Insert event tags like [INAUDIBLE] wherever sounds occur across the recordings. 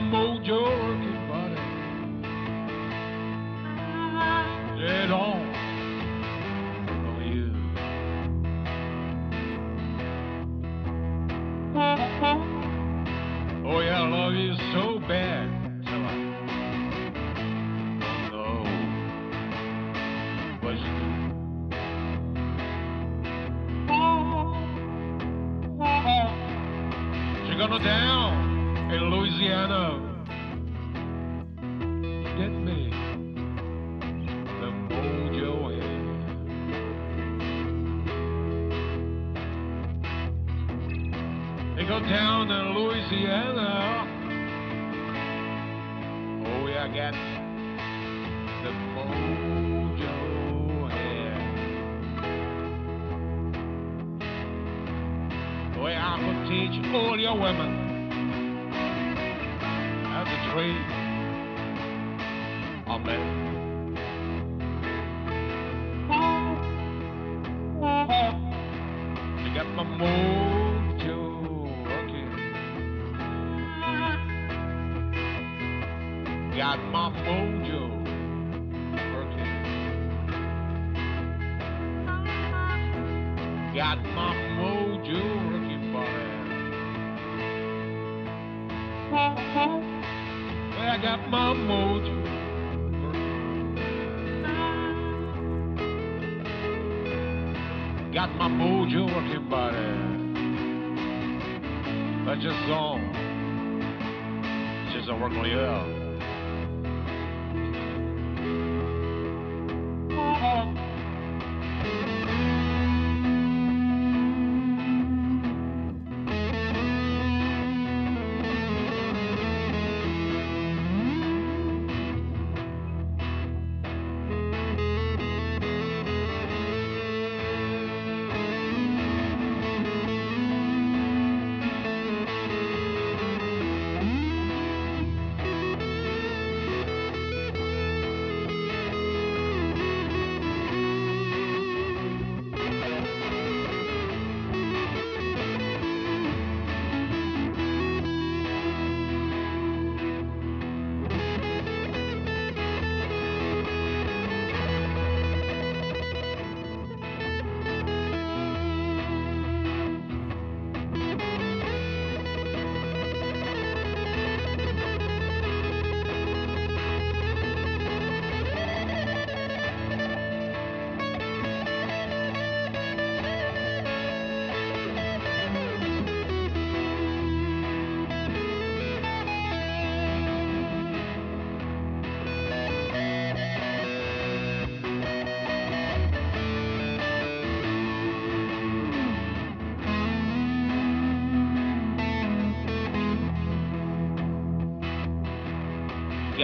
mojo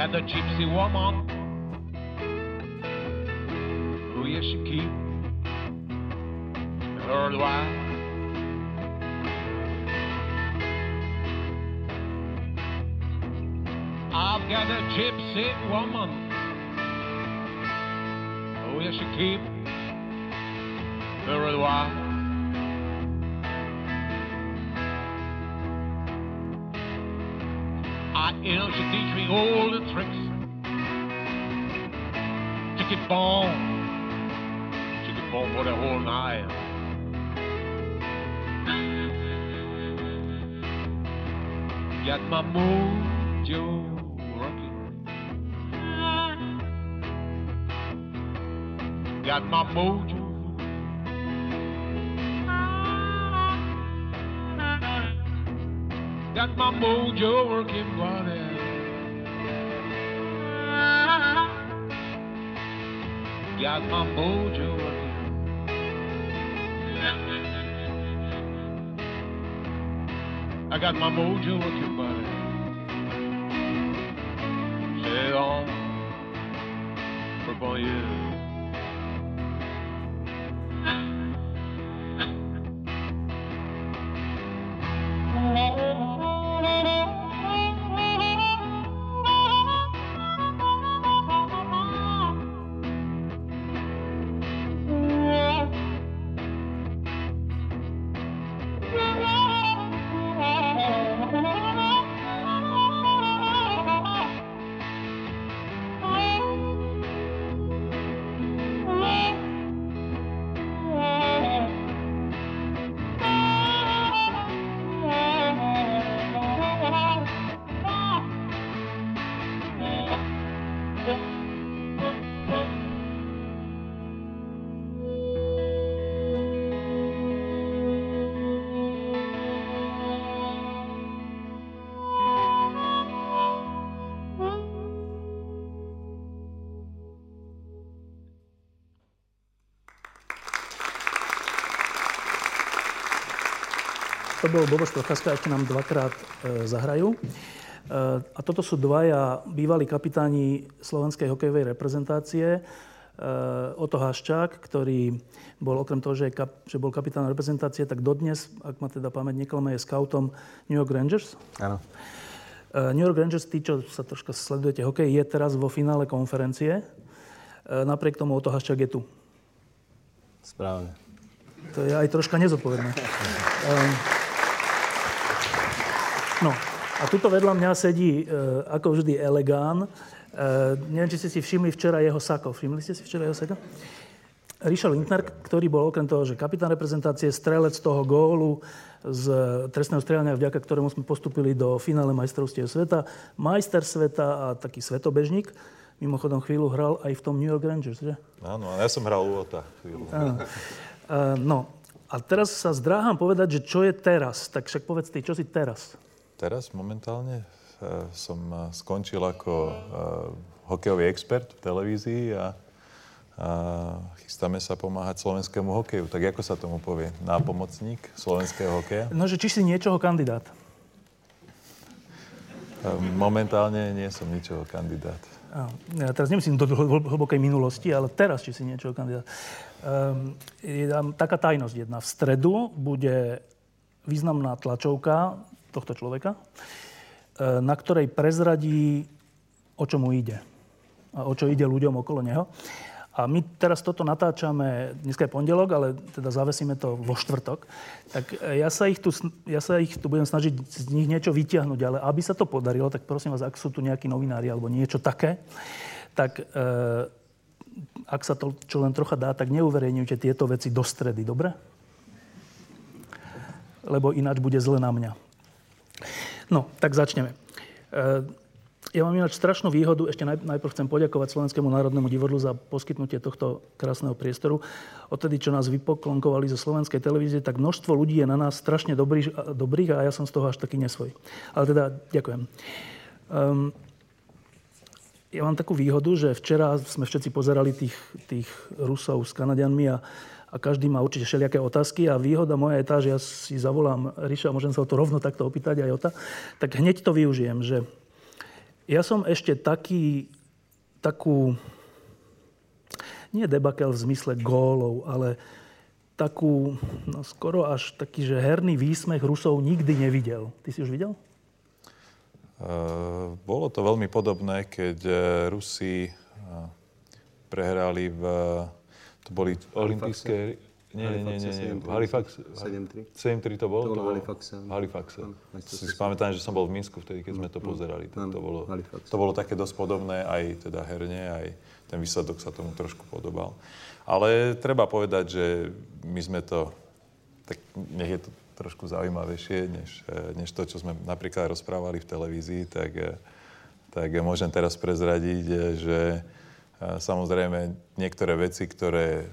got a gypsy woman. Oh, yes, she keep her alive. I've got a gypsy woman. Oh, yes, she keep Long Island. Got my mojo working. Got my mojo. Got my mojo working water. Got my mojo working. got my mojo with oh, you, buddy. Say on, for bon you. Bol Boboš Procházka, ešte nám dvakrát e, zahrajú. E, a toto sú dvaja bývalí kapitáni slovenskej hokejovej reprezentácie. E, Oto Haščák, ktorý bol okrem toho, že, kap, že bol kapitán reprezentácie, tak dodnes, ak ma teda pamäť neklame, je scoutom New York Rangers. Áno. New York Rangers, tí, čo sa troška sledujete hokej, je teraz vo finále konferencie. Napriek tomu Oto Haščák je tu. Správne. To je aj troška nezodpovedné. [LAUGHS] No a tuto vedľa mňa sedí, e, ako vždy, elegán. E, neviem, či ste si všimli včera jeho sako. Všimli ste si včera jeho sako? Richard Lindner, ktorý bol okrem toho, že kapitán reprezentácie, strelec toho gólu z trestného strelania, vďaka ktorému sme postupili do finále majstrovstiev sveta, majster sveta a taký svetobežník. Mimochodom chvíľu hral aj v tom New York Rangers, že? Áno, ja som hral u Ota chvíľu. Áno. Uh, no, a teraz sa zdráham povedať, že čo je teraz. Tak však povedz ty, čo si teraz? Teraz momentálne uh, som uh, skončil ako uh, hokejový expert v televízii a, a chystáme sa pomáhať slovenskému hokeju. Tak ako sa tomu povie? Nápomocník slovenského hokeja? No, že či si niečoho kandidát? Momentálne nie som ničoho kandidát. Ja teraz nemyslím do hlbokej minulosti, ale teraz, či si niečoho kandidát. Um, je tam taká tajnosť jedna. V stredu bude významná tlačovka tohto človeka, e, na ktorej prezradí, o čo mu ide. A o čo ide ľuďom okolo neho. A my teraz toto natáčame, dneska je pondelok, ale teda zavesíme to vo štvrtok. Tak e, ja sa ich tu, ja sa ich tu budem snažiť z nich niečo vytiahnuť, ale aby sa to podarilo, tak prosím vás, ak sú tu nejakí novinári alebo niečo také, tak e, ak sa to čo len trocha dá, tak neuverejňujte tieto veci do stredy, dobre? Lebo ináč bude zle na mňa. No, tak začneme. E, ja mám ináč strašnú výhodu. Ešte najprv chcem poďakovať Slovenskému národnému divadlu za poskytnutie tohto krásneho priestoru. Odtedy, čo nás vypoklonkovali zo slovenskej televízie, tak množstvo ľudí je na nás strašne dobrý, dobrých a ja som z toho až taký nesvoj. Ale teda ďakujem. Um, ja mám takú výhodu, že včera sme všetci pozerali tých, tých Rusov s Kanadianmi a a každý má určite všelijaké otázky a výhoda moja je tá, že ja si zavolám Ríša a môžem sa o to rovno takto opýtať aj o ta, tak hneď to využijem, že ja som ešte taký, takú, nie debakel v zmysle gólov, ale takú, no skoro až taký, že herný výsmech Rusov nikdy nevidel. Ty si už videl? Uh, bolo to veľmi podobné, keď uh, Rusi uh, prehrali v to boli olympijské... Nie, nie, nie, nie, nie. Halifax... 7-3. 7-3 to bolo? To bolo Halifaxe. Halifaxe. Si pamätám, že som bol v Minsku vtedy, keď sme to pozerali. Tak to, bolo, to bolo také dosť podobné, aj teda herne, aj ten výsledok sa tomu trošku podobal. Ale treba povedať, že my sme to... Tak nech je to trošku zaujímavejšie, než, než to, čo sme napríklad rozprávali v televízii, tak, tak môžem teraz prezradiť, že Samozrejme, niektoré veci, ktoré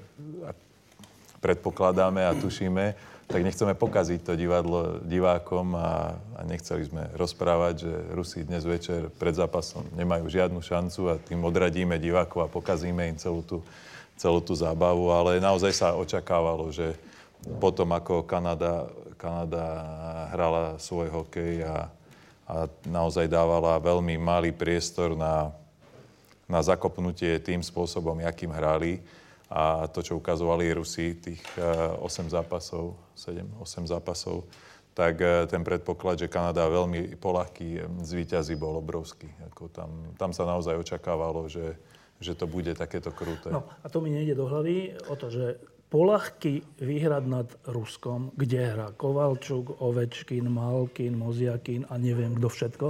predpokladáme a tušíme, tak nechceme pokaziť to divadlo divákom a, a nechceli sme rozprávať, že Rusi dnes večer pred zápasom nemajú žiadnu šancu a tým odradíme divákov a pokazíme im celú tú, celú tú zábavu, ale naozaj sa očakávalo, že potom ako Kanada, Kanada hrala svoj hokej a, a naozaj dávala veľmi malý priestor na na zakopnutie tým spôsobom, akým hrali. A to, čo ukazovali Rusi, tých 8 eh, zápasov, 7-8 zápasov, tak eh, ten predpoklad, že Kanada veľmi polahký eh, zvíťazí, bol obrovský. Ako tam, tam sa naozaj očakávalo, že, že to bude takéto kruté. No a to mi nejde do hlavy o to, že polahky vyhrať nad Ruskom, kde hrá Kovalčuk, Ovečkin, Malkin, Moziakin a neviem kto všetko.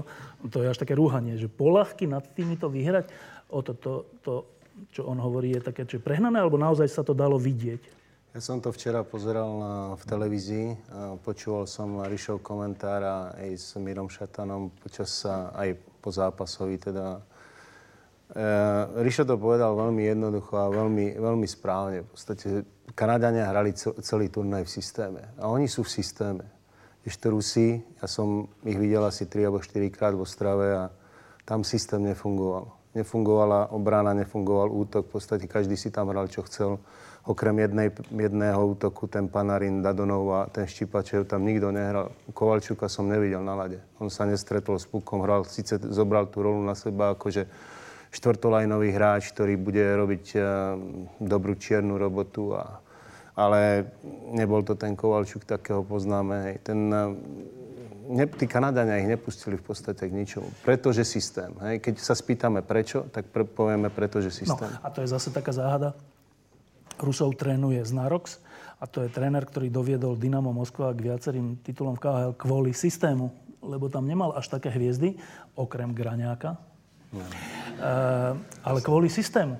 To je až také rúhanie, že polahky nad týmito vyhrať o to, to, to, čo on hovorí, je také, či prehnané, alebo naozaj sa to dalo vidieť? Ja som to včera pozeral na, v televízii. A počúval som Rišov komentár aj s Mírom Šatanom počas sa aj po zápasovi. Teda. E, Rišo to povedal veľmi jednoducho a veľmi, veľmi správne. V podstate Kanadania hrali celý turnaj v systéme. A oni sú v systéme. Ešte Rusi, ja som ich videl asi 3 alebo 4 krát vo strave a tam systém nefungoval nefungovala obrana, nefungoval útok. V podstate každý si tam hral, čo chcel. okrem jednej, jedného útoku, ten Panarin, Dadonov a ten Štipačev, tam nikto nehral. Kovalčuka som nevidel na lade. On sa nestretol s pukom, hral, síce zobral tú rolu na seba, akože štvrtolajnový hráč, ktorý bude robiť uh, dobrú čiernu robotu. A, ale nebol to ten Kovalčuk, takého poznáme. Hej. Ten, uh, ne, tí Kanadania ich nepustili v podstate k ničomu. Pretože systém. Hej. Keď sa spýtame prečo, tak pre, povieme pretože systém. No, a to je zase taká záhada. Rusov trénuje Znarox a to je tréner, ktorý doviedol Dynamo Moskva k viacerým titulom v KHL kvôli systému, lebo tam nemal až také hviezdy, okrem Graňáka, no. e, ale kvôli systému.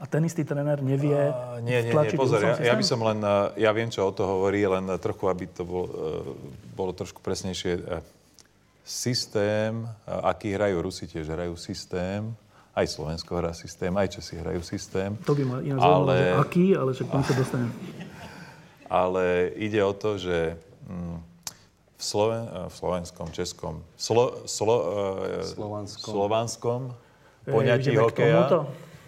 A ten istý tréner nevie uh, Nie, nie, nie, pozor, ja, ja by som len, ja viem, čo o to hovorí, len trochu, aby to bolo, bolo trošku presnejšie. Systém, aký hrajú Rusi, tiež hrajú systém, aj Slovensko hrá systém, aj Česi hrajú systém. To by ma iná ale... že aký, ale však tomu sa dostanem. [LAUGHS] Ale ide o to, že mm, v, Sloven, v slovenskom, českom, slo, slo, e, slovanskom, slovanskom poňatí e, hokeja...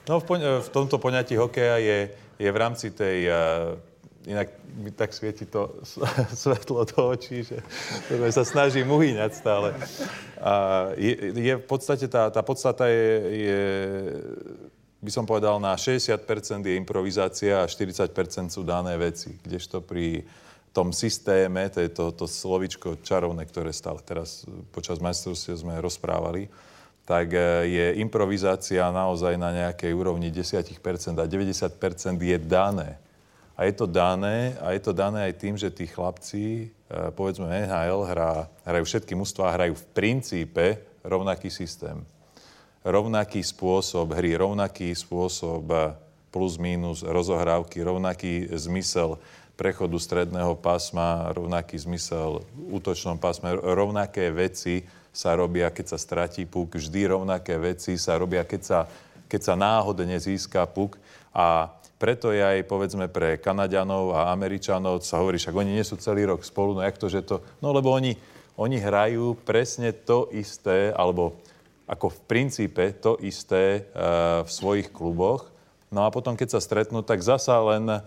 No, v, poň, v tomto poňatí hokeja je, je v rámci tej uh, inak mi tak svieti to [LAUGHS] svetlo do očí, že [LAUGHS] sa snažím uhyňať stále. A je, je v podstate, tá, tá podstata je, je, by som povedal, na 60% je improvizácia a 40% sú dané veci. Kdežto pri tom systéme, to je to, to slovičko čarovné, ktoré stále teraz počas majstrovstiev sme rozprávali, tak e, je improvizácia naozaj na nejakej úrovni 10% a 90% je dané. A je to dané, a je to dané aj tým, že tí chlapci, e, povedzme NHL, hrá, hrajú všetky mužstvá, hrajú v princípe rovnaký systém. Rovnaký spôsob hry, rovnaký spôsob e, plus minus rozohrávky, rovnaký zmysel prechodu stredného pásma, rovnaký zmysel v útočnom pásme, rovnaké veci sa robia, keď sa stratí puk, vždy rovnaké veci sa robia, keď sa, keď sa náhodne získa puk. A preto je aj, povedzme, pre Kanaďanov a Američanov sa hovorí, však oni nie sú celý rok spolu, no jak to, že to... No lebo oni, oni hrajú presne to isté, alebo ako v princípe to isté uh, v svojich kluboch. No a potom, keď sa stretnú, tak zasa len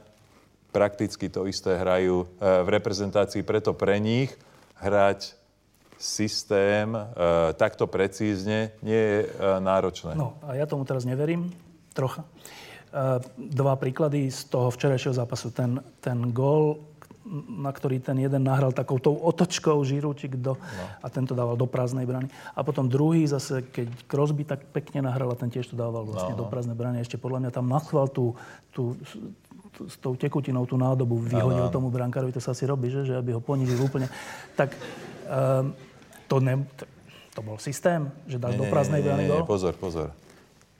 prakticky to isté hrajú uh, v reprezentácii. Preto pre nich hrať systém uh, takto precízne nie je uh, náročné. No a ja tomu teraz neverím, trocha. Dva príklady z toho včerajšieho zápasu. Ten, ten gól, na ktorý ten jeden nahral takou tou otočkou Žirúčik do, no. a tento dával do prázdnej brany. A potom druhý zase, keď Crosby tak pekne nahral a ten tiež to dával vlastne no. do prázdnej brany. Ešte podľa mňa tam nachval tú, tú, s tou tekutinou tú nádobu vyhodil tomu brankárovi, to sa asi robí, že, že aby ho ponížil úplne. Tak um, to, ne, to, bol systém, že nie, do prázdnej brany gól? Pozor, pozor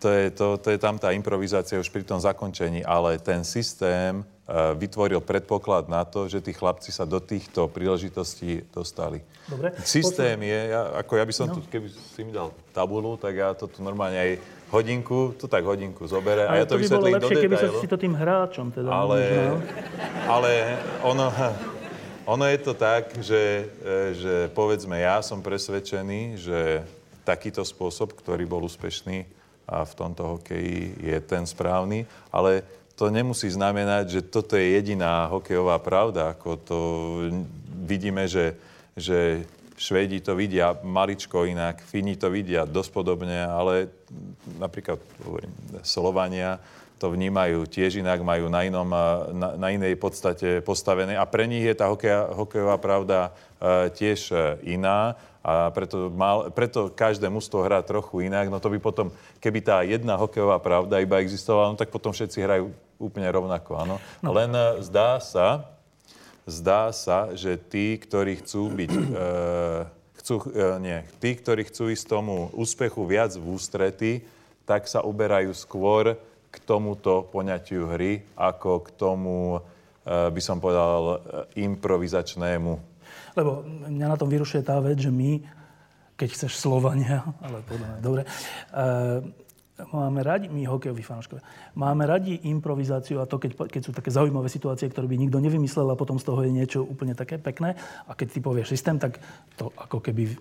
to je, to, to je tam tá improvizácia už pri tom zakončení, ale ten systém uh, vytvoril predpoklad na to, že tí chlapci sa do týchto príležitostí dostali. Dobre. Systém Počujem. je, ja, ako ja by som no. tu, keby si mi dal tabulu, tak ja to tu normálne aj hodinku, to tak hodinku zobere a ja to, to by vysvetlím bolo lepšie, keby sa si to tým hráčom teda ale, ale ono, ono je to tak, že, e, že povedzme, ja som presvedčený, že takýto spôsob, ktorý bol úspešný, a v tomto hokeji je ten správny, ale to nemusí znamenať, že toto je jediná hokejová pravda. Ako to vidíme, že, že Švedi to vidia maličko inak, Fíni to vidia dosť podobne, ale napríklad hovorím, Slovania to vnímajú tiež inak, majú na, inom, na, na inej podstate postavené a pre nich je tá hokeja, hokejová pravda e, tiež iná a preto, mal, preto každé mužstvo hrá trochu inak. No to by potom, keby tá jedna hokejová pravda iba existovala, no tak potom všetci hrajú úplne rovnako, áno. No. Len e, zdá sa, zdá sa, že tí, ktorí chcú byť, e, chcú, e, nie, tí, ktorí chcú ísť tomu úspechu viac v ústrety, tak sa uberajú skôr k tomuto poňatiu hry, ako k tomu, e, by som povedal, e, improvizačnému lebo mňa na tom vyrušuje tá vec, že my, keď chceš Slovania, ale podľa mňa, dobre, uh, máme radi, my hokejoví fanúškovia, máme radi improvizáciu a to, keď, keď sú také zaujímavé situácie, ktoré by nikto nevymyslel a potom z toho je niečo úplne také pekné. A keď ty povieš systém, tak to ako keby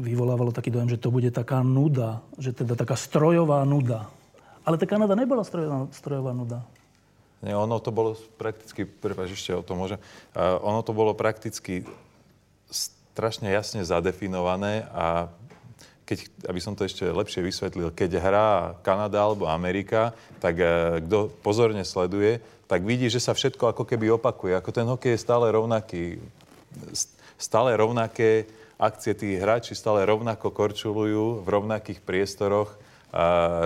vyvolávalo taký dojem, že to bude taká nuda, že teda taká strojová nuda. Ale tá Kanada nebola strojová, strojová nuda. Nie, ono to bolo prakticky, prepáč, ešte o tom môžem, uh, ono to bolo prakticky strašne jasne zadefinované a keď, aby som to ešte lepšie vysvetlil, keď hrá Kanada alebo Amerika, tak uh, kto pozorne sleduje, tak vidí, že sa všetko ako keby opakuje. Ako ten hokej je stále rovnaký. Stále rovnaké akcie, tí hráči stále rovnako korčulujú v rovnakých priestoroch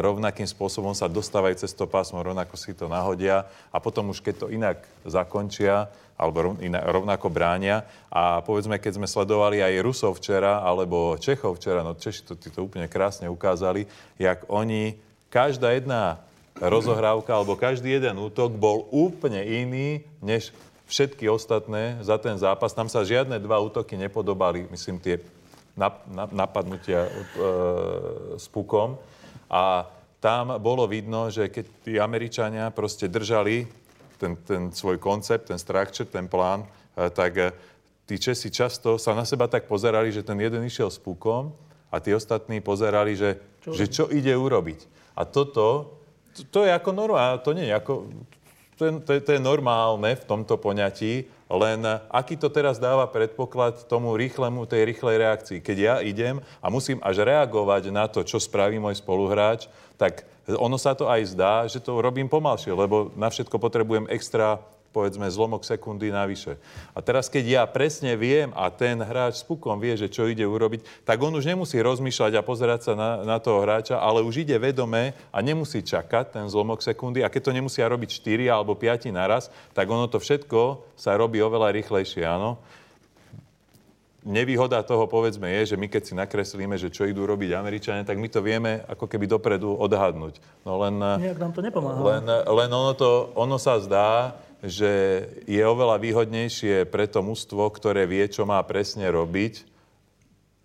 rovnakým spôsobom sa dostávajú cez to pásmo, rovnako si to nahodia a potom už keď to inak zakončia, alebo rovnako bránia. A povedzme, keď sme sledovali aj Rusov včera, alebo Čechov včera, no Češi to, to úplne krásne ukázali, jak oni, každá jedna rozohrávka alebo každý jeden útok bol úplne iný, než všetky ostatné za ten zápas. Tam sa žiadne dva útoky nepodobali, myslím, tie napadnutia e, s pukom. A tam bolo vidno, že keď tí Američania proste držali ten, ten svoj koncept, ten structure, ten plán, e, tak e, tí Česi často sa na seba tak pozerali, že ten jeden išiel s pukom a tí ostatní pozerali, že čo, že čo ide urobiť. A toto to, to je ako normálne, to nie je ako, to je, to, je, to je normálne v tomto poňatí, len aký to teraz dáva predpoklad tomu rýchlemu, tej rýchlej reakcii. Keď ja idem a musím až reagovať na to, čo spraví môj spoluhráč, tak ono sa to aj zdá, že to robím pomalšie, lebo na všetko potrebujem extra povedzme zlomok sekundy navyše. A teraz, keď ja presne viem a ten hráč s pukom vie, že čo ide urobiť, tak on už nemusí rozmýšľať a pozerať sa na, na toho hráča, ale už ide vedome a nemusí čakať ten zlomok sekundy. A keď to nemusia robiť 4 alebo 5 naraz, tak ono to všetko sa robí oveľa rýchlejšie, áno nevýhoda toho, povedzme, je, že my keď si nakreslíme, že čo idú robiť Američania, tak my to vieme ako keby dopredu odhadnúť. No len... Nejak nám to nepomáha. Len, len ono, to, ono sa zdá, že je oveľa výhodnejšie pre to mužstvo, ktoré vie, čo má presne robiť,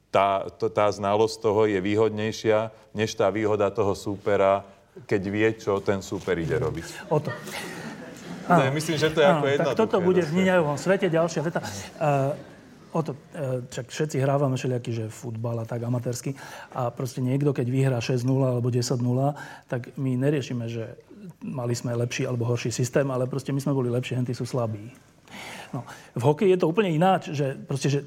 tá, to, tá znalosť toho je výhodnejšia, než tá výhoda toho súpera, keď vie, čo ten súper ide robiť. O to. Áno, myslím, že to je áno, ako Tak toto bude v Níňajovom svete. Ďalšia veta. Uh, o to, uh, čak všetci hrávame všelijaký, že futbal a tak amatérsky. A proste niekto, keď vyhrá 6-0 alebo 10-0, tak my neriešime, že mali sme lepší alebo horší systém, ale proste my sme boli lepší, henty sú slabí. No, v hokeji je to úplne ináč, že, proste, že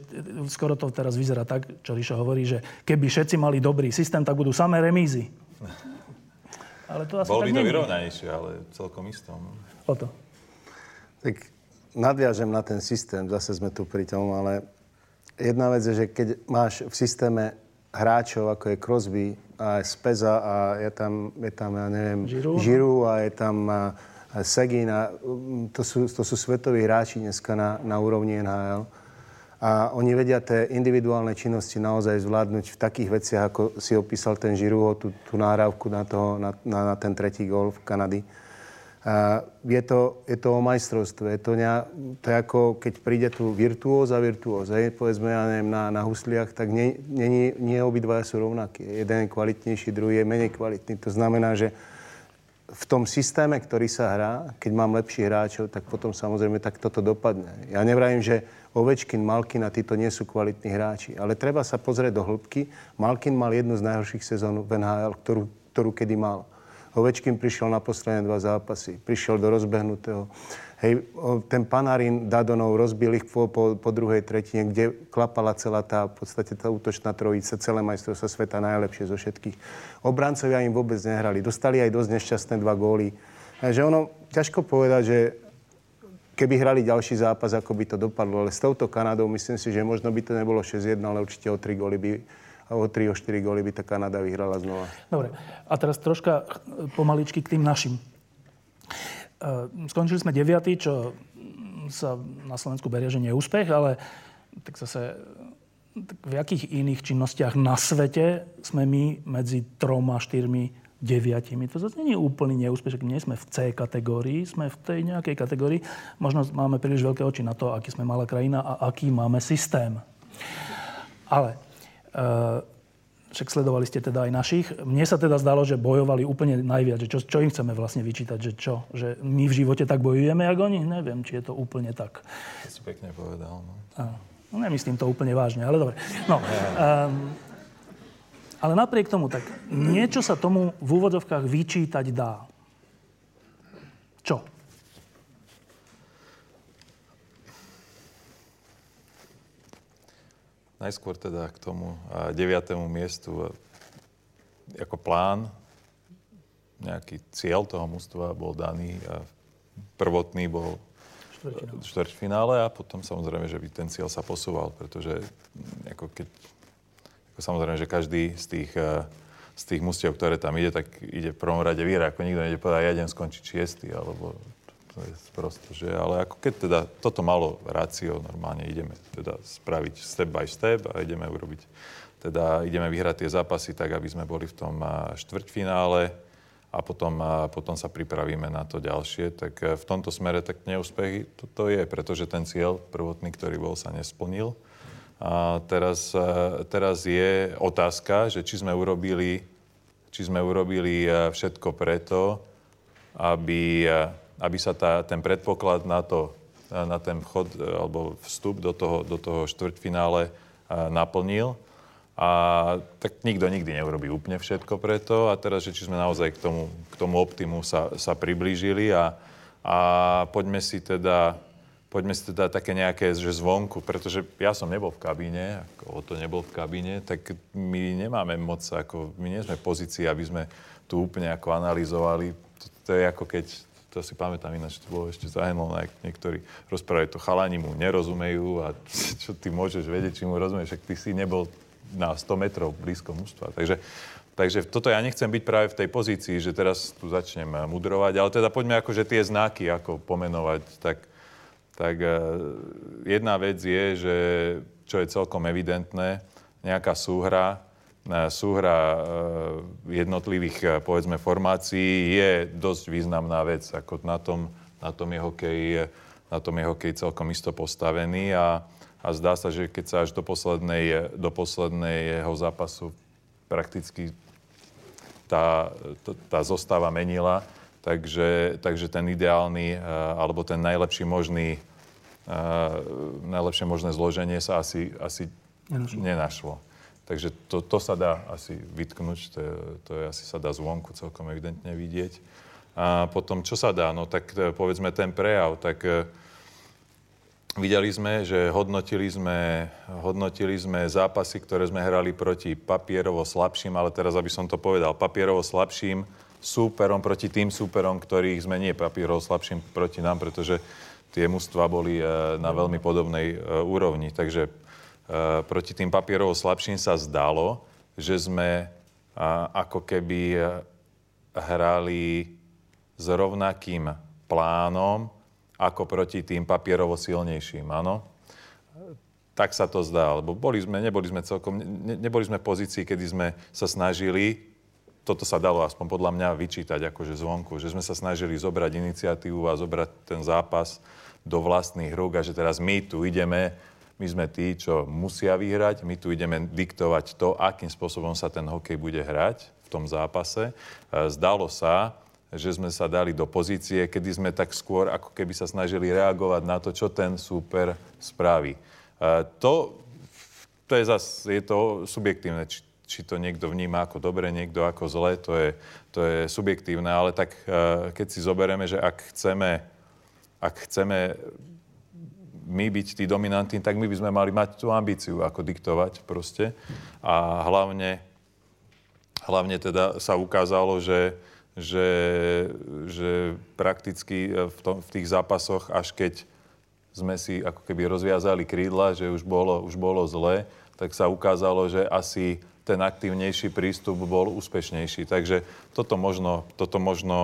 skoro to teraz vyzerá tak, čo Ríša hovorí, že keby všetci mali dobrý systém, tak budú samé remízy. [LAUGHS] Ale to asi Bolo by to vyrovnanejšie, ale celkom istom. O to. Tak nadviažem na ten systém, zase sme tu pri tom, ale jedna vec je, že keď máš v systéme hráčov, ako je Crosby, a Speza a je tam, je tam ja neviem, Žiru, Žiru a je tam a, a Segin a to sú, to sú svetoví hráči dneska na, na úrovni NHL. A oni vedia tie individuálne činnosti naozaj zvládnuť v takých veciach, ako si opísal ten Žiru, tú, tú náravku na, toho, na, na, na ten tretí gol v Kanady je to, je to o majstrovstve. Je to, ne, to je ako keď príde tu virtuóz a virtuóz. Hej, povedzme, ja neviem, na, na husliach, tak nie, nie, nie obidvaja sú rovnakí. Jeden je kvalitnejší, druhý je menej kvalitný. To znamená, že v tom systéme, ktorý sa hrá, keď mám lepších hráčov, tak potom samozrejme tak toto dopadne. Ja nevrajím, že Ovečkin, Malkin a títo nie sú kvalitní hráči, ale treba sa pozrieť do hĺbky. Malkin mal jednu z najhorších sezón v NHL, ktorú, ktorú kedy mal. Ovečkin prišiel na posledné dva zápasy. Prišiel do rozbehnutého. Hej, ten Panarin Dadonov rozbil ich po, po, po druhej tretine, kde klapala celá tá, v podstate tá útočná trojica, celé majstrovstvo sveta najlepšie zo všetkých. Obrancovia im vôbec nehrali. Dostali aj dosť nešťastné dva góly. Takže ono, ťažko povedať, že keby hrali ďalší zápas, ako by to dopadlo. Ale s touto Kanadou myslím si, že možno by to nebolo 6-1, ale určite o 3 góly by a o 3, o 4 góly by tá Kanada vyhrala znova. Dobre. A teraz troška pomaličky k tým našim. E, skončili sme 9, čo sa na Slovensku berie, že nie je úspech, ale tak zase tak v jakých iných činnostiach na svete sme my medzi troma, štyrmi, deviatimi. To zase nie je úplný neúspech, nie sme v C kategórii, sme v tej nejakej kategórii. Možno máme príliš veľké oči na to, aký sme malá krajina a aký máme systém. Ale však sledovali ste teda aj našich. Mne sa teda zdalo, že bojovali úplne najviac. Že čo, čo im chceme vlastne vyčítať? Že čo? Že my v živote tak bojujeme, ako oni? Neviem, či je to úplne tak. To si pekne povedal. No. no nemyslím to úplne vážne, ale dobre. No, um, ale napriek tomu, tak niečo sa tomu v úvodzovkách vyčítať dá. Čo? Najskôr teda k tomu deviatému miestu. Ako plán, nejaký cieľ toho mústva bol daný a prvotný bol štvrťfinále a potom samozrejme, že by ten cieľ sa posúval, pretože ako keď, ako samozrejme, že každý z tých, z tých mustiev, ktoré tam ide, tak ide v prvom rade vyhrať. Ako nikto nejde povedať, ja idem skončiť šiestý, alebo to je prosto, že, ale ako keď teda toto malo rácio, normálne ideme teda spraviť step by step a ideme urobiť, teda ideme vyhrať tie zápasy tak, aby sme boli v tom štvrťfinále a potom, a potom sa pripravíme na to ďalšie. Tak e, v tomto smere tak neúspechy to, to je, pretože ten cieľ prvotný, ktorý bol, sa nesplnil. A teraz, e, teraz je otázka, že či sme urobili, či sme urobili e, všetko preto, aby, aby sa tá, ten predpoklad na, to, na ten vchod alebo vstup do toho, do toho štvrťfinále naplnil. A tak nikto nikdy neurobi úplne všetko preto. A teraz, že či sme naozaj k tomu, k tomu optimu sa, sa priblížili a, a poďme si teda poďme si teda také nejaké, že zvonku, pretože ja som nebol v kabíne, ako o to nebol v kabíne, tak my nemáme moc, ako, my nie sme pozícii, aby sme tu úplne ako analyzovali. To, to je ako keď, to si pamätám ináč, to bolo ešte za jak niektorí rozprávajú to chalani mu nerozumejú a [LAUGHS] čo ty môžeš vedieť, či mu rozumieš, však ty si nebol na 100 metrov blízko mústva. Takže, takže toto ja nechcem byť práve v tej pozícii, že teraz tu začnem mudrovať, ale teda poďme akože tie znaky, ako pomenovať. Tak, tak eh, jedna vec je, že čo je celkom evidentné, nejaká súhra, súhra jednotlivých, povedzme, formácií je dosť významná vec. Ako na tom, na tom je hokej, na tom je hokej celkom isto postavený a, a zdá sa, že keď sa až do poslednej, do poslednej jeho zápasu prakticky tá, tá zostava menila, takže, takže ten ideálny alebo ten najlepší možný najlepšie možné zloženie sa asi, asi nenašlo. nenašlo. Takže to, to sa dá asi vytknúť, to je, to je asi sa dá zvonku celkom evidentne vidieť. A potom, čo sa dá? No tak eh, povedzme ten prejav, tak Videli sme, že hodnotili sme, hodnotili sme zápasy, ktoré sme hrali proti papierovo slabším, ale teraz, aby som to povedal, papierovo slabším súperom proti tým súperom, ktorých sme nie papierovo slabším proti nám, pretože tie mužstva boli e, na veľmi podobnej e, úrovni. Takže e, proti tým papierovo slabším sa zdalo, že sme ako keby hrali s rovnakým plánom, ako proti tým papierovo silnejším, áno? Tak sa to zdá, lebo boli sme, neboli sme celkom, ne, neboli sme v pozícii, kedy sme sa snažili, toto sa dalo aspoň podľa mňa vyčítať akože zvonku, že sme sa snažili zobrať iniciatívu a zobrať ten zápas do vlastných rúk a že teraz my tu ideme, my sme tí, čo musia vyhrať, my tu ideme diktovať to, akým spôsobom sa ten hokej bude hrať v tom zápase. Zdalo sa, že sme sa dali do pozície, kedy sme tak skôr ako keby sa snažili reagovať na to, čo ten súper spraví. To, to je zase, je to subjektívne, či, či to niekto vníma ako dobre, niekto ako zle, to je, to je subjektívne, ale tak keď si zoberieme, že ak chceme, ak chceme my byť tí dominantní, tak my by sme mali mať tú ambíciu, ako diktovať proste. A hlavne, hlavne teda sa ukázalo, že, že, že prakticky v, tom, v tých zápasoch, až keď sme si ako keby rozviazali krídla, že už bolo, už bolo zle, tak sa ukázalo, že asi ten aktívnejší prístup bol úspešnejší. Takže toto možno, toto možno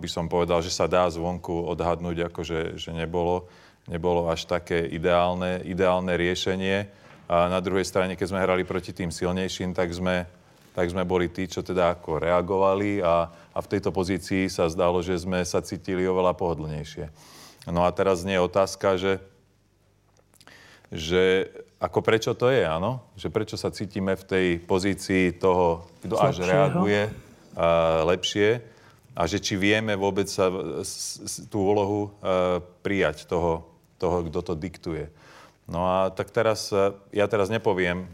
by som povedal, že sa dá zvonku odhadnúť, ako že, že nebolo, nebolo až také ideálne, ideálne riešenie. A na druhej strane, keď sme hrali proti tým silnejším, tak sme, tak sme boli tí, čo teda ako reagovali a, a v tejto pozícii sa zdalo, že sme sa cítili oveľa pohodlnejšie. No a teraz nie je otázka, že, že ako prečo to je, áno? Že prečo sa cítime v tej pozícii toho, kto až reaguje a, lepšie a že či vieme vôbec sa, s, tú úlohu a, prijať toho, toho, kto to diktuje. No a tak teraz, ja teraz nepoviem,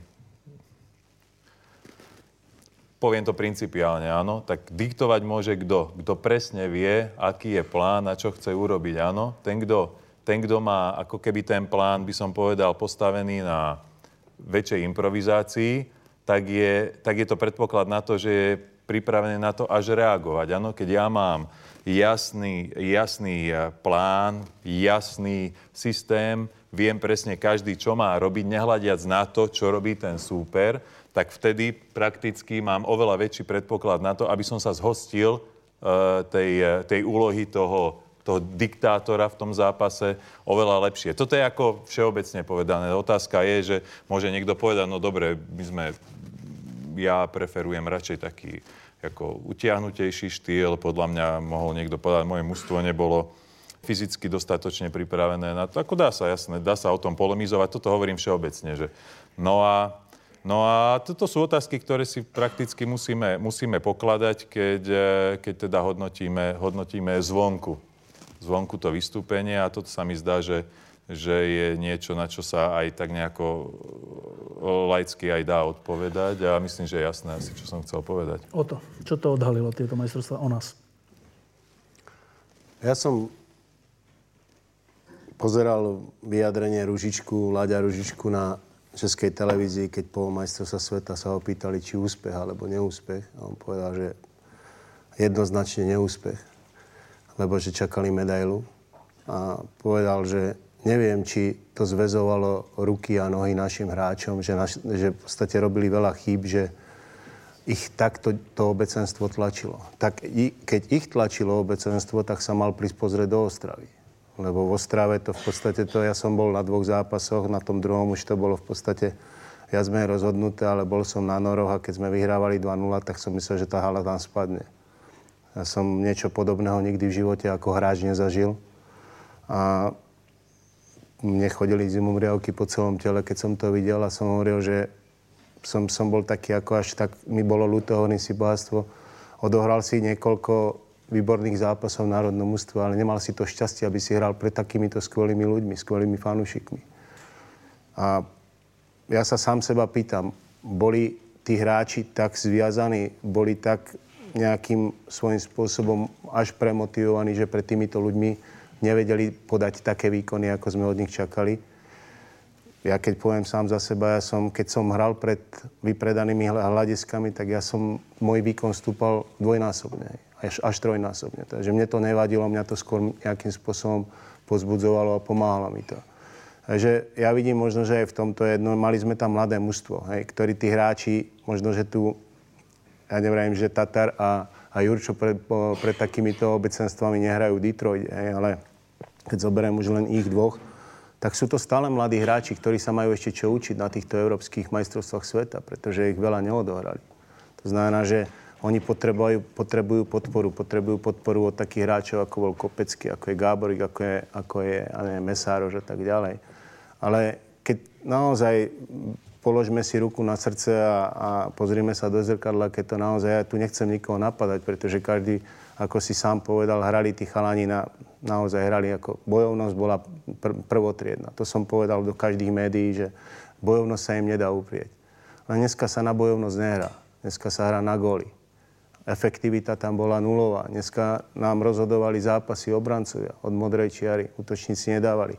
poviem to principiálne, áno, tak diktovať môže kto? Kto presne vie, aký je plán a čo chce urobiť, áno. Ten, kto, ten, kto má ako keby ten plán, by som povedal, postavený na väčšej improvizácii, tak je, tak je to predpoklad na to, že je pripravený na to až reagovať. Ano, keď ja mám jasný, jasný e, plán, jasný systém, viem presne každý, čo má robiť, nehľadiac na to, čo robí ten súper, tak vtedy prakticky mám oveľa väčší predpoklad na to, aby som sa zhostil uh, tej, e, tej úlohy toho, toho diktátora v tom zápase oveľa lepšie. Toto je ako všeobecne povedané. Otázka je, že môže niekto povedať, no dobre, my sme, ja preferujem radšej taký ako utiahnutejší štýl. Podľa mňa mohol niekto povedať, moje mužstvo nebolo fyzicky dostatočne pripravené na to. Ako dá sa, jasné, dá sa o tom polemizovať. Toto hovorím všeobecne, že no a No a toto sú otázky, ktoré si prakticky musíme, musíme pokladať, keď, keď teda hodnotíme, hodnotíme zvonku. Zvonku to vystúpenie a toto sa mi zdá, že, že je niečo, na čo sa aj tak nejako laicky aj dá odpovedať a myslím, že je jasné asi, čo som chcel povedať. O to. Čo to odhalilo, tieto majstrovstvá o nás? Ja som pozeral vyjadrenie Ružičku, Láďa Ružičku na českej televízii, keď po majstrovstva sveta sa ho pýtali, či úspech alebo neúspech. A on povedal, že jednoznačne neúspech, lebo že čakali medailu. A povedal, že neviem, či to zväzovalo ruky a nohy našim hráčom, že, naš, že v podstate robili veľa chýb, že ich takto to obecenstvo tlačilo. Tak keď ich tlačilo obecenstvo, tak sa mal prísť pozrieť do Ostravy. Lebo v Ostrave to v podstate to, ja som bol na dvoch zápasoch, na tom druhom už to bolo v podstate viac menej rozhodnuté, ale bol som na noroch a keď sme vyhrávali 2-0, tak som myslel, že tá hala tam spadne. Ja som niečo podobného nikdy v živote ako hráč nezažil. A mne chodili zimomriavky po celom tele, keď som to videl a som hovoril, že som, som bol taký ako až tak, mi bolo ľúto, hovorím si bohatstvo. Odohral si niekoľko výborných zápasov v národnom mústve, ale nemal si to šťastie, aby si hral pred takýmito skvelými ľuďmi, skvelými fanúšikmi. A ja sa sám seba pýtam, boli tí hráči tak zviazaní, boli tak nejakým svojím spôsobom až premotivovaní, že pred týmito ľuďmi nevedeli podať také výkony, ako sme od nich čakali. Ja keď poviem sám za seba, ja som, keď som hral pred vypredanými hľadiskami, tak ja som, môj výkon stúpal dvojnásobne, až, až trojnásobne. Takže mne to nevadilo, mňa to skôr nejakým spôsobom pozbudzovalo a pomáhalo mi to. Takže ja vidím možno, že aj v tomto jedno, mali sme tam mladé mužstvo, hej, ktorí tí hráči, možno, že tu, ja neviem, že Tatar a, a Jurčo pred, pred takýmito obecenstvami nehrajú Detroit, hej, ale keď zoberiem už len ich dvoch, tak sú to stále mladí hráči, ktorí sa majú ešte čo učiť na týchto európskych majstrovstvách sveta, pretože ich veľa neodohrali. To znamená, že oni potrebujú, potrebujú podporu. Potrebujú podporu od takých hráčov, ako bol Kopecký, ako je Gáborik, ako je, ako je neviem, Mesárož a tak ďalej. Ale keď naozaj položme si ruku na srdce a, a pozrime sa do zrkadla, keď to naozaj, ja tu nechcem nikoho napadať, pretože každý, ako si sám povedal, hrali tí chalani na, naozaj hrali ako bojovnosť bola pr- prvotriedna. To som povedal do každých médií, že bojovnosť sa im nedá uprieť. Ale dneska sa na bojovnosť nehrá. Dneska sa hrá na góly. Efektivita tam bola nulová. Dneska nám rozhodovali zápasy obrancovia od modrej čiary. Útočníci nedávali.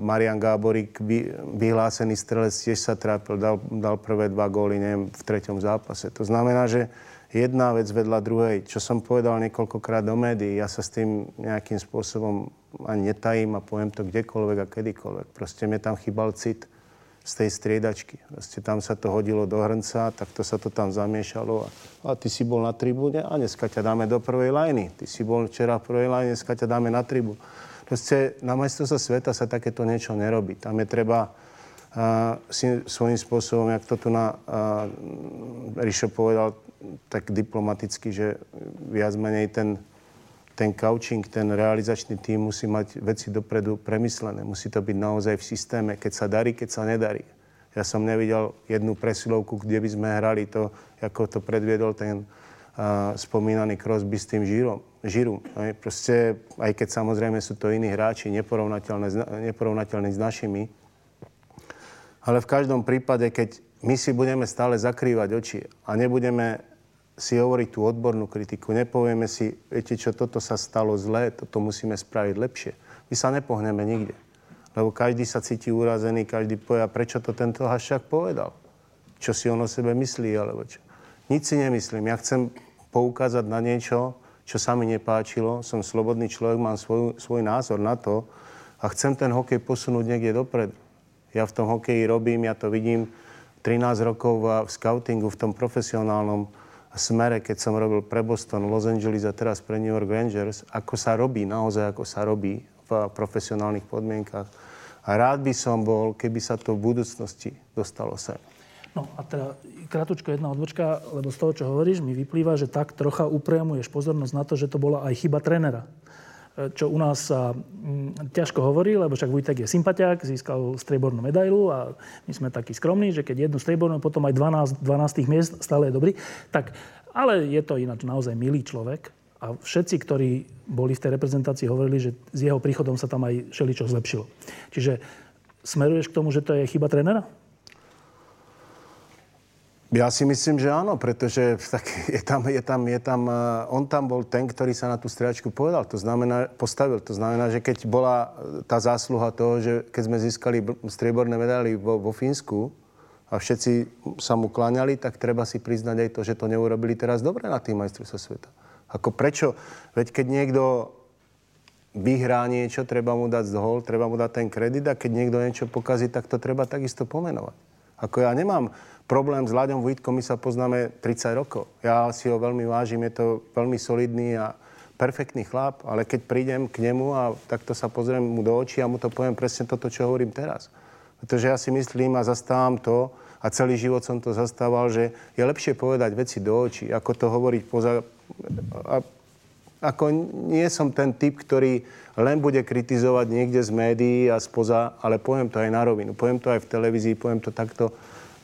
Marian Gáborík, vy, vyhlásený strelec, tiež sa trápil, dal, dal prvé dva góly, neviem, v treťom zápase. To znamená, že jedna vec vedľa druhej. Čo som povedal niekoľkokrát do médií, ja sa s tým nejakým spôsobom ani netajím a poviem to kdekoľvek a kedykoľvek. Proste mne tam chýbal cit z tej striedačky. Proste tam sa to hodilo do hrnca, tak to sa to tam zamiešalo. A, a ty si bol na tribúne a dneska ťa dáme do prvej lajny. Ty si bol včera v prvej lajne, dneska ťa dáme na tribúne. Proste na majstrovstve sveta sa takéto niečo nerobí. Tam je treba uh, si svojím spôsobom, jak to tu na uh, Rišo povedal, tak diplomaticky, že viac menej ten, ten coaching, ten realizačný tým musí mať veci dopredu premyslené. Musí to byť naozaj v systéme, keď sa darí, keď sa nedarí. Ja som nevidel jednu presilovku, kde by sme hrali to, ako to predviedol ten uh, spomínaný Crosby s tým Žirom. Žiru. Aj, proste, aj keď samozrejme sú to iní hráči, neporovnateľní s našimi, ale v každom prípade, keď my si budeme stále zakrývať oči a nebudeme si hovoriť tú odbornú kritiku. Nepovieme si, viete čo, toto sa stalo zlé, toto musíme spraviť lepšie. My sa nepohneme nikde. Lebo každý sa cíti urazený, každý povie, prečo to tento Haščák povedal? Čo si on o sebe myslí, alebo čo? Nic si nemyslím. Ja chcem poukázať na niečo, čo sa mi nepáčilo. Som slobodný človek, mám svoj, svoj názor na to a chcem ten hokej posunúť niekde dopredu. Ja v tom hokeji robím, ja to vidím 13 rokov v scoutingu, v tom profesionálnom smere, keď som robil pre Boston, Los Angeles a teraz pre New York Rangers, ako sa robí, naozaj ako sa robí v profesionálnych podmienkach. A rád by som bol, keby sa to v budúcnosti dostalo sem. No a teda kratučko jedna odbočka, lebo z toho, čo hovoríš, mi vyplýva, že tak trocha upriamuješ pozornosť na to, že to bola aj chyba trénera. E, čo u nás sa m, ťažko hovorí, lebo však Vujtek je sympatiák, získal striebornú medailu a my sme takí skromní, že keď jednu striebornú, potom aj 12, 12 miest, stále je dobrý. Tak, ale je to ináč naozaj milý človek a všetci, ktorí boli v tej reprezentácii, hovorili, že s jeho príchodom sa tam aj všeličo zlepšilo. Čiže smeruješ k tomu, že to je chyba trénera? Ja si myslím, že áno, pretože tak je tam, je tam, je tam, uh, on tam bol ten, ktorý sa na tú striačku povedal, to znamená, postavil. To znamená, že keď bola tá zásluha toho, že keď sme získali strieborné medaily vo, vo Fínsku a všetci sa mu kláňali, tak treba si priznať aj to, že to neurobili teraz dobre na tým majstrovstve sveta. Ako prečo? Veď keď niekto vyhrá niečo, treba mu dať zhol, treba mu dať ten kredit a keď niekto niečo pokazí, tak to treba takisto pomenovať. Ako ja nemám problém s Láďom Vojtkom, my sa poznáme 30 rokov. Ja si ho veľmi vážim, je to veľmi solidný a perfektný chlap, ale keď prídem k nemu a takto sa pozriem mu do očí a mu to poviem presne toto, čo hovorím teraz. Pretože ja si myslím a zastávam to, a celý život som to zastával, že je lepšie povedať veci do očí, ako to hovoriť poza... A, ako nie som ten typ, ktorý len bude kritizovať niekde z médií a spoza, ale poviem to aj na rovinu. Poviem to aj v televízii, poviem to takto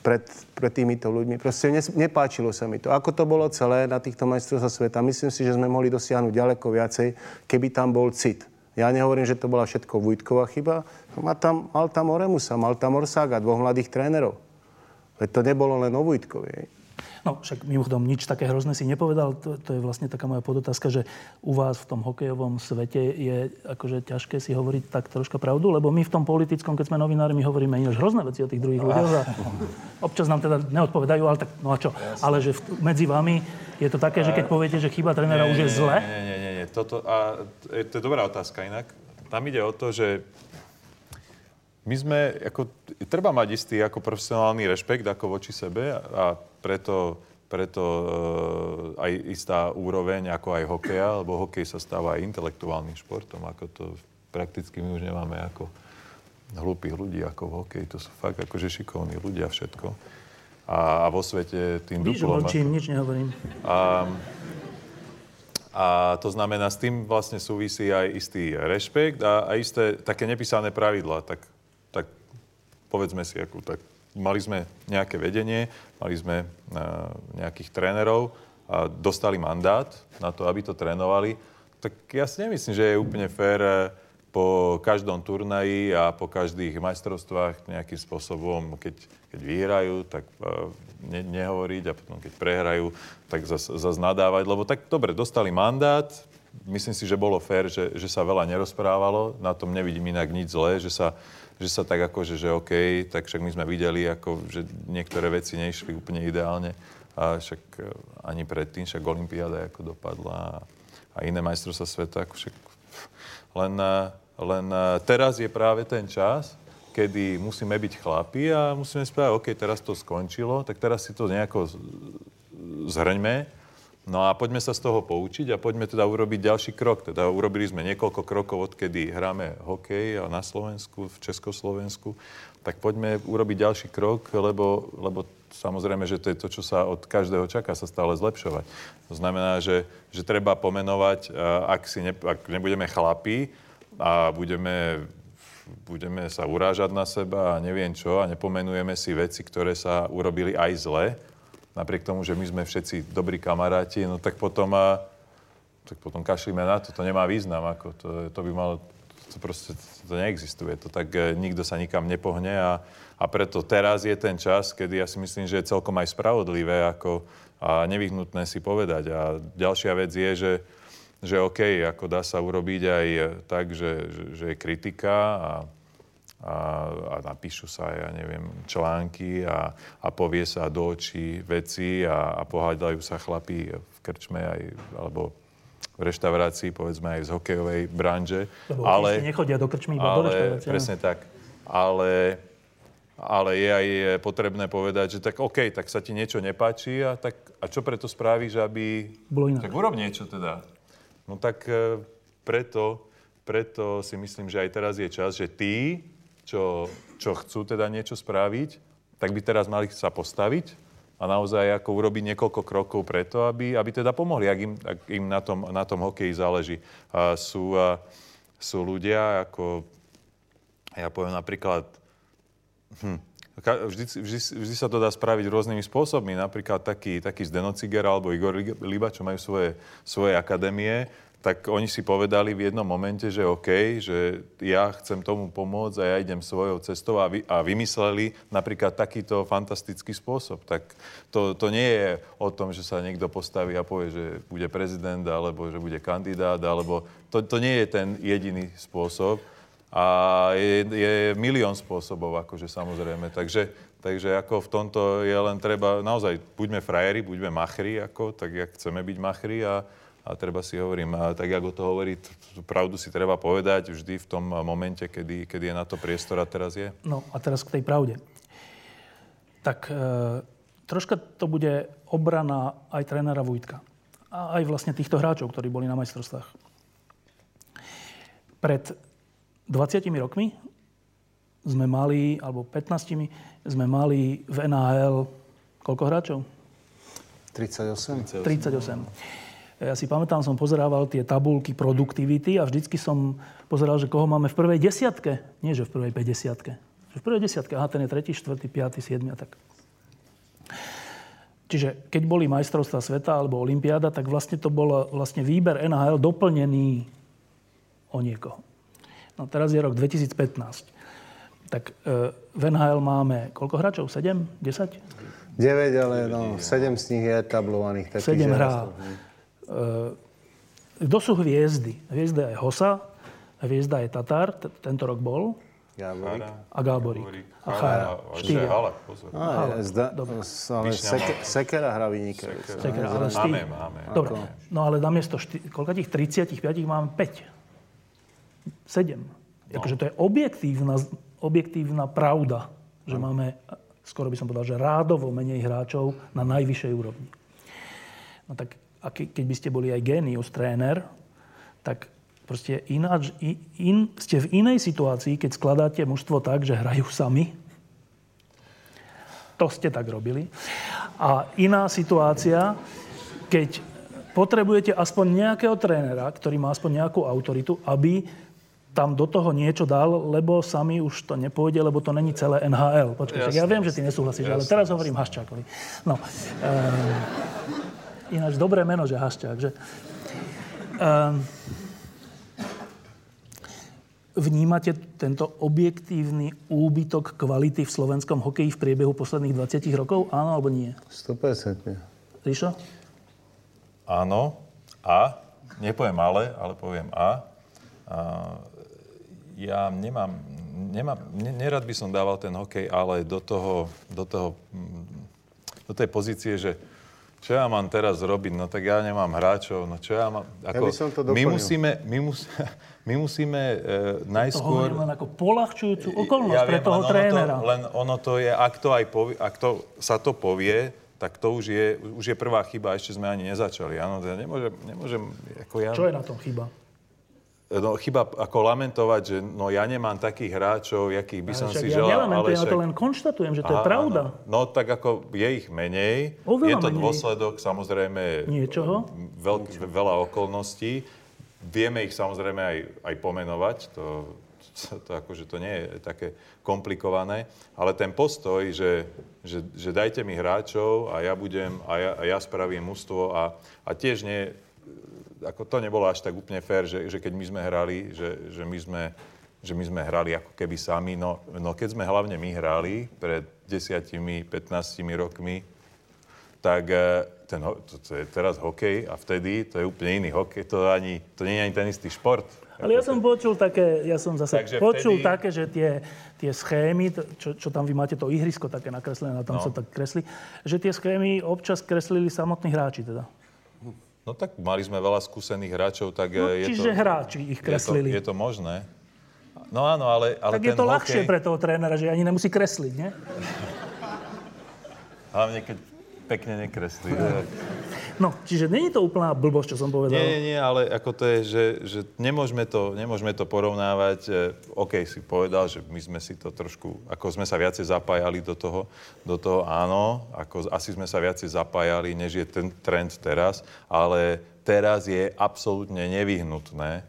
pred, pred týmito ľuďmi. Proste ne, nepáčilo sa mi to. Ako to bolo celé na týchto majstrovstvách sveta, myslím si, že sme mohli dosiahnuť ďaleko viacej, keby tam bol cit. Ja nehovorím, že to bola všetko Vujtková chyba. Mal tam, mal tam Oremusa, mal tam Orsága, dvoch mladých trénerov. Veď to nebolo len o Vujtkovi. No však mimochodom nič také hrozné si nepovedal. To, to je vlastne taká moja podotázka, že u vás v tom hokejovom svete je akože ťažké si hovoriť tak troška pravdu, lebo my v tom politickom, keď sme novinári, my hovoríme ináč hrozné veci o tých druhých ľuďoch a občas nám teda neodpovedajú, ale tak no a čo? Jasne. Ale že v, medzi vami je to také, že keď poviete, že chyba trénera už je zle? Nie, nie, nie, nie. Toto, a to je dobrá otázka inak. Tam ide o to, že my sme, ako, treba mať istý ako profesionálny rešpekt ako voči sebe a preto, preto e, aj istá úroveň ako aj hokeja, lebo hokej sa stáva aj intelektuálnym športom, ako to prakticky my už nemáme ako hlúpých ľudí ako v hokeji. To sú fakt akože šikovní ľudia všetko. A, a vo svete tým Víš, duplom... Víš, nič nehovorím. A, a to znamená, s tým vlastne súvisí aj istý rešpekt a, a isté také nepísané pravidlá. Tak povedzme si, ako, tak mali sme nejaké vedenie, mali sme uh, nejakých trénerov a dostali mandát na to, aby to trénovali, tak ja si nemyslím, že je úplne fér e, po každom turnaji a po každých majstrovstvách nejakým spôsobom, keď, keď vyhrajú, tak uh, ne, nehovoriť a potom keď prehrajú, tak zase zas nadávať, lebo tak dobre, dostali mandát, myslím si, že bolo fér, že, že sa veľa nerozprávalo, na tom nevidím inak nič zlé, že sa že sa tak ako, že, že OK, tak však my sme videli, ako, že niektoré veci nešli úplne ideálne. A však e, ani predtým, však Olympiáda ako dopadla a iné majstrovstvá sveta, ako však len, e, len e, teraz je práve ten čas, kedy musíme byť chlapi a musíme spraviť, OK, teraz to skončilo, tak teraz si to nejako zhrňme No a poďme sa z toho poučiť a poďme teda urobiť ďalší krok. Teda urobili sme niekoľko krokov, odkedy hráme hokej na Slovensku, v Československu. Tak poďme urobiť ďalší krok, lebo, lebo samozrejme, že to je to, čo sa od každého čaká, sa stále zlepšovať. To znamená, že, že treba pomenovať, ak, si ne, ak nebudeme chlapí a budeme budeme sa urážať na seba a neviem čo a nepomenujeme si veci, ktoré sa urobili aj zle, napriek tomu, že my sme všetci dobrí kamaráti, no tak potom, a, tak potom kašlíme na to, to nemá význam, ako to, to by malo, to proste to neexistuje, to tak e, nikto sa nikam nepohne a, a preto teraz je ten čas, kedy ja si myslím, že je celkom aj spravodlivé ako, a nevyhnutné si povedať. A ďalšia vec je, že, že OK, ako dá sa urobiť aj tak, že, že, je kritika a a, a napíšu sa, ja neviem, články a, a povie sa do očí veci a, a pohádajú sa chlapí v krčme aj, alebo v reštaurácii, povedzme aj z hokejovej branže. Lebo ale, nechodia do krčmy iba ale, do reštaurácie. Presne tak. Ale, ale je aj potrebné povedať, že tak OK, tak sa ti niečo nepáči a, tak, a čo preto spravíš, aby... Bolo inak. Tak urob niečo teda. No tak e, preto, preto si myslím, že aj teraz je čas, že tí, čo, čo chcú teda niečo spraviť, tak by teraz mali sa postaviť a naozaj ako urobiť niekoľko krokov preto, aby, aby teda pomohli, ak im, ak im na, tom, na tom hokeji záleží. A sú, a, sú ľudia, ako ja poviem napríklad, hm, Vždy, vždy, vždy sa to dá spraviť rôznymi spôsobmi. Napríklad taký, taký Zdeno Ciger alebo Igor Liba, čo majú svoje, svoje akadémie, tak oni si povedali v jednom momente, že OK, že ja chcem tomu pomôcť a ja idem svojou cestou a, vy, a vymysleli napríklad takýto fantastický spôsob. Tak to, to nie je o tom, že sa niekto postaví a povie, že bude prezident alebo že bude kandidát, alebo to, to nie je ten jediný spôsob. A je, je milión spôsobov, akože samozrejme. Takže, takže ako v tomto je len treba, naozaj, buďme frajeri, buďme machri, ako, tak jak chceme byť machri a, a treba si hovorím, tak ako to hovorí, pravdu si treba povedať vždy v tom momente, kedy, kedy je na to priestor a teraz je. No a teraz k tej pravde. Tak e, troška to bude obrana aj trénera Vujtka. A aj vlastne týchto hráčov, ktorí boli na majstrovstvách. Pred 20 rokmi sme mali, alebo 15 sme mali v NHL koľko hráčov? 38. 38. Ja si pamätám, som pozerával tie tabulky produktivity a vždycky som pozeral, že koho máme v prvej desiatke. Nie, že v prvej 50 Že v prvej desiatke. Aha, ten je tretí, štvrtý, piatý, siedmy a tak. Čiže keď boli majstrovstvá sveta alebo olympiáda, tak vlastne to bol vlastne výber NHL doplnený o niekoho. No teraz je rok 2015. Tak e, v NHL máme koľko hráčov? 7? 10? 9, ale no, 7 z nich je tablovaných. 7 hrá. Ehm, kto sú hviezdy? Hviezda je Hosa, hviezda je Tatar, t- tento rok bol. Gáborík. A Gáborík. A Chára. Štyria. Ale, ale, zda, ale seke, Sekera hrá vynikajúco. Sekera, ale stý... Máme, máme. Dobre, no ale namiesto šty... koľko tých 35 máme 5. 7. No. Akože to je objektívna, objektívna pravda, že no. máme, skoro by som povedal, že rádovo menej hráčov na najvyššej úrovni. No tak a ke, keď by ste boli aj genius tréner, tak proste ináč, in, ste v inej situácii, keď skladáte mužstvo tak, že hrajú sami. To ste tak robili. A iná situácia, keď potrebujete aspoň nejakého trénera, ktorý má aspoň nejakú autoritu, aby tam do toho niečo dal, lebo sami už to nepôjde, lebo to není celé NHL. Počkaj, ja viem, že ty nesúhlasíš, ale teraz hovorím Haščákovi. No, um, Ináč dobré meno, že Hašťák, že? Um, vnímate tento objektívny úbytok kvality v slovenskom hokeji v priebehu posledných 20 rokov? Áno alebo nie? 100%. Ríšo? Áno. A. Nepoviem ale, ale poviem A. a ja nemám, nemám, nerad by som dával ten hokej, ale do toho, do toho, do tej pozície, že čo ja mám teraz robiť? No tak ja nemám hráčov, no čo ja mám... Ako, ja by som to my musíme, my, mus, [LAUGHS] my musíme e, najskôr... To len ako polahčujúcu okolnosť ja pre viem, toho len trénera. Ono to, len ono to je, ak to, aj povie, ak to sa to povie, tak to už je, už je prvá chyba, ešte sme ani nezačali. Áno, ja nemôžem, nemôžem ako ja... Čo je na tom chyba? No, chyba ako lamentovať, že no ja nemám takých hráčov, jakých by som si ja želal. ale ja to len konštatujem, že to Aha, je pravda. No, no tak ako je ich menej. Oveľa je to menej. dôsledok samozrejme Niečoho? Veľk, Niečo. veľa okolností. Vieme ich samozrejme aj, aj pomenovať. To, to, to, akože to nie je také komplikované. Ale ten postoj, že, že, že dajte mi hráčov a ja budem a ja, a ja spravím mústvo a, a tiež nie ako to nebolo až tak úplne fér, že, že keď my sme hrali, že, že, my sme, že my sme hrali ako keby sami. No, no keď sme hlavne my hrali pred 10-15 rokmi, tak e, ten, to, to je teraz hokej a vtedy to je úplne iný hokej. To, ani, to nie je ani ten istý šport. Ale ja som počul také, ja som zase Takže počul vtedy- také, že tie, tie schémy, čo, čo tam vy máte, to ihrisko také nakreslené, na tom No. sa tak kreslí, že tie schémy občas kreslili samotní hráči teda. No tak mali sme veľa skúsených hráčov, tak No, e, je čiže to... hráči ich je to, kreslili. je to možné. No áno, ale, ale tak je to hokej, ľahšie pre toho trénera, že ani nemusí kresliť, nie? Hlavne, keď pekne nekreslí. No, čiže není to úplná blbosť, čo som povedal. Nie, nie, nie, ale ako to je, že, že nemôžeme, to, nemôžeme to porovnávať. E, OK, si povedal, že my sme si to trošku, ako sme sa viacej zapájali do toho, do toho áno, ako asi sme sa viacej zapájali, než je ten trend teraz, ale teraz je absolútne nevyhnutné,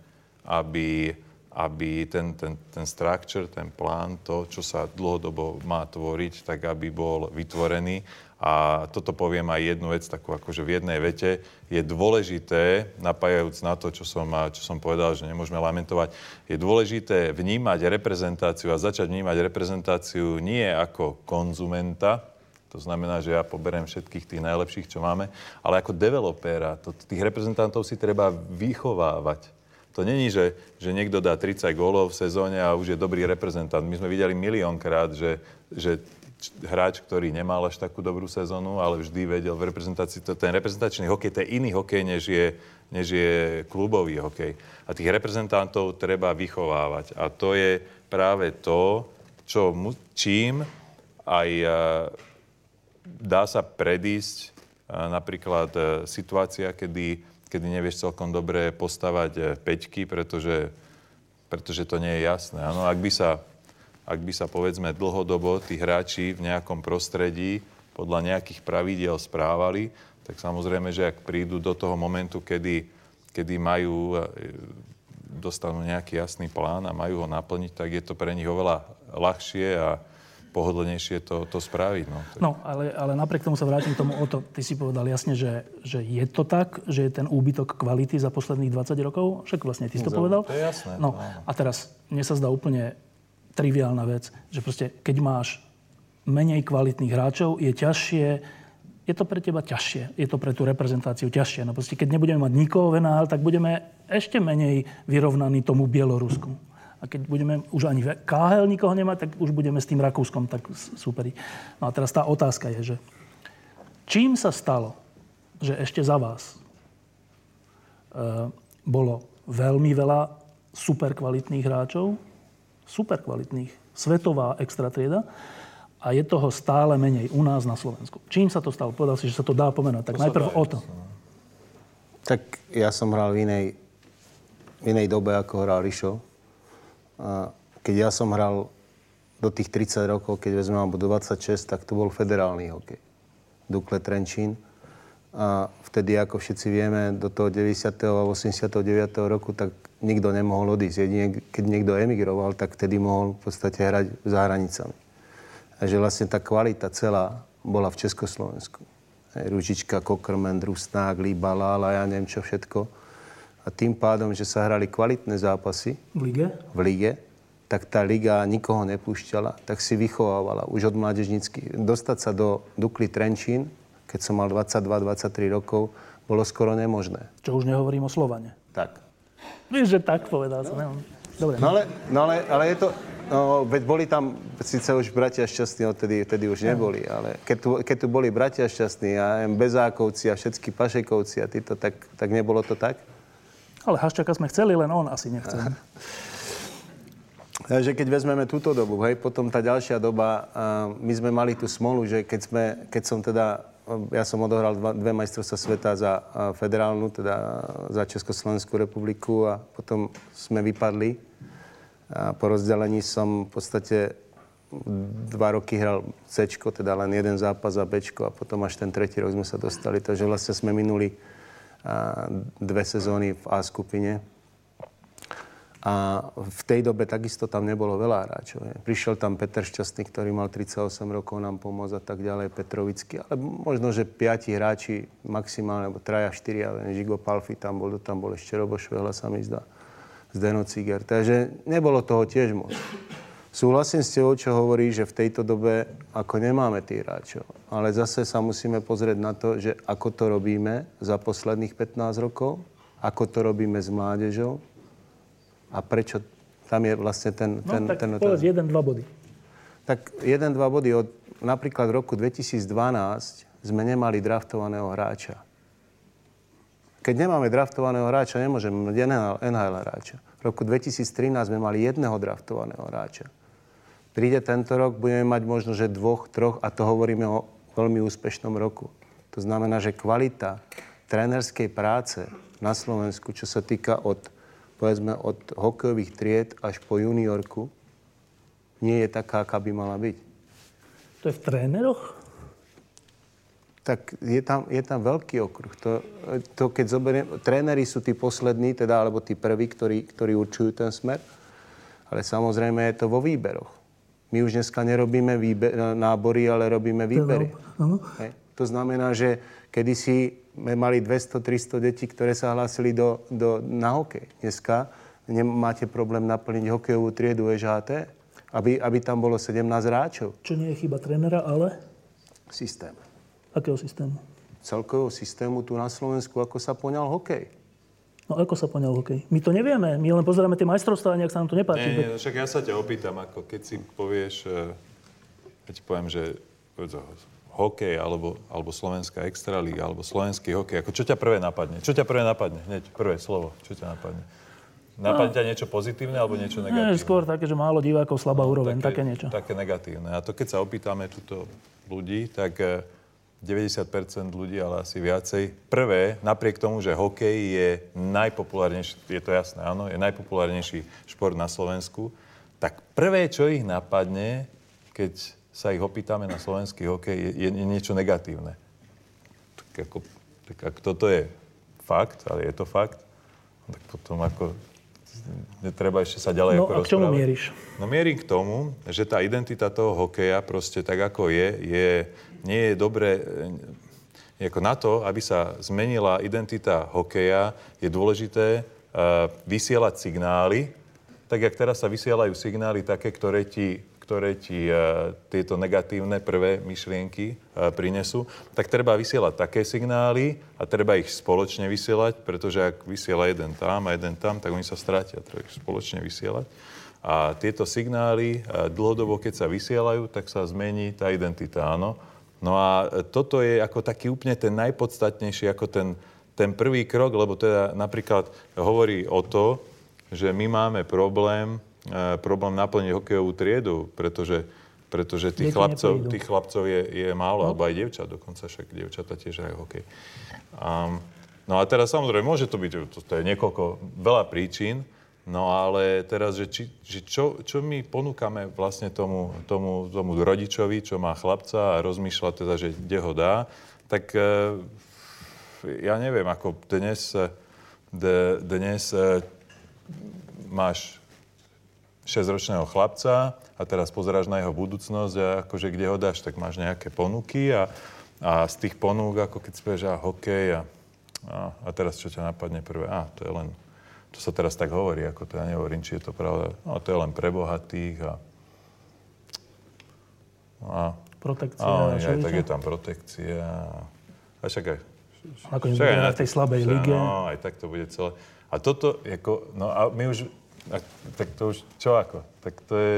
aby, aby ten, ten, ten structure, ten plán, to, čo sa dlhodobo má tvoriť, tak aby bol vytvorený. A toto poviem aj jednu vec, takú akože v jednej vete. Je dôležité, napájajúc na to, čo som, čo som povedal, že nemôžeme lamentovať, je dôležité vnímať reprezentáciu a začať vnímať reprezentáciu nie ako konzumenta, to znamená, že ja poberiem všetkých tých najlepších, čo máme, ale ako developéra. Tých reprezentantov si treba vychovávať. To není, že, že niekto dá 30 gólov v sezóne a už je dobrý reprezentant. My sme videli miliónkrát, že, že hráč, ktorý nemal až takú dobrú sezónu, ale vždy vedel v reprezentácii, to, ten reprezentačný hokej, to je iný hokej, než je, než je klubový hokej. A tých reprezentantov treba vychovávať. A to je práve to, čo čím aj eh, dá sa predísť a, napríklad e, situácia, kedy, kedy nevieš celkom dobre postavať e, peťky, pretože, pretože to nie je jasné. Áno, ak by sa, ak by sa povedzme dlhodobo tí hráči v nejakom prostredí podľa nejakých pravidiel správali, tak samozrejme, že ak prídu do toho momentu, kedy, kedy majú, e, dostanú nejaký jasný plán a majú ho naplniť, tak je to pre nich oveľa ľahšie a pohodlnejšie to, to spraviť. No. No, ale, ale napriek tomu sa vrátim k tomu o to. Ty si povedal jasne, že, že je to tak, že je ten úbytok kvality za posledných 20 rokov. Však vlastne ty si to povedal. to je jasné, No, to áno. a teraz mne sa zdá úplne triviálna vec, že proste keď máš menej kvalitných hráčov, je ťažšie, je to pre teba ťažšie. Je to pre tú reprezentáciu ťažšie. No proste, keď nebudeme mať nikoho v NHL, tak budeme ešte menej vyrovnaní tomu Bielorusku. A keď budeme už ani KHL nikoho nemať, tak už budeme s tým Rakúskom tak s- superiť. No a teraz tá otázka je, že čím sa stalo, že ešte za vás e, bolo veľmi veľa super kvalitných hráčov, super kvalitných, svetová extra trieda, a je toho stále menej u nás na Slovensku. Čím sa to stalo? Povedal si, že sa to dá pomenovať. Tak To najprv o to. Tak ja som hral v inej, v inej dobe, ako hral Rišo. A keď ja som hral do tých 30 rokov, keď vezmem alebo do 26, tak to bol federálny hokej. Dukle Trenčín. A vtedy, ako všetci vieme, do toho 90. a 89. roku, tak nikto nemohol odísť. Jedine, keď niekto emigroval, tak vtedy mohol v podstate hrať za hranicami. A že vlastne tá kvalita celá bola v Československu. Ružička, Kokrmen, Rusnák, Líbala, ja neviem čo všetko. A tým pádom, že sa hrali kvalitné zápasy V lige? v lige, tak tá liga nikoho nepúšťala, tak si vychovávala už od mládežnícky. Dostať sa do Dukly Trenčín, keď som mal 22-23 rokov, bolo skoro nemožné. Čo už nehovorím o Slovane. Tak. Vieš, že tak povedal som. neviem. Dobre. No ale, no ale, ale je to... No, veď boli tam síce už bratia šťastní, odtedy, vtedy už neboli, ale keď tu, keď tu boli bratia šťastní a Bezákovci a všetky Pašekovci a títo, tak, tak nebolo to tak? Ale Haščaka sme chceli, len on asi nechcel. Takže keď vezmeme túto dobu, hej, potom tá ďalšia doba, my sme mali tú smolu, že keď, sme, keď som teda, ja som odohral dva, dve majstrovstvá sveta za a, federálnu, teda za Československú republiku a potom sme vypadli. A po rozdelení som v podstate dva roky hral C, teda len jeden zápas a B a potom až ten tretí rok sme sa dostali. Takže vlastne sme minuli a, dve sezóny v A skupine. A v tej dobe takisto tam nebolo veľa hráčov. je. Prišiel tam Peter Šťastný, ktorý mal 38 rokov nám pomôcť a tak ďalej, Petrovický. Ale možno, že piati hráči maximálne, alebo traja, štyria, neviem, Žigo Palfi tam bol, tam bol ešte Robo Švehla, sa mi zdá, Zdeno Ciger. Takže nebolo toho tiež moc. Súhlasím s tebou, čo hovorí, že v tejto dobe ako nemáme tých hráčov. Ale zase sa musíme pozrieť na to, že ako to robíme za posledných 15 rokov, ako to robíme s mládežou a prečo tam je vlastne ten... No, ten, tak ten povedz jeden, dva body. Tak jeden, dva body. Od napríklad roku 2012 sme nemali draftovaného hráča. Keď nemáme draftovaného hráča, nemôžeme mať NHL hráča. V roku 2013 sme mali jedného draftovaného hráča. Príde tento rok, budeme mať možno, že dvoch, troch, a to hovoríme o veľmi úspešnom roku. To znamená, že kvalita trénerskej práce na Slovensku, čo sa týka od, povedzme, od hokejových tried až po juniorku, nie je taká, aká by mala byť. To je v tréneroch? Tak je tam, je tam veľký okruh. To, to keď zoberiem, tréneri sú tí poslední, teda, alebo tí prví, ktorí, ktorí určujú ten smer. Ale samozrejme je to vo výberoch. My už dneska nerobíme výbe- nábory, ale robíme výbery. Hej. To znamená, že kedysi sme mali 200-300 detí, ktoré sa hlásili do, do, na hokej. Dneska nemáte problém naplniť hokejovú triedu EŽHT, aby, aby tam bolo 17 hráčov. Čo nie je chyba trénera, ale Systém. akého systému? Celkového systému tu na Slovensku, ako sa poňal hokej. No ako sa poňal hokej? My to nevieme, my len pozeráme tie majstrovstvá nejak sa nám to nepáči. Nie, nie, no však ja sa ťa opýtam, ako keď si povieš, eh, ja ti poviem, že povedz, hokej alebo, alebo slovenská extralíga alebo slovenský hokej, ako čo ťa prvé napadne? Čo ťa prvé napadne? Hneď prvé slovo, čo ťa napadne? Napadne ťa niečo pozitívne alebo niečo Nie, negatívne? skôr také, že málo divákov, slabá úroveň, také, niečo. Také negatívne. A to keď sa opýtame túto ľudí, tak eh, 90% ľudí, ale asi viacej. Prvé, napriek tomu, že hokej je najpopulárnejší, je to jasné, áno, je najpopulárnejší šport na Slovensku, tak prvé, čo ich napadne, keď sa ich opýtame na slovenský hokej, je, je niečo negatívne. Tak, ako, tak ak toto je fakt, ale je to fakt, tak potom ako netreba ešte sa ďalej No ako a k čomu rozprávať. mieríš? No mierim k tomu, že tá identita toho hokeja proste tak ako je, je nie je dobre, e, ako na to, aby sa zmenila identita hokeja, je dôležité uh, vysielať signály, tak jak teraz sa vysielajú signály také, ktoré ti, ktoré ti uh, tieto negatívne prvé myšlienky uh, prinesú, tak treba vysielať také signály a treba ich spoločne vysielať, pretože ak vysiela jeden tam a jeden tam, tak oni sa strátia, treba ich spoločne vysielať. A tieto signály uh, dlhodobo, keď sa vysielajú, tak sa zmení tá identita, áno. No a toto je ako taký úplne ten najpodstatnejší, ako ten, ten prvý krok, lebo teda napríklad hovorí o to, že my máme problém, problém naplniť hokejovú triedu, pretože, pretože tých Deti chlapcov, neprídu. tých chlapcov je, je málo, alebo aj dievčat dokonca, však dievčata tiež hrajú hokej. Um, no a teraz samozrejme, môže to byť, to, to je niekoľko, veľa príčin, No ale teraz, že, či, že čo, čo my ponúkame vlastne tomu, tomu, tomu rodičovi, čo má chlapca a rozmýšľa teda, že kde ho dá, tak e, ja neviem, ako dnes, e, dnes e, máš 6-ročného chlapca a teraz pozeráš na jeho budúcnosť a akože kde ho dáš, tak máš nejaké ponuky a, a z tých ponúk, ako keď spieš a hokej a, a, a teraz čo ťa napadne prvé? A, to je len to sa teraz tak hovorí, ako to ja nehovorím, či je to pravda. No, to je len pre bohatých a... a Protekcia a aj tak je všeličo? tam protekcia. A však aj... Nakoniec budeme na- v tej slabej lige. No, aj tak to bude celé. A toto, ako, no a my už... A, tak to už, čo ako? Tak to je...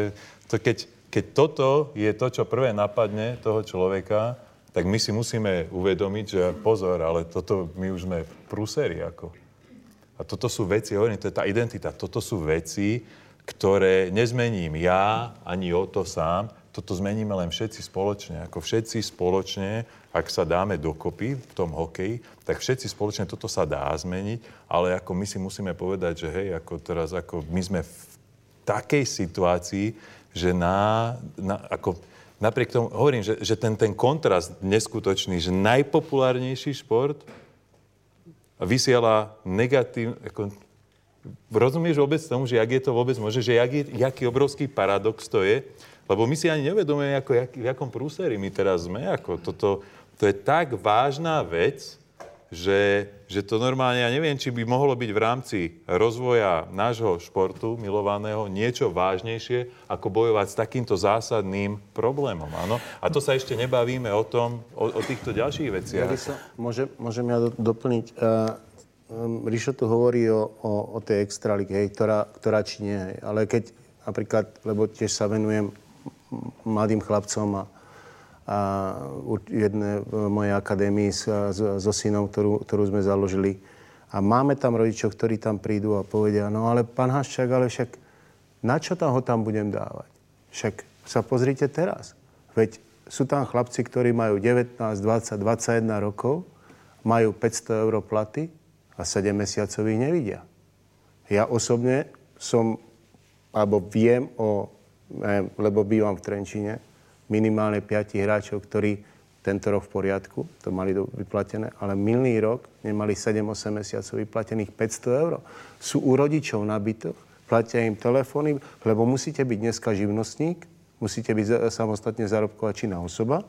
To keď, keď toto je to, čo prvé napadne toho človeka, tak my si musíme uvedomiť, že pozor, ale toto my už sme prúseri, ako. A toto sú veci, hovorím, to je tá identita, toto sú veci, ktoré nezmením ja, ani o to sám, toto zmeníme len všetci spoločne. Ako všetci spoločne, ak sa dáme dokopy v tom hokeji, tak všetci spoločne toto sa dá zmeniť, ale ako my si musíme povedať, že hej, ako teraz, ako my sme v takej situácii, že na, na ako, napriek tomu, hovorím, že, že ten, ten kontrast neskutočný, že najpopulárnejší šport vysiela negatív... Ako, rozumieš vôbec tomu, že jak je to vôbec možné, že jak je, jaký obrovský paradox to je? Lebo my si ani nevedomujeme, ako, jak, v jakom prúseri my teraz sme. Ako toto, to je tak vážna vec, že, že to normálne, ja neviem, či by mohlo byť v rámci rozvoja nášho športu milovaného niečo vážnejšie, ako bojovať s takýmto zásadným problémom, áno? A to sa ešte nebavíme o tom, o, o týchto ďalších veciach. Ja sa, môžem, môžem ja do, doplniť. Um, Rišo tu hovorí o, o, o tej extralíge, hej, ktorá, ktorá či nie, hej. Ale keď napríklad, lebo tiež sa venujem mladým chlapcom a a jedné v mojej akadémii so synom, ktorú, ktorú sme založili. A máme tam rodičov, ktorí tam prídu a povedia, no ale pán Haščák, ale však na čo tam ho tam budem dávať? Však sa pozrite teraz. Veď sú tam chlapci, ktorí majú 19, 20, 21 rokov, majú 500 eur platy a 7 mesiacov ich nevidia. Ja osobne som, alebo viem o, lebo bývam v Trenčine, minimálne 5 hráčov, ktorí tento rok v poriadku, to mali vyplatené, ale minulý rok nemali 7-8 mesiacov vyplatených 500 eur. Sú u rodičov na bytoch, platia im telefóny, lebo musíte byť dneska živnostník, musíte byť samostatne zárobková činná osoba,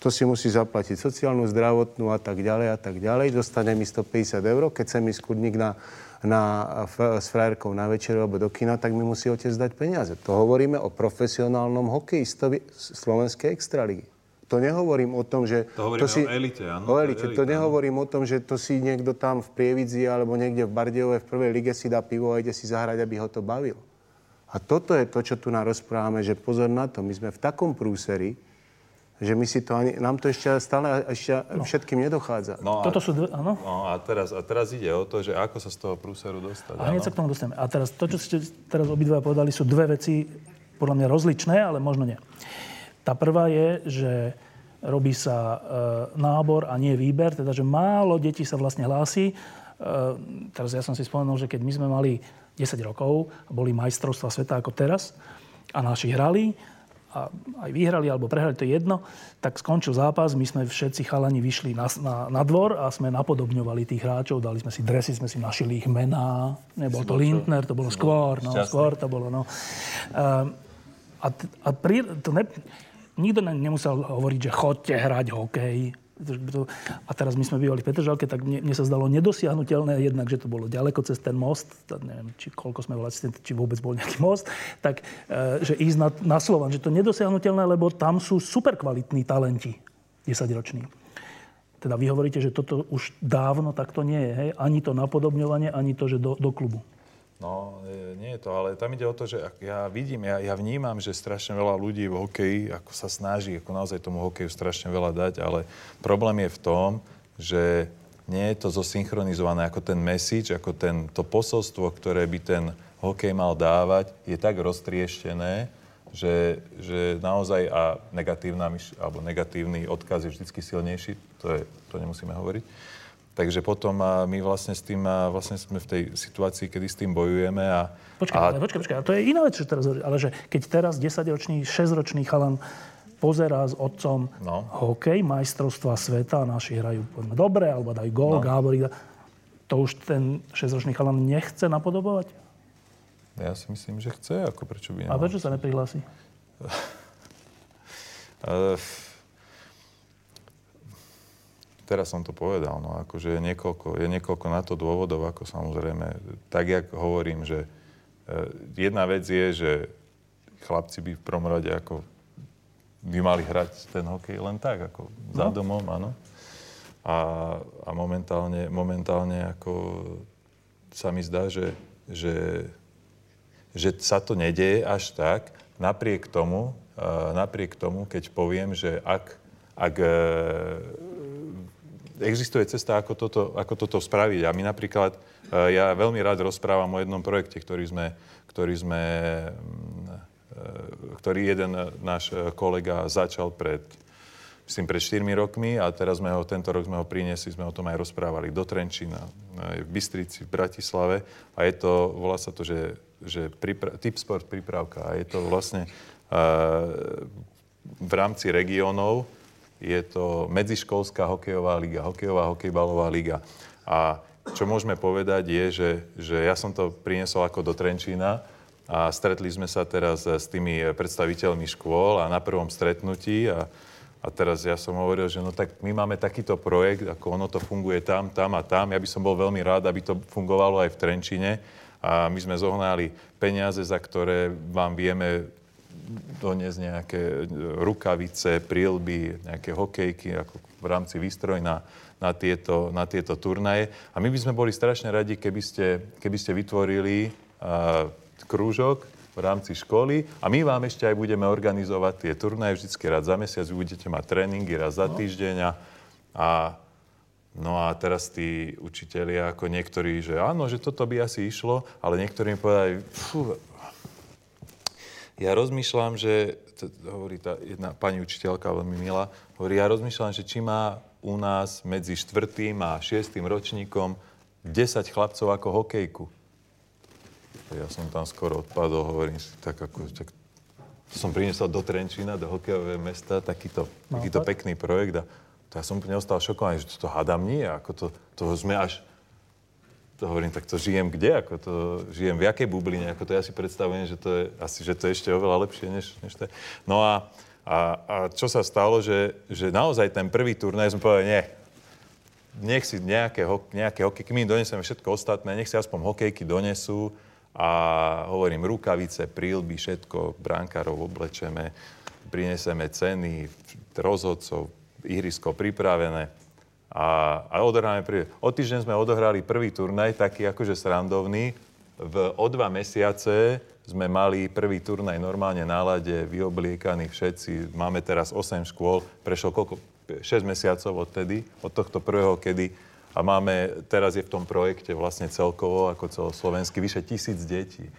to si musí zaplatiť sociálnu, zdravotnú a tak ďalej a tak ďalej. Dostane mi 150 eur, keď sa mi skudník na na, s frajerkou na večeru alebo do kina, tak mi musí otec dať peniaze. To hovoríme o profesionálnom hokejistovi Slovenskej extraligy. To nehovorím o tom, že... To hovoríme to si, o elite, áno. O elite. To nehovorím o tom, že to si niekto tam v Prievidzi alebo niekde v Bardejove v prvej lige si dá pivo a ide si zahrať, aby ho to bavil. A toto je to, čo tu nám rozprávame, že pozor na to, my sme v takom prúseri, že my si to ani, nám to ešte stále ešte no. všetkým nedochádza. No a, Toto sú dve, áno? No a teraz, a teraz ide o to, že ako sa z toho prúseru dostať. A hneď sa k tomu dostaneme. A teraz to, čo ste teraz obidva povedali, sú dve veci, podľa mňa rozličné, ale možno nie. Tá prvá je, že robí sa e, nábor a nie výber, teda, že málo detí sa vlastne hlási. E, teraz ja som si spomenul, že keď my sme mali 10 rokov a boli majstrovstva sveta ako teraz a naši hrali, a aj vyhrali alebo prehrali, to je jedno, tak skončil zápas, my sme všetci chalani vyšli na, na, na dvor a sme napodobňovali tých hráčov, dali sme si dresy, sme si našili ich mená, nebol to Lindner, to bolo skôr, no, skôr to bolo, no. A, a pri, to ne, nikto nemusel hovoriť, že chodte hrať hokej, a teraz my sme bývali v Petržalke, tak mne, mne sa zdalo nedosiahnutelné, jednak, že to bolo ďaleko cez ten most, neviem, či koľko sme volali, či vôbec bol nejaký most, tak e, že ísť na, na Slovan, že to nedosiahnutelné, lebo tam sú super kvalitní talenti, 10-roční. Teda vy hovoríte, že toto už dávno takto nie je, hej? Ani to napodobňovanie, ani to, že do, do klubu. No, nie je to, ale tam ide o to, že ja vidím, ja, ja vnímam, že strašne veľa ľudí v hokeji ako sa snaží, ako naozaj tomu hokeju strašne veľa dať, ale problém je v tom, že nie je to zosynchronizované ako ten message, ako ten, to posolstvo, ktoré by ten hokej mal dávať, je tak roztrieštené, že, že naozaj a negatívna, alebo negatívny odkaz je vždy silnejší, to, je, to nemusíme hovoriť Takže potom my vlastne s tým, vlastne sme v tej situácii, kedy s tým bojujeme. A, počkaj, a... ale počkaj, počkaj. A to je iná vec, čo teraz ale že keď teraz 10-ročný, 6-ročný chalan pozerá s otcom no. hokej, majstrovstva sveta a naši hrajú poďme, dobre, alebo dajú gól, no. Gábor, to už ten 6-ročný chalan nechce napodobovať? Ja si myslím, že chce, ako prečo by nemal. A prečo sa neprihlási? [LAUGHS] teraz som to povedal, no akože je niekoľko, je niekoľko na to dôvodov, ako samozrejme, tak jak hovorím, že e, jedna vec je, že chlapci by v prvom rade ako by mali hrať ten hokej len tak, ako no. za domom, áno. A, a momentálne, momentálne ako sa mi zdá, že, že, že sa to nedieje až tak, napriek tomu, napriek tomu, keď poviem, že ak, ak e, existuje cesta, ako toto, ako toto spraviť. A my napríklad, e, ja veľmi rád rozprávam o jednom projekte, ktorý sme, ktorý sme mm, e, ktorý jeden náš kolega začal pred, myslím, pred 4 rokmi a teraz sme ho, tento rok sme ho priniesli, sme o tom aj rozprávali. Do Trenčína, v Bystrici, v Bratislave. A je to, volá sa to, že, že pripra- typ sport prípravka a je to vlastne uh, v rámci regiónov, je to medziškolská hokejová liga, hokejová hokejbalová liga. A čo môžeme povedať je, že, že ja som to priniesol ako do Trenčína a stretli sme sa teraz s tými predstaviteľmi škôl a na prvom stretnutí a A teraz ja som hovoril, že no tak my máme takýto projekt, ako ono to funguje tam, tam a tam. Ja by som bol veľmi rád, aby to fungovalo aj v Trenčine. A my sme zohnali peniaze, za ktoré vám vieme doniesť nejaké rukavice, prílby, nejaké hokejky, ako v rámci výstroj na, na, tieto, na tieto turnaje. A my by sme boli strašne radi, keby ste, keby ste vytvorili uh, krúžok, v rámci školy a my vám ešte aj budeme organizovať tie turnaje vždycky raz za mesiac, vy budete mať tréningy raz za no. týždeň a, a No a teraz tí učitelia, ako niektorí, že áno, že toto by asi išlo, ale niektorí mi povedali, fú, ja rozmýšľam, že, to hovorí tá jedna pani učiteľka, veľmi milá, hovorí, ja rozmýšľam, že či má u nás medzi štvrtým a šiestým ročníkom 10 chlapcov ako hokejku. Ja som tam skoro odpadol, hovorím si, tak ako, tak som priniesol do Trenčína, do hokejového mesta, takýto, no, takýto tak? pekný projekt a to ja som úplne ostal šokovaný, že to hádam nie, ako to, to sme až, to hovorím, tak to žijem kde, ako to žijem v jakej bubline, ako to ja si predstavujem, že to je, asi, že to je ešte oveľa lepšie, než, než to je. No a, a, a čo sa stalo, že, že naozaj ten prvý turnaj sme povedali, nie, nech si nejaké, nejaké hokejky, my donesieme všetko ostatné, nech si aspoň hokejky donesú, a hovorím, rukavice, prílby, všetko, brankárov oblečeme, prineseme ceny, rozhodcov, ihrisko pripravené a, a odohráme prvý. O týždeň sme odohrali prvý turnaj, taký akože srandovný. V, o dva mesiace sme mali prvý turnaj normálne na lade, vyobliekaní všetci. Máme teraz 8 škôl, prešlo koľko? 6 mesiacov odtedy, od tohto prvého, kedy a máme, teraz je v tom projekte vlastne celkovo, ako celoslovensky, vyše tisíc detí.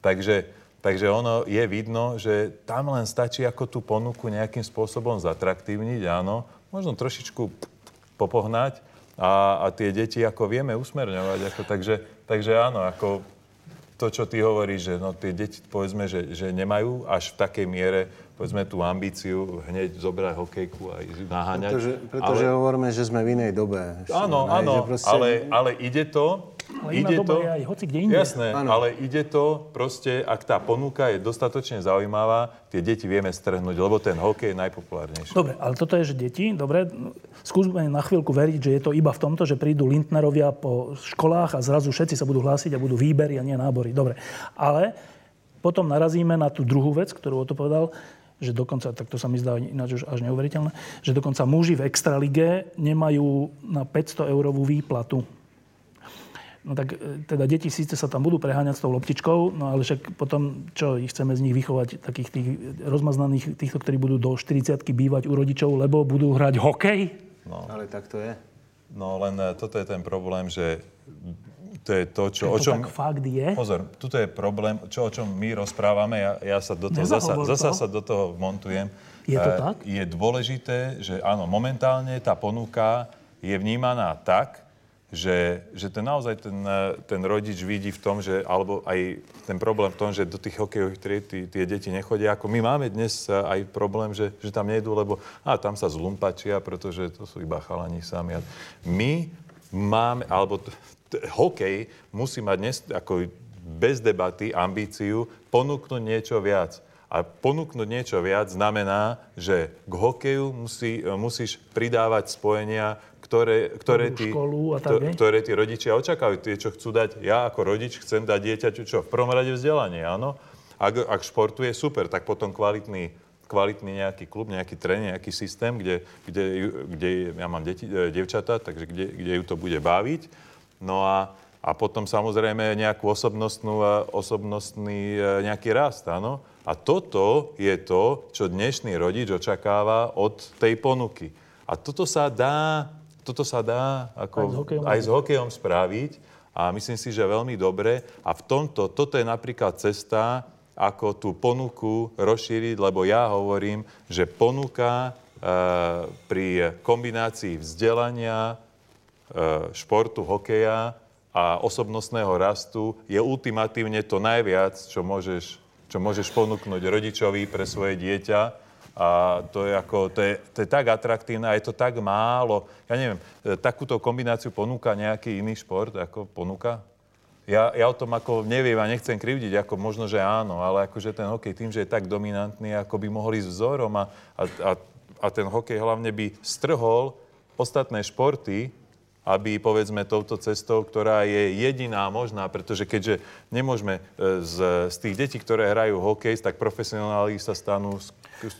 Takže, takže ono je vidno, že tam len stačí ako tú ponuku nejakým spôsobom zatraktívniť, áno, možno trošičku popohnať a, a tie deti ako vieme usmerňovať. Ako, takže, takže áno, ako to, čo ty hovoríš, že no, tie deti povedzme, že, že nemajú až v takej miere povedzme tú ambíciu hneď zobrať hokejku a ísť naháňať. Pretože, pretože ale... hovoríme, že sme v inej dobe. Áno, áno, proste... ale, ale ide to, ale ide to, je aj hoci kde inde. Jasné, ano. ale ide to proste, ak tá ponuka je dostatočne zaujímavá, tie deti vieme strhnúť, lebo ten hokej je najpopulárnejší. Dobre, ale toto je, že deti, dobre, skúsme na chvíľku veriť, že je to iba v tomto, že prídu Lindnerovia po školách a zrazu všetci sa budú hlásiť a budú výbery a nie nábory. Dobre, ale potom narazíme na tú druhú vec, ktorú o to povedal, že dokonca, tak to sa mi zdá ináč už až neuveriteľné, že dokonca muži v extralige nemajú na 500 eurovú výplatu. No tak e, teda deti síce sa tam budú preháňať s tou loptičkou, no ale však potom, čo ich chceme z nich vychovať, takých tých rozmaznaných, týchto, ktorí budú do 40 bývať u rodičov, lebo budú hrať hokej? No. Ale tak to je. No len e, toto je ten problém, že to je to, čo, to o čom... tak fakt je? Pozor, tuto je problém, čo, o čom my rozprávame, ja, ja sa do toho, zasa, zasa sa do toho montujem. Je to tak? Je dôležité, že áno, momentálne tá ponuka je vnímaná tak, že, že ten naozaj ten, ten rodič vidí v tom, že, alebo aj ten problém v tom, že do tých hokejových tried tie deti nechodia. Ako my máme dnes aj problém, že, že tam nejdú, lebo a tam sa zlumpačia, pretože to sú iba chalani sami. My máme, alebo t- t- hokej musí mať dnes ako bez debaty ambíciu ponúknuť niečo viac. A ponúknuť niečo viac znamená, že k hokeju musí, musíš pridávať spojenia, ktoré, ktoré, tí, školu a tak, to, ktoré tí rodičia očakávajú. Tie, čo chcú dať, ja ako rodič chcem dať dieťaťu čo? V prvom rade vzdelanie, áno. Ak, ak športuje, super, tak potom kvalitný, kvalitný nejaký klub, nejaký tréning, nejaký systém, kde, kde, kde ja mám deti, e, devčatá, takže kde, kde ju to bude baviť. No a, a potom samozrejme nejakú osobnostnú, osobnostný e, nejaký rast, áno. A toto je to, čo dnešný rodič očakáva od tej ponuky. A toto sa dá, toto sa dá ako aj, s hokejom, aj s hokejom spraviť a myslím si, že veľmi dobre. A v tomto, toto je napríklad cesta, ako tú ponuku rozšíriť, lebo ja hovorím, že ponuka e, pri kombinácii vzdelania, e, športu, hokeja a osobnostného rastu je ultimatívne to najviac, čo môžeš čo môžeš ponúknuť rodičovi pre svoje dieťa. A to je, ako, to, je, to je tak atraktívne a je to tak málo. Ja neviem, e, takúto kombináciu ponúka nejaký iný šport, ako ponúka? Ja, ja o tom ako neviem a nechcem krivdiť, ako možno, že áno, ale akože ten hokej tým, že je tak dominantný, ako by mohli ísť vzorom a, a, a a ten hokej hlavne by strhol ostatné športy, aby povedzme touto cestou, ktorá je jediná možná, pretože keďže nemôžeme e, z, z tých detí, ktoré hrajú hokej, tak profesionáli sa stanú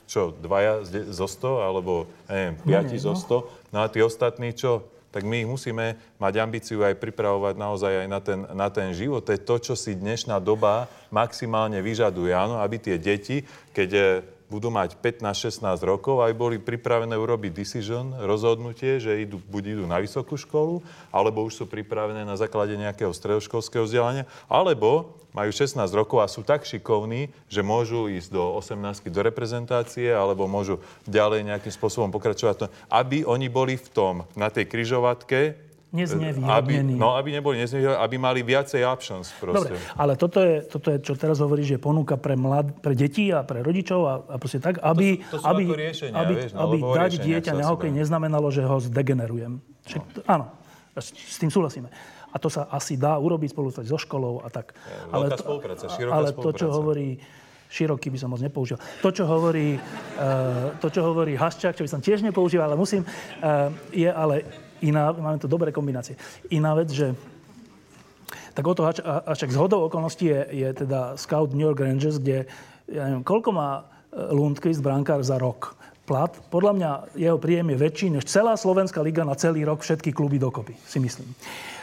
čo, dvaja zo 100, alebo neviem, piati zo 100, no a tí ostatní čo? tak my ich musíme mať ambíciu aj pripravovať naozaj aj na ten, na ten život. To je to, čo si dnešná doba maximálne vyžaduje. Áno, aby tie deti, keď e, budú mať 15-16 rokov, aj boli pripravené urobiť decision, rozhodnutie, že idú, buď idú na vysokú školu, alebo už sú pripravené na základe nejakého stredoškolského vzdelania, alebo majú 16 rokov a sú tak šikovní, že môžu ísť do 18 do reprezentácie, alebo môžu ďalej nejakým spôsobom pokračovať, aby oni boli v tom, na tej kryžovatke, aby, no, aby neboli neznevýhodnení, aby mali viacej options proste. Dobre, ale toto je, toto je, čo teraz hovorí, že ponúka pre, mlad, pre deti a pre rodičov a, a proste tak, aby, to, to aby, riešenia, aby, vieš, no, aby dať dieťa na hokej neznamenalo, že ho zdegenerujem. Však, no. Áno, s, tým súhlasíme. A to sa asi dá urobiť spolu so školou a tak. Ja, ale, to, ale to, čo hovorí široký by som moc nepoužil. To, čo hovorí, uh, to, čo hovorí Haščák, čo by som tiež nepoužil, ale musím, uh, je ale iná, máme tu dobré kombinácie. Iná vec, že tak o to až, až z hodou okolností je, je teda scout New York Rangers, kde, ja neviem, koľko má e, Lundqvist, brankár, za rok plat. Podľa mňa jeho príjem je väčší než celá Slovenská liga na celý rok, všetky kluby dokopy, si myslím.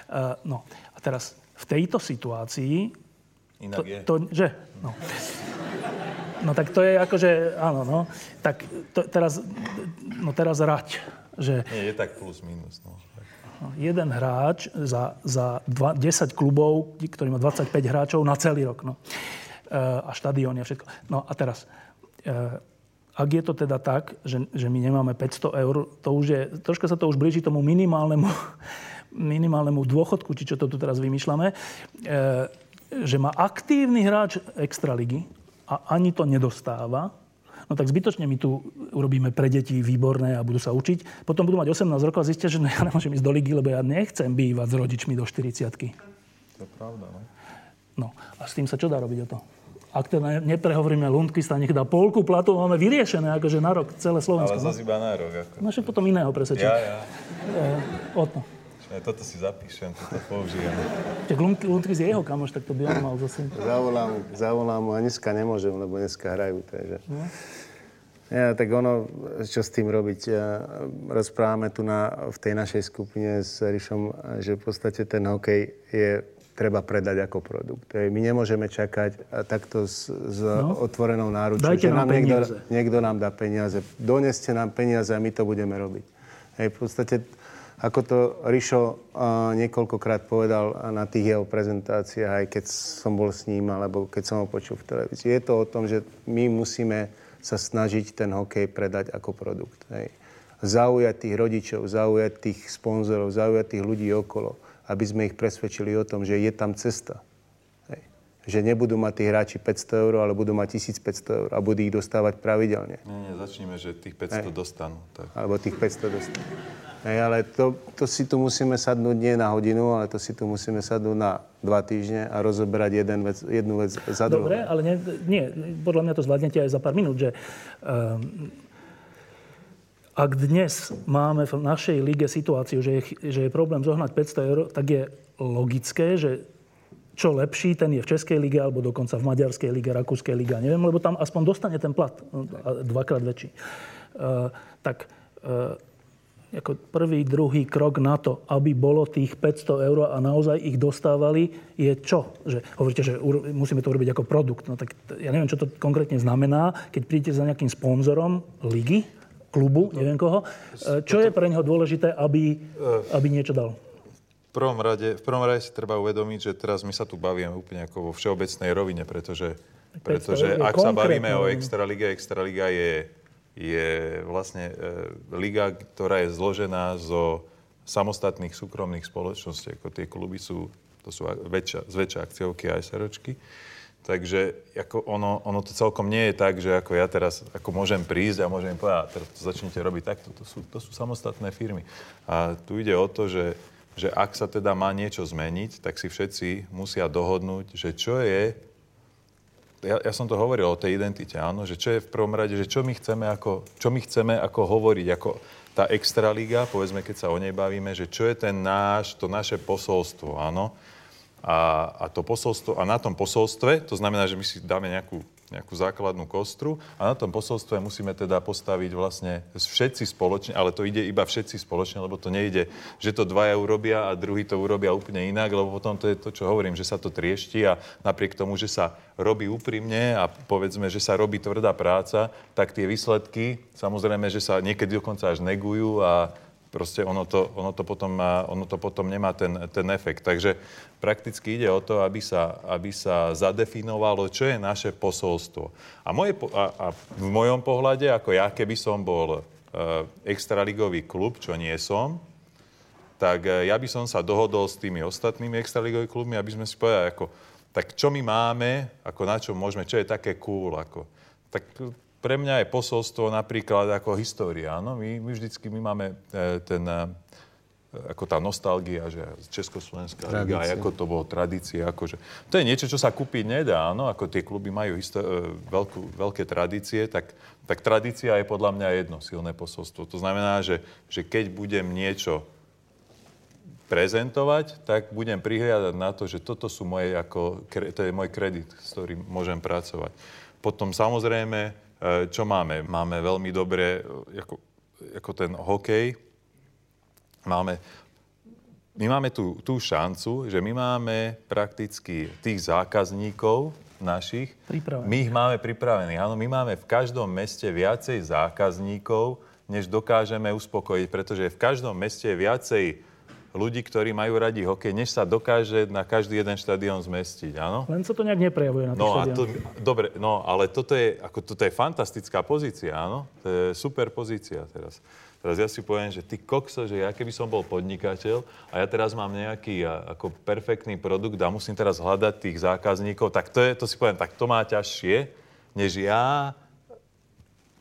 Uh, no a teraz v tejto situácii... Inak to, je. To, že? No. no tak to je akože, áno, no. Tak to, teraz, no teraz rať že... Nie, je tak plus minus. No. Jeden hráč za, za dva, 10 klubov, ktorý má 25 hráčov na celý rok. No. E, a štadión a všetko. No a teraz, e, ak je to teda tak, že, že my nemáme 500 eur, to už je, troška sa to už blíži tomu minimálnemu, [LAUGHS] minimálnemu dôchodku, či čo to tu teraz vymýšľame, e, že má aktívny hráč extraligy a ani to nedostáva, no tak zbytočne my tu urobíme pre deti výborné a budú sa učiť. Potom budú mať 18 rokov a zistia, že no, ja nemôžem ísť do ligy, lebo ja nechcem bývať s rodičmi do 40 To je pravda, no. No a s tým sa čo dá robiť o to? Ak teda neprehovoríme Lundqvista, nech dá polku platu, máme vyriešené akože na rok celé Slovensko. Ale zase iba na rok. Ako. No však potom iného presvedčiť. Ja, ja. E, o to. Toto si zapíšem, toto použijem. Tak Lundqvist je jeho kamoš, tak to by on mal zase. Zavolám, zavolám mu a dneska nemôžem, lebo dneska hrajú. Takže... No. Ja, tak ono, čo s tým robiť? Rozprávame tu na, v tej našej skupine s Rišom, že v podstate ten hokej je treba predať ako produkt. My nemôžeme čakať takto s, s no. otvorenou náručou, že nám, niekto, niekto nám dá peniaze. Doneste nám peniaze a my to budeme robiť. Hej, v podstate ako to Rišo niekoľkokrát povedal na tých jeho prezentáciách, aj keď som bol s ním, alebo keď som ho počul v televízii. Je to o tom, že my musíme sa snažiť ten hokej predať ako produkt. Hej. Zaujať tých rodičov, zaujať tých sponzorov, zaujať tých ľudí okolo, aby sme ich presvedčili o tom, že je tam cesta že nebudú mať tí hráči 500 eur, ale budú mať 1500 eur a budú ich dostávať pravidelne. Nie, nie, začneme, že tých 500 Hej. dostanú. Tak. Alebo tých 500 dostanú. Hej, ale to, to si tu musíme sadnúť nie na hodinu, ale to si tu musíme sadnúť na dva týždne a rozoberať jeden vec, jednu vec za druhou. Dobre, ale nie, nie, podľa mňa to zvládnete aj za pár minút, že um, ak dnes máme v našej lige situáciu, že je, že je problém zohnať 500 eur, tak je logické, že čo lepší, ten je v Českej lige alebo dokonca v Maďarskej lige, Rakúskej lige, neviem, lebo tam aspoň dostane ten plat dvakrát väčší. Uh, tak uh, ako prvý, druhý krok na to, aby bolo tých 500 eur a naozaj ich dostávali, je čo? Že, hovoríte, že musíme to urobiť ako produkt. No tak ja neviem, čo to konkrétne znamená, keď prídete za nejakým sponzorom ligy, klubu, neviem koho. E, čo je pre neho dôležité, aby, aby niečo dal? V prvom, rade, v prvom rade si treba uvedomiť, že teraz my sa tu bavíme úplne ako vo všeobecnej rovine, pretože, pretože ak sa bavíme o Extraliga, Extraliga je, je vlastne e, liga, ktorá je zložená zo samostatných súkromných spoločností, ako tie kluby sú, to sú väčšia, zväčšia akciovky a SROčky. Takže ako ono, ono to celkom nie je tak, že ako ja teraz ako môžem prísť a môžem povedať, teraz to začnite robiť takto. To sú, to sú samostatné firmy. A tu ide o to, že že ak sa teda má niečo zmeniť, tak si všetci musia dohodnúť, že čo je ja, ja som to hovoril o tej identite, áno, že čo je v prvom rade, že čo my chceme ako, čo my chceme ako hovoriť, ako tá extraliga, povedzme, keď sa o nej bavíme, že čo je ten náš, to naše posolstvo, áno. A, a, to posolstvo, a na tom posolstve, to znamená, že my si dáme nejakú nejakú základnú kostru a na tom posolstve musíme teda postaviť vlastne všetci spoločne, ale to ide iba všetci spoločne, lebo to nejde, že to dvaja urobia a druhý to urobia úplne inak, lebo potom to je to, čo hovorím, že sa to triešti a napriek tomu, že sa robí úprimne a povedzme, že sa robí tvrdá práca, tak tie výsledky, samozrejme, že sa niekedy dokonca až negujú a proste ono to, ono to, potom, má, ono to potom nemá ten, ten efekt. Takže prakticky ide o to, aby sa, aby sa zadefinovalo, čo je naše posolstvo. A, moje, a, a v mojom pohľade, ako ja, keby som bol uh, extraligový klub, čo nie som, tak uh, ja by som sa dohodol s tými ostatnými extraligovými klubmi, aby sme si povedali, ako, tak čo my máme, ako na čo môžeme, čo je také cool, ako, tak pre mňa je posolstvo napríklad ako história. Áno? My, my vždycky my máme e, ten, e, ako tá nostalgia, že Československá liga, ako to bolo tradícia. Akože. To je niečo, čo sa kúpiť nedá. Áno? Ako tie kluby majú histo- e, veľkú, veľké tradície, tak, tak tradícia je podľa mňa jedno silné posolstvo. To znamená, že, že keď budem niečo prezentovať, tak budem prihliadať na to, že toto sú moje, ako, to je môj kredit, s ktorým môžem pracovať. Potom samozrejme čo máme? Máme veľmi dobre, eh, ako, ako ten hokej, máme, my máme tú, tú šancu, že my máme prakticky tých zákazníkov našich, my ich máme pripravených. Áno, my máme v každom meste viacej zákazníkov, než dokážeme uspokojiť, pretože v každom meste je viacej ľudí, ktorí majú radi hokej, než sa dokáže na každý jeden štadión zmestiť, áno? Len sa to nejak neprejavuje na tých no, a to, Dobre, no ale toto je, ako, toto je fantastická pozícia, áno? To je super pozícia teraz. Teraz ja si poviem, že ty kokso, že ja keby som bol podnikateľ a ja teraz mám nejaký ako perfektný produkt a musím teraz hľadať tých zákazníkov, tak to, je, to si poviem, tak to má ťažšie, než ja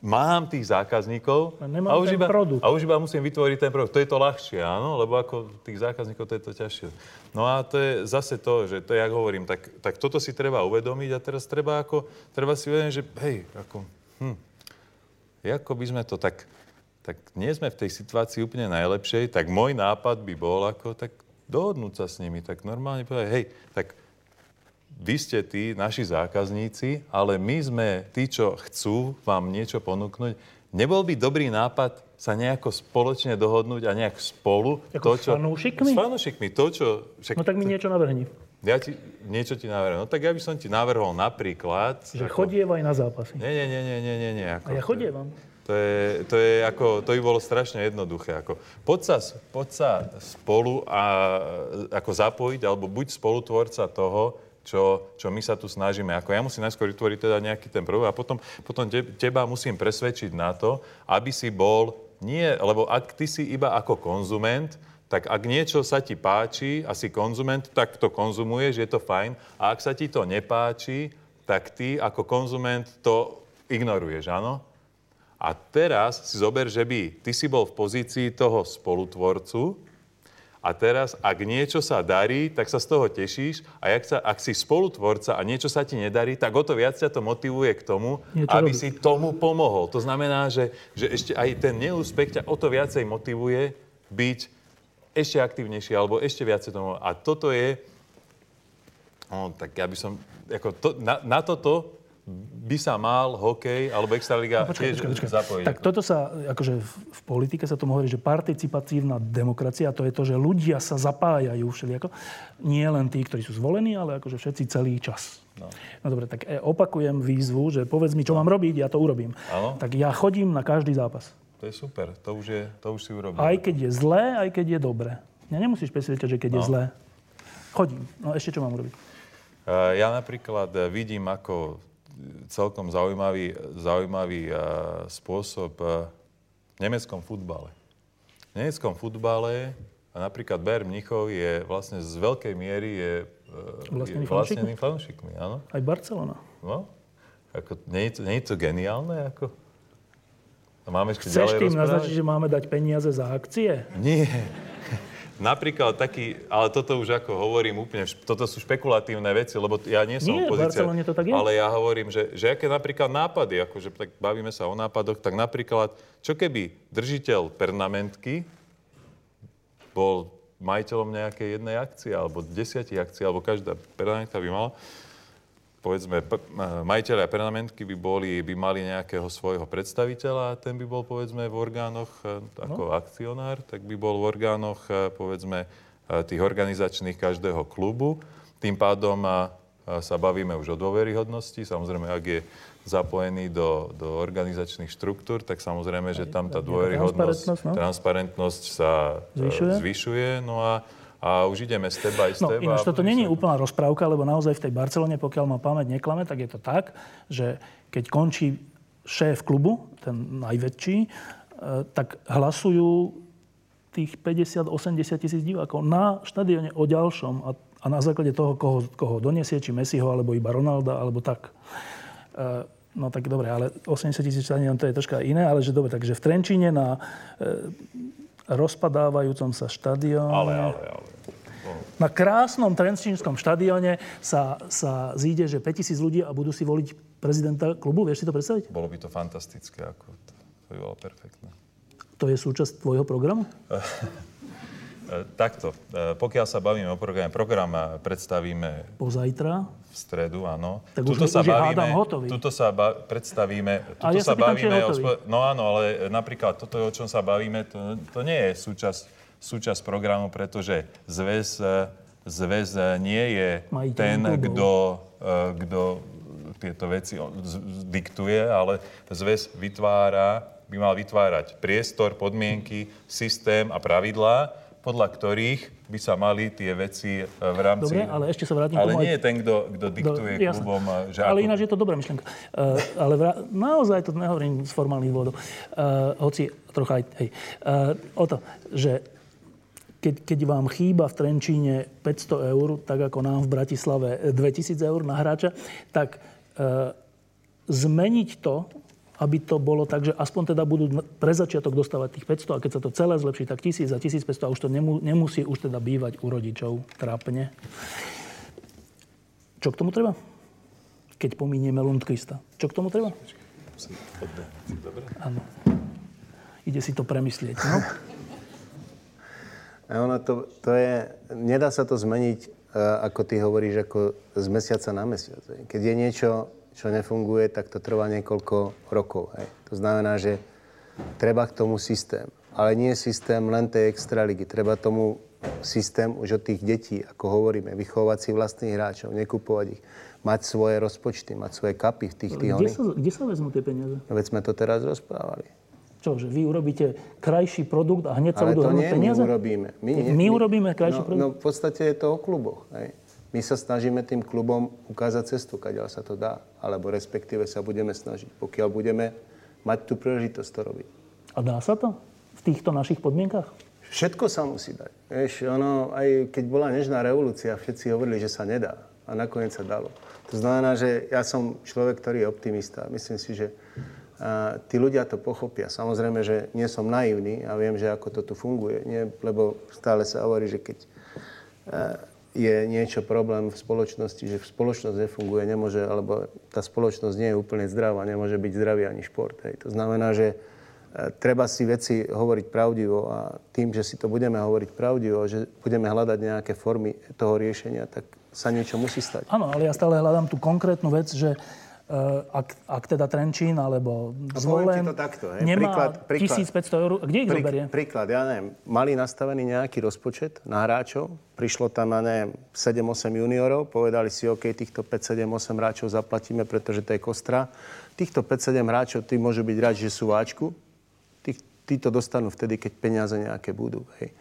mám tých zákazníkov a už, iba, produkt. a už iba musím vytvoriť ten produkt. To je to ľahšie, áno, lebo ako tých zákazníkov to je to ťažšie. No a to je zase to, že to, jak hovorím, tak, tak toto si treba uvedomiť a teraz treba, ako, treba si uvedomiť, že hej, ako, hm, ako by sme to tak, tak nie sme v tej situácii úplne najlepšej, tak môj nápad by bol ako tak dohodnúť sa s nimi, tak normálne povedať, hej, tak vy ste tí naši zákazníci, ale my sme tí, čo chcú vám niečo ponúknuť. Nebol by dobrý nápad sa nejako spoločne dohodnúť a nejak spolu... Ako to, čo, s fanúšikmi? S fanúšikmi, to, čo... Však, no tak mi niečo navrhni. Ja ti niečo ti navrhnem. No tak ja by som ti navrhol napríklad... Že ako, chodievaj na zápasy. Nie, nie, nie, nie, nie, nie. nie ako, a ja chodievam. To je, to je ako, to by bolo strašne jednoduché. Ako, poď, sa, poď sa spolu a, ako zapojiť, alebo buď spolutvorca toho, čo, čo my sa tu snažíme. Ako ja musím najskôr vytvoriť teda nejaký ten prvý a potom, potom te, teba musím presvedčiť na to, aby si bol nie, lebo ak ty si iba ako konzument, tak ak niečo sa ti páči a si konzument, tak to konzumuješ, je to fajn. A ak sa ti to nepáči, tak ty ako konzument to ignoruješ, áno? A teraz si zober, že by ty si bol v pozícii toho spolutvorcu, a teraz, ak niečo sa darí, tak sa z toho tešíš a ak, sa, ak si spolutvorca a niečo sa ti nedarí, tak o to viac ťa to motivuje k tomu, niečo aby robí. si tomu pomohol. To znamená, že, že ešte aj ten neúspech ťa o to viacej motivuje byť ešte aktívnejší alebo ešte viacej tomu. A toto je, no, tak ja by som, ako to, na, na toto by sa mal hokej alebo Extraliga no, počkaj, tiež počkaj, počkaj. zapojiť. Tak toto sa, akože v, v politike sa tomu hovorí, že participatívna demokracia, to je to, že ľudia sa zapájajú všelijako. Nie len tí, ktorí sú zvolení, ale akože všetci celý čas. No. no dobre, tak e, opakujem výzvu, že povedz mi, čo mám robiť, ja to urobím. Ano? Tak ja chodím na každý zápas. To je super, to už, je, to už si urobil. Aj keď je zlé, aj keď je dobré. Ja nemusíš presvedčať, že keď no. je zlé. Chodím. No ešte čo mám robiť? Ja napríklad vidím, ako celkom zaujímavý, zaujímavý uh, spôsob uh, v nemeckom futbale. V nemeckom futbale a napríklad Bayern Mnichov je vlastne z veľkej miery je, uh, vlastneným fanúšikmi. Áno? Aj Barcelona. No, ako, nie, je to, nie je to geniálne? Ako? A máme ešte Chceš tým naznačiť, že máme dať peniaze za akcie? Nie. Napríklad taký, ale toto už ako hovorím úplne, toto sú špekulatívne veci, lebo ja nie som Nie, opozícia, Barcelone to tak je. ale ja hovorím, že, že aké napríklad nápady, akože tak bavíme sa o nápadoch, tak napríklad, čo keby držiteľ pernamentky bol majiteľom nejakej jednej akcie, alebo desiatich akcií, alebo každá pernamentka by mala, povedzme, p- m- majiteľia pernamentky by, boli, by mali nejakého svojho predstaviteľa a ten by bol, povedzme, v orgánoch e, ako akcionár, tak by bol v orgánoch, e, povedzme, e, tých organizačných každého klubu. Tým pádom sa bavíme už o dôveryhodnosti. Samozrejme, ak je zapojený do, do organizačných štruktúr, tak samozrejme, že tam tá dôveryhodnosť, transparentnosť, no. transparentnosť sa Zvyšuje? zvyšuje. No a, a už ideme step by No, step. ináč a toto není sa- úplná rozprávka, lebo naozaj v tej Barcelone, pokiaľ ma pamäť neklame, tak je to tak, že keď končí šéf klubu, ten najväčší, e, tak hlasujú tých 50-80 tisíc divákov na štadióne o ďalšom a, a na základe toho, koho, koho donesie, či Messiho, alebo iba Ronalda, alebo tak. E, no tak dobre, ale 80 tisíc to je troška iné, ale že dobre, takže v Trenčíne na e, rozpadávajúcom sa štadióne... Ale, ale, ale. Na krásnom trenčínskom štadióne sa, sa zíde, že 5000 ľudí a budú si voliť prezidenta klubu. Vieš si to predstaviť? Bolo by to fantastické, ako to, to by bolo perfektné. To je súčasť tvojho programu? [LAUGHS] E, takto, e, pokiaľ sa bavíme o programe, program e, predstavíme Pozajtra. v stredu, áno. Tak už- už je hádam hotový. tuto sa ba- predstavíme, tuto ja sa sa pýtam, je bavíme o... Spo- no áno, ale napríklad toto, o čom sa bavíme, to, to nie je súčasť, súčasť programu, pretože zväz, zväz nie je Majiteľom ten, kto, kto tieto veci diktuje, ale zväz vytvára, by mal vytvárať priestor, podmienky, systém a pravidlá, podľa ktorých by sa mali tie veci e, v rámci... Dobre, ale ešte sa vrátim Ale nie aj- je ten, kto, kto diktuje Do- jasné. klubom, e, že Ale ináč je to dobrá myšlienka. Uh, ale vrá... naozaj to nehovorím z formálnych dôvodov. Uh, hoci trocha aj... Hej. Uh, o to, že keď, keď vám chýba v Trenčíne 500 eur, tak ako nám v Bratislave 2000 eur na hráča, tak uh, zmeniť to, aby to bolo tak, že aspoň teda budú pre začiatok dostávať tých 500 a keď sa to celé zlepší, tak 1000 a 1500 a už to nemu, nemusí už teda bývať u rodičov trápne. Čo k tomu treba? Keď pomínieme Lundqvista. Čo k tomu treba? Áno. Ide si to premyslieť. No? A ono to, to je, nedá sa to zmeniť, e, ako ty hovoríš, ako z mesiaca na mesiac. Keď je niečo, čo nefunguje, tak to trvá niekoľko rokov. Hej. To znamená, že treba k tomu systém. Ale nie systém len tej extraligy. Treba tomu systém už od tých detí, ako hovoríme, vychovať si vlastných hráčov, nekupovať ich, mať svoje rozpočty, mať svoje kapy v tých tých Kde sa, kde sa vezmú tie peniaze? No Veď sme to teraz rozprávali. Čo, že vy urobíte krajší produkt a hneď sa Ale budú to hrnúť nie my peniaze? urobíme. My, my urobíme krajší no, produkt? No v podstate je to o kluboch. Hej. My sa snažíme tým klubom ukázať cestu, kadiaľ sa to dá. Alebo respektíve sa budeme snažiť, pokiaľ budeme mať tú príležitosť to robiť. A dá sa to? V týchto našich podmienkach? Všetko sa musí dať. Vieš, ono, aj keď bola nežná revolúcia, všetci hovorili, že sa nedá. A nakoniec sa dalo. To znamená, že ja som človek, ktorý je optimista. Myslím si, že a, tí ľudia to pochopia. Samozrejme, že nie som naivný a viem, že ako to tu funguje. Nie, lebo stále sa hovorí, že keď je niečo problém v spoločnosti, že spoločnosť nefunguje, nemôže, alebo tá spoločnosť nie je úplne zdravá, nemôže byť zdravý ani šport. Hej. To znamená, že e, treba si veci hovoriť pravdivo a tým, že si to budeme hovoriť pravdivo, že budeme hľadať nejaké formy toho riešenia, tak sa niečo musí stať. Áno, ale ja stále hľadám tú konkrétnu vec, že ak, ak teda Trenčín alebo Zvolen to takto, hej. nemá Príklad- príklad. 1500 eur, kde ich zoberie? príklad, ja neviem, mali nastavený nejaký rozpočet na hráčov, prišlo tam, ja neviem, 7-8 juniorov, povedali si, OK, týchto 5-7-8 hráčov zaplatíme, pretože to je kostra. Týchto 5-7 hráčov, tí môžu byť hráči, že sú váčku, tí, tí to dostanú vtedy, keď peniaze nejaké budú. Hej.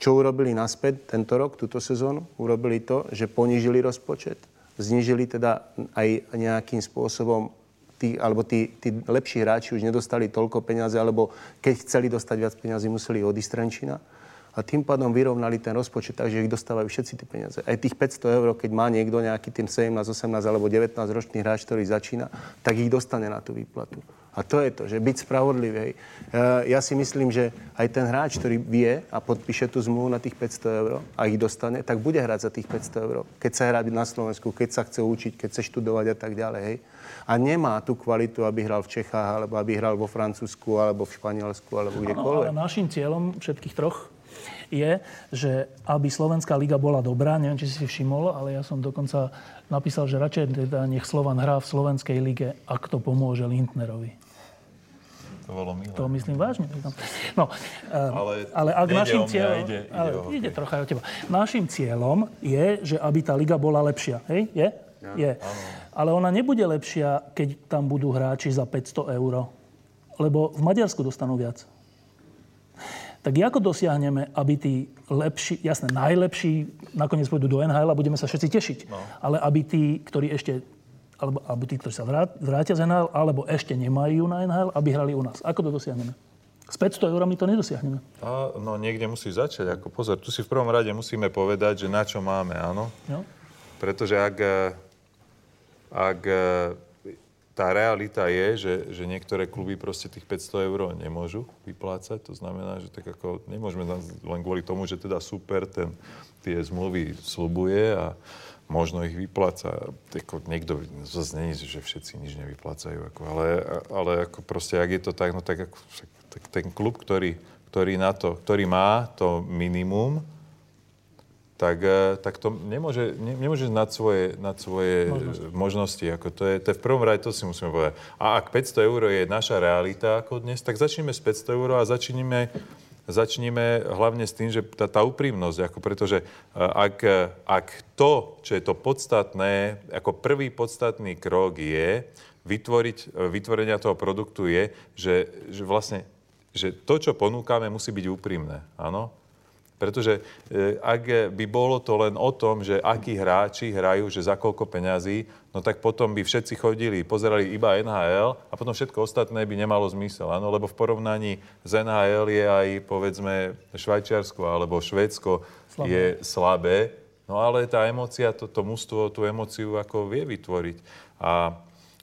Čo urobili naspäť tento rok, túto sezónu? Urobili to, že ponížili rozpočet, znížili teda aj nejakým spôsobom tí, alebo tí, tí lepší hráči už nedostali toľko peniazy, alebo keď chceli dostať viac peniazy, museli odísť Trenčína. A tým pádom vyrovnali ten rozpočet, takže ich dostávajú všetci tie peniaze. Aj tých 500 eur, keď má niekto nejaký tým 17, 18 alebo 19 ročný hráč, ktorý začína, tak ich dostane na tú výplatu. A to je to, že byť spravodlivý. Ja si myslím, že aj ten hráč, ktorý vie a podpíše tú zmluvu na tých 500 eur a ich dostane, tak bude hrať za tých 500 eur. Keď sa hrá na Slovensku, keď sa chce učiť, keď chce študovať a tak ďalej. Hej. A nemá tú kvalitu, aby hral v Čechách, alebo aby hral vo Francúzsku, alebo v Španielsku, alebo kdekoľvek. Ale našim cieľom všetkých troch je, že aby Slovenská liga bola dobrá, neviem, či si si všimol, ale ja som dokonca napísal, že radšej teda nech Slovan hrá v Slovenskej lige, ak to pomôže Lindnerovi. To bolo milé. To myslím vážne. No, ale, ale ak našim cieľom... Ide, ide, ale ide trocha aj o teba. Našim cieľom je, že aby tá liga bola lepšia. Hej? Je? Ja, je. Áno. Ale ona nebude lepšia, keď tam budú hráči za 500 eur. Lebo v Maďarsku dostanú viac tak ako dosiahneme, aby tí lepší, jasné, najlepší nakoniec pôjdu do NHL a budeme sa všetci tešiť. No. Ale aby tí, ktorí ešte alebo, alebo tí, ktorí sa vrátia z NHL, alebo ešte nemajú na NHL, aby hrali u nás. Ako to dosiahneme? S 500 eurami to nedosiahneme. A, no niekde musí začať. Ako pozor, tu si v prvom rade musíme povedať, že na čo máme, áno? No. Pretože ak, ak tá realita je, že, že niektoré kluby proste tých 500 eur nemôžu vyplácať. To znamená, že tak ako nemôžeme len kvôli tomu, že teda super ten, tie zmluvy slubuje a možno ich vypláca. Ako niekto zase není, že všetci nič nevyplácajú. Ako, ale, ale ako proste, ak je to tak, no tak, ako, tak ten klub, ktorý, ktorý, na to, ktorý má to minimum, tak, e, tak to nemôže, ne, nemôže nad svoje, nad svoje možnosti. možnosti. Ako to, je, to je v prvom rade, to si musíme povedať. A ak 500 eur je naša realita ako dnes, tak začneme s 500 eur a začneme, začneme hlavne s tým, že tá, tá úprimnosť, ako pretože e, ak, ak to, čo je to podstatné, ako prvý podstatný krok je, vytvoriť, vytvorenia toho produktu je, že, že vlastne že to, čo ponúkame, musí byť úprimné. Áno? Pretože e, ak by bolo to len o tom, že akí hráči hrajú, že za koľko peňazí, no tak potom by všetci chodili, pozerali iba NHL a potom všetko ostatné by nemalo zmysel. Áno? Lebo v porovnaní s NHL je aj, povedzme, Švajčiarsko alebo Švédsko slabé. je slabé. No ale tá emocia, to, to mužstvo tú emociu ako vie vytvoriť. A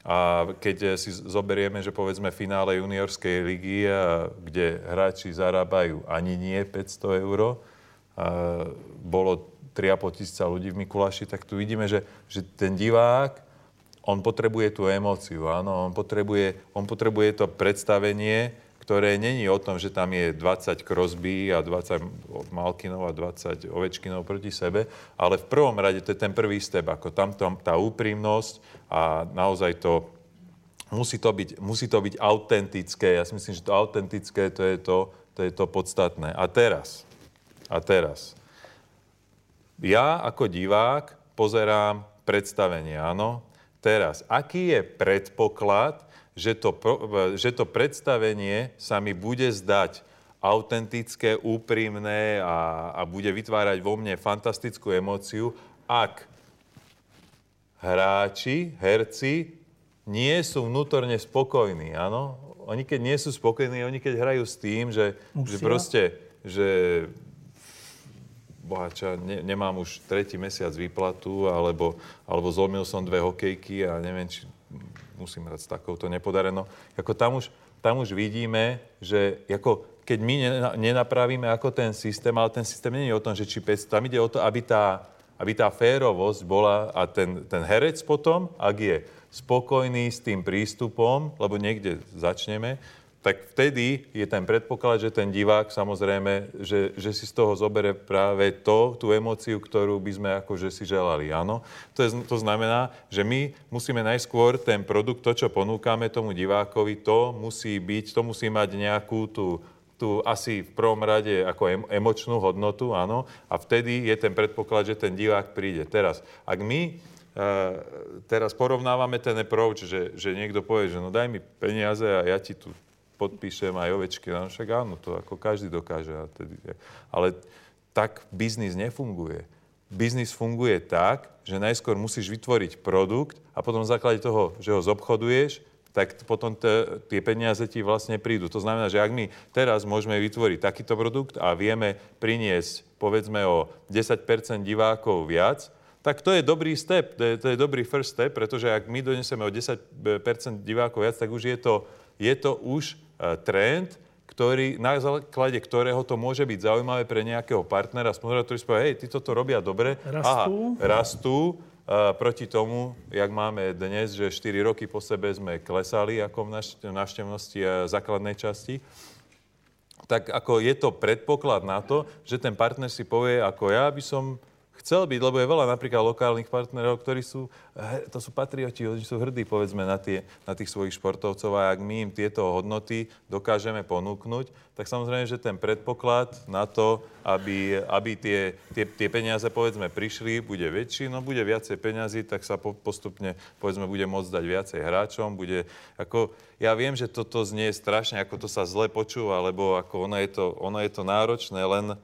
a keď si zoberieme, že povedzme finále juniorskej ligy, kde hráči zarábajú ani nie 500 eur, bolo 3,5 tisíca ľudí v Mikuláši, tak tu vidíme, že, že ten divák, on potrebuje tú emóciu, áno, on potrebuje, on potrebuje to predstavenie, ktoré není o tom, že tam je 20 Crosby a 20 Malkinov a 20 Ovečkinov proti sebe, ale v prvom rade to je ten prvý step, ako tam tá úprimnosť a naozaj to, musí to byť, musí to byť autentické. Ja si myslím, že to autentické to je to, to je to podstatné. A teraz, a teraz, ja ako divák pozerám predstavenie, áno. Teraz, aký je predpoklad, že to, že to predstavenie sa mi bude zdať autentické, úprimné a, a bude vytvárať vo mne fantastickú emóciu, ak hráči, herci nie sú vnútorne spokojní, áno? Oni keď nie sú spokojní, oni keď hrajú s tým, že, že proste, že bohača, ne, nemám už tretí mesiac výplatu, alebo, alebo zlomil som dve hokejky a neviem, či musím hrať s takouto nepodarenou. Ako tam už, tam už vidíme, že ako keď my nenapravíme ako ten systém, ale ten systém nie je o tom, že či 500, tam ide o to, aby tá, aby tá férovosť bola a ten, ten herec potom, ak je spokojný s tým prístupom, lebo niekde začneme, tak vtedy je ten predpoklad, že ten divák samozrejme, že, že si z toho zobere práve to, tú emóciu, ktorú by sme akože si želali. Áno? To, je, to znamená, že my musíme najskôr ten produkt, to, čo ponúkame tomu divákovi, to musí byť, to musí mať nejakú tú tú asi v prvom rade ako emočnú hodnotu, áno, a vtedy je ten predpoklad, že ten divák príde. Teraz, ak my Uh, teraz porovnávame ten approach, že, že niekto povie, že no daj mi peniaze a ja ti tu podpíšem aj ovečky. No však áno, to ako každý dokáže. Ale tak biznis nefunguje. Biznis funguje tak, že najskôr musíš vytvoriť produkt a potom na základe toho, že ho zobchoduješ, tak potom t- tie peniaze ti vlastne prídu. To znamená, že ak my teraz môžeme vytvoriť takýto produkt a vieme priniesť povedzme o 10% divákov viac, tak to je dobrý step, to je, to je dobrý first step, pretože ak my doneseme o 10% divákov viac, tak už je to, je to už trend, ktorý, na základe ktorého to môže byť zaujímavé pre nejakého partnera, sponzora, ktorý si povie, hej, títo to robia dobre. Rastú. Aha, rastú. Uh, proti tomu, jak máme dnes, že 4 roky po sebe sme klesali ako v návštevnosti uh, základnej časti, tak ako je to predpoklad na to, že ten partner si povie, ako ja by som chcel byť, lebo je veľa napríklad lokálnych partnerov, ktorí sú, eh, to sú patrioti, oni sú hrdí, povedzme, na, tie, na tých svojich športovcov. A ak my im tieto hodnoty dokážeme ponúknuť, tak samozrejme, že ten predpoklad na to, aby, aby tie, tie, tie peniaze, povedzme, prišli, bude väčší, no bude viacej peniazy, tak sa po, postupne, povedzme, bude môcť dať viacej hráčom, bude, ako, ja viem, že toto znie strašne, ako to sa zle počúva, lebo ako ono je to, ono je to náročné, len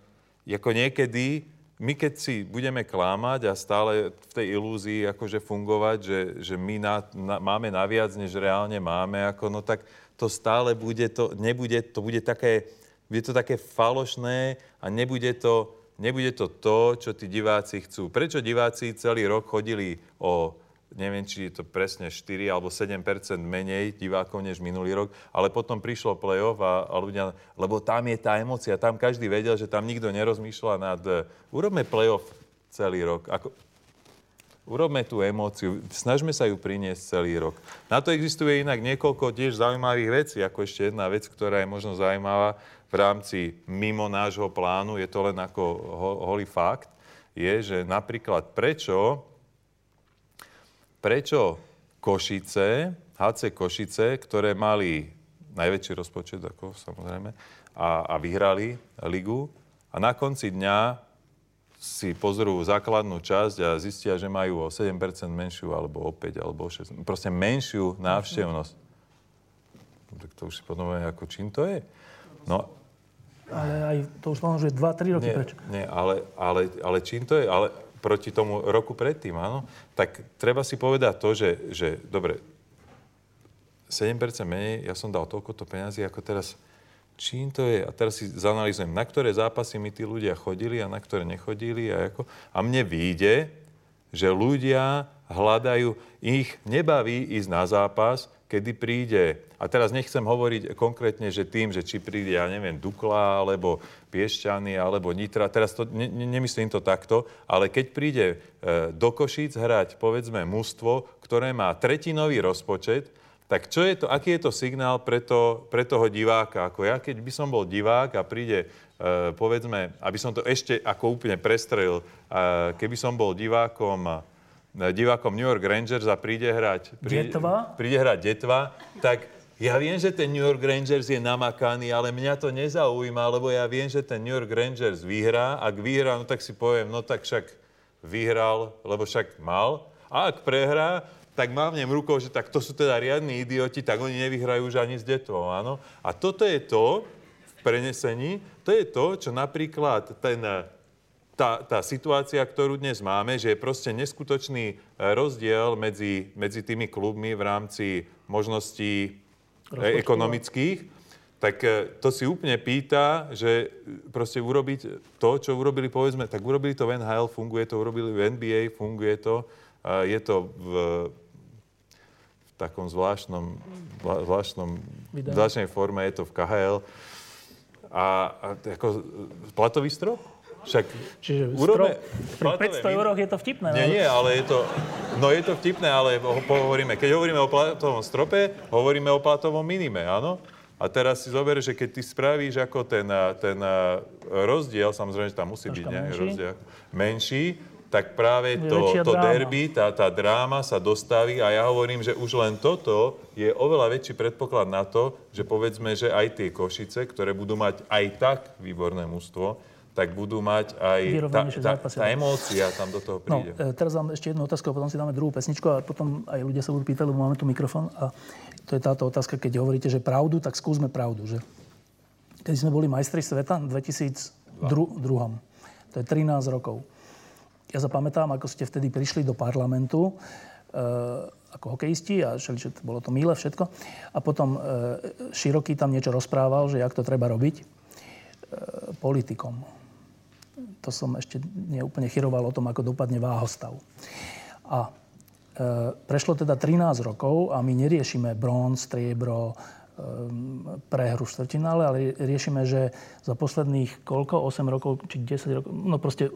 ako niekedy my keď si budeme klámať a stále v tej ilúzii akože fungovať, že, že my na, na, máme naviac, než reálne máme, ako, no tak to stále bude, to nebude, to bude také, bude to také falošné a nebude to, nebude to to, čo tí diváci chcú. Prečo diváci celý rok chodili o neviem, či je to presne 4 alebo 7% menej divákov než minulý rok, ale potom prišlo play-off a, a ľudia, lebo tam je tá emocia, tam každý vedel, že tam nikto nerozmýšľa nad... Urobme play-off celý rok. Ako, urobme tú emóciu, snažme sa ju priniesť celý rok. Na to existuje inak niekoľko tiež zaujímavých vecí, ako ešte jedna vec, ktorá je možno zaujímavá v rámci mimo nášho plánu, je to len ako holý fakt, je, že napríklad prečo prečo Košice, HC Košice, ktoré mali najväčší rozpočet, ako samozrejme, a, a vyhrali ligu a na konci dňa si pozrú základnú časť a zistia, že majú o 7% menšiu, alebo o 5, alebo o 6, proste menšiu návštevnosť. Tak to už si potom ako čím to je. No, ale aj to už možno, že 2-3 roky nie, preč. Nie, ale, ale, ale čím to je? Ale proti tomu roku predtým, áno, tak treba si povedať to, že, že dobre, 7% menej, ja som dal toľko to peniazy, ako teraz, čím to je? A teraz si zanalizujem, na ktoré zápasy mi tí ľudia chodili a na ktoré nechodili a ako. A mne vyjde, že ľudia hľadajú, ich nebaví ísť na zápas, kedy príde, a teraz nechcem hovoriť konkrétne, že tým, že či príde, ja neviem, Dukla, alebo Piešťany, alebo Nitra, teraz to, ne, nemyslím to takto, ale keď príde e, do Košíc hrať, povedzme, mužstvo, ktoré má tretinový rozpočet, tak čo je to, aký je to signál pre, to, pre toho diváka? Ako ja, keď by som bol divák a príde, e, povedzme, aby som to ešte ako úplne prestrelil, e, keby som bol divákom divákom New York Rangers a príde hrať... Príde, Detva? Príde hrať Detva, tak ja viem, že ten New York Rangers je namakaný, ale mňa to nezaujíma, lebo ja viem, že ten New York Rangers vyhrá. Ak vyhrá, no tak si poviem, no tak však vyhral, lebo však mal. A ak prehrá, tak mávnem rukou, že tak to sú teda riadni idioti, tak oni nevyhrajú už ani s detvou, áno. A toto je to, v prenesení, to je to, čo napríklad ten tá, tá situácia, ktorú dnes máme, že je proste neskutočný e, rozdiel medzi, medzi tými klubmi v rámci možností Rozpočtu. ekonomických, tak e, to si úplne pýta, že proste urobiť to, čo urobili, povedzme, tak urobili to v NHL, funguje to, urobili v NBA, funguje to, je to v, v takom zvláštnom, zvláštnom, zvláštnej forme, je to v KHL. A, a ako platový strop? Však Čiže urobme... Pri 500 eur je to vtipné. Nie, nie, ale je to... No je to vtipné, ale hovoríme, keď hovoríme o platovom strope, hovoríme o platovom minime, áno? A teraz si zober, že keď ty spravíš ako ten, ten rozdiel, samozrejme, že tam musí Troška byť nejaký rozdiel, menší, tak práve to, to derby, tá, tá dráma sa dostaví a ja hovorím, že už len toto je oveľa väčší predpoklad na to, že povedzme, že aj tie Košice, ktoré budú mať aj tak výborné mužstvo, tak budú mať aj tá, tá, tá emócia tam do toho no, príde. No, teraz dám ešte jednu otázku a potom si dáme druhú pesničku a potom aj ľudia sa budú pýtať, lebo máme tu mikrofón a to je táto otázka, keď hovoríte, že pravdu, tak skúsme pravdu, že? Keď sme boli majstri sveta v 2002, to je 13 rokov. Ja sa pamätám, ako ste vtedy prišli do parlamentu ako hokejisti a všeličo, bolo to milé všetko. A potom e, Široký tam niečo rozprával, že jak to treba robiť e, politikom. To som ešte neúplne chyroval o tom, ako dopadne váhostav. A e, prešlo teda 13 rokov a my neriešime bronz, striebro, e, prehru štvrtinále, ale riešime, že za posledných koľko, 8 rokov či 10 rokov, no proste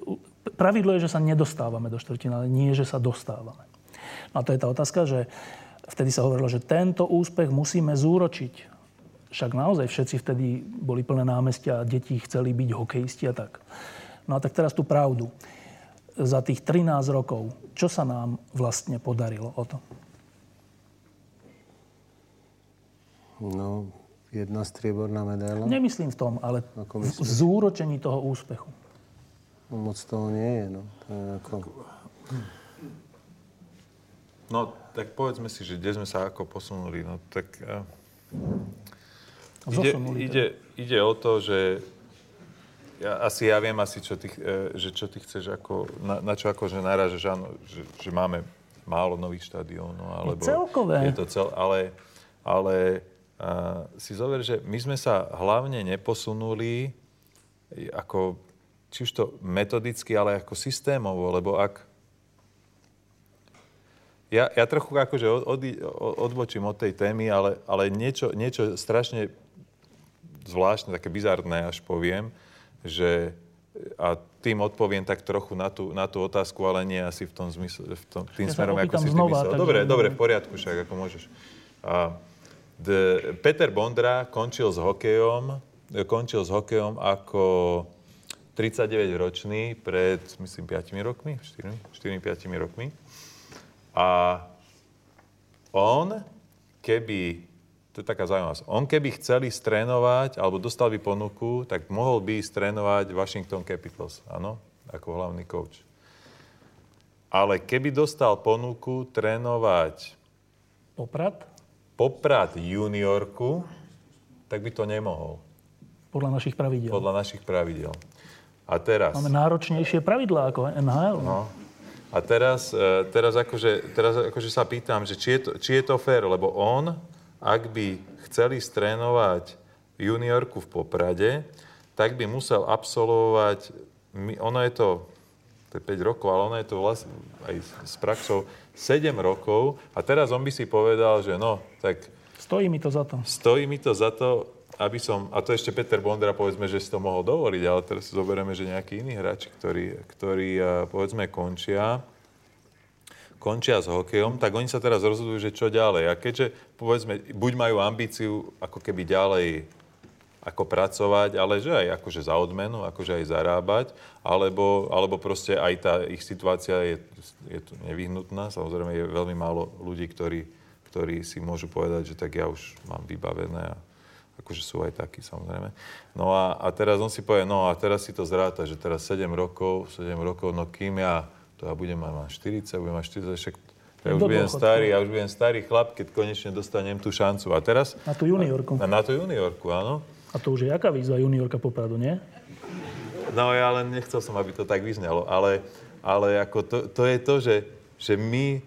pravidlo je, že sa nedostávame do štvrtinále, nie, že sa dostávame. No a to je tá otázka, že vtedy sa hovorilo, že tento úspech musíme zúročiť. Však naozaj všetci vtedy boli plné námestia deti chceli byť hokejisti a tak. No a tak teraz tú pravdu. Za tých 13 rokov, čo sa nám vlastne podarilo o to? No, jedna strieborná medaila. Nemyslím v tom, ale v zúročení toho úspechu. No, moc toho nie je, no. To je ako... No, tak povedzme si, že kde sme sa ako posunuli. No, tak... Uh, ide, ide, ide o to, že ja, asi ja viem asi, čo ty, uh, že čo ty chceš ako, na, na čo akože narážeš, áno, že, že máme málo nových štadiónov, alebo... Celkové. Je to cel, ale, ale uh, si zover, že my sme sa hlavne neposunuli ako, či už to metodicky, ale ako systémovo, lebo ak, ja, ja trochu akože od, od, odbočím od tej témy, ale, ale niečo, niečo strašne zvláštne, také bizarné až poviem, že a tým odpoviem tak trochu na tú, na tú otázku, ale nie asi v tom zmysle, v tom, tým ja smerom, ako si znova, myslel. Dobre, dobre, v poriadku však, ako môžeš. A, d, Peter Bondra končil s hokejom, končil s hokejom ako 39-ročný pred, myslím, 5 rokmi, 4-5 rokmi. A on, keby, to je taká zaujímavosť, on keby chcel ísť trénovať, alebo dostal by ponuku, tak mohol by ísť trénovať Washington Capitals, áno, ako hlavný coach. Ale keby dostal ponuku trénovať Poprad? Poprad juniorku, tak by to nemohol. Podľa našich pravidel. Podľa našich pravidel. A teraz... Máme náročnejšie pravidlá ako NHL. No. A teraz, e, teraz, akože, teraz akože sa pýtam, že či je, to, či je to fér, lebo on, ak by chceli strénovať juniorku v Poprade, tak by musel absolvovať, ono je to, to je 5 rokov, ale ono je to vlastne aj s praxou 7 rokov a teraz on by si povedal, že no, tak... Stojí mi to za to. Stojí mi to za to, aby som, a to ešte Peter Bondra, povedzme, že si to mohol dovoliť, ale teraz si zoberieme, že nejakí iní hráči, ktorí, ktorí povedzme, končia, končia s hokejom, tak oni sa teraz rozhodujú, že čo ďalej. A keďže, povedzme, buď majú ambíciu ako keby ďalej ako pracovať, ale že aj akože za odmenu, akože aj zarábať, alebo, alebo proste aj tá ich situácia je, je tu nevyhnutná. Samozrejme je veľmi málo ľudí, ktorí, ktorí si môžu povedať, že tak ja už mám vybavené a akože sú aj takí samozrejme. No a, a teraz on si povie, no a teraz si to zráta, že teraz 7 rokov, 7 rokov, no kým ja, to ja budem mať 40, budem mať 40, však ja už budem starý, ja už budem starý chlap, keď konečne dostanem tú šancu. A teraz... Na tú juniorku. Na, na tú juniorku, áno. A to už je jaká výzva juniorka Popradu, nie? No ja len nechcel som, aby to tak vyznelo, ale, ale ako to, to je to, že, že my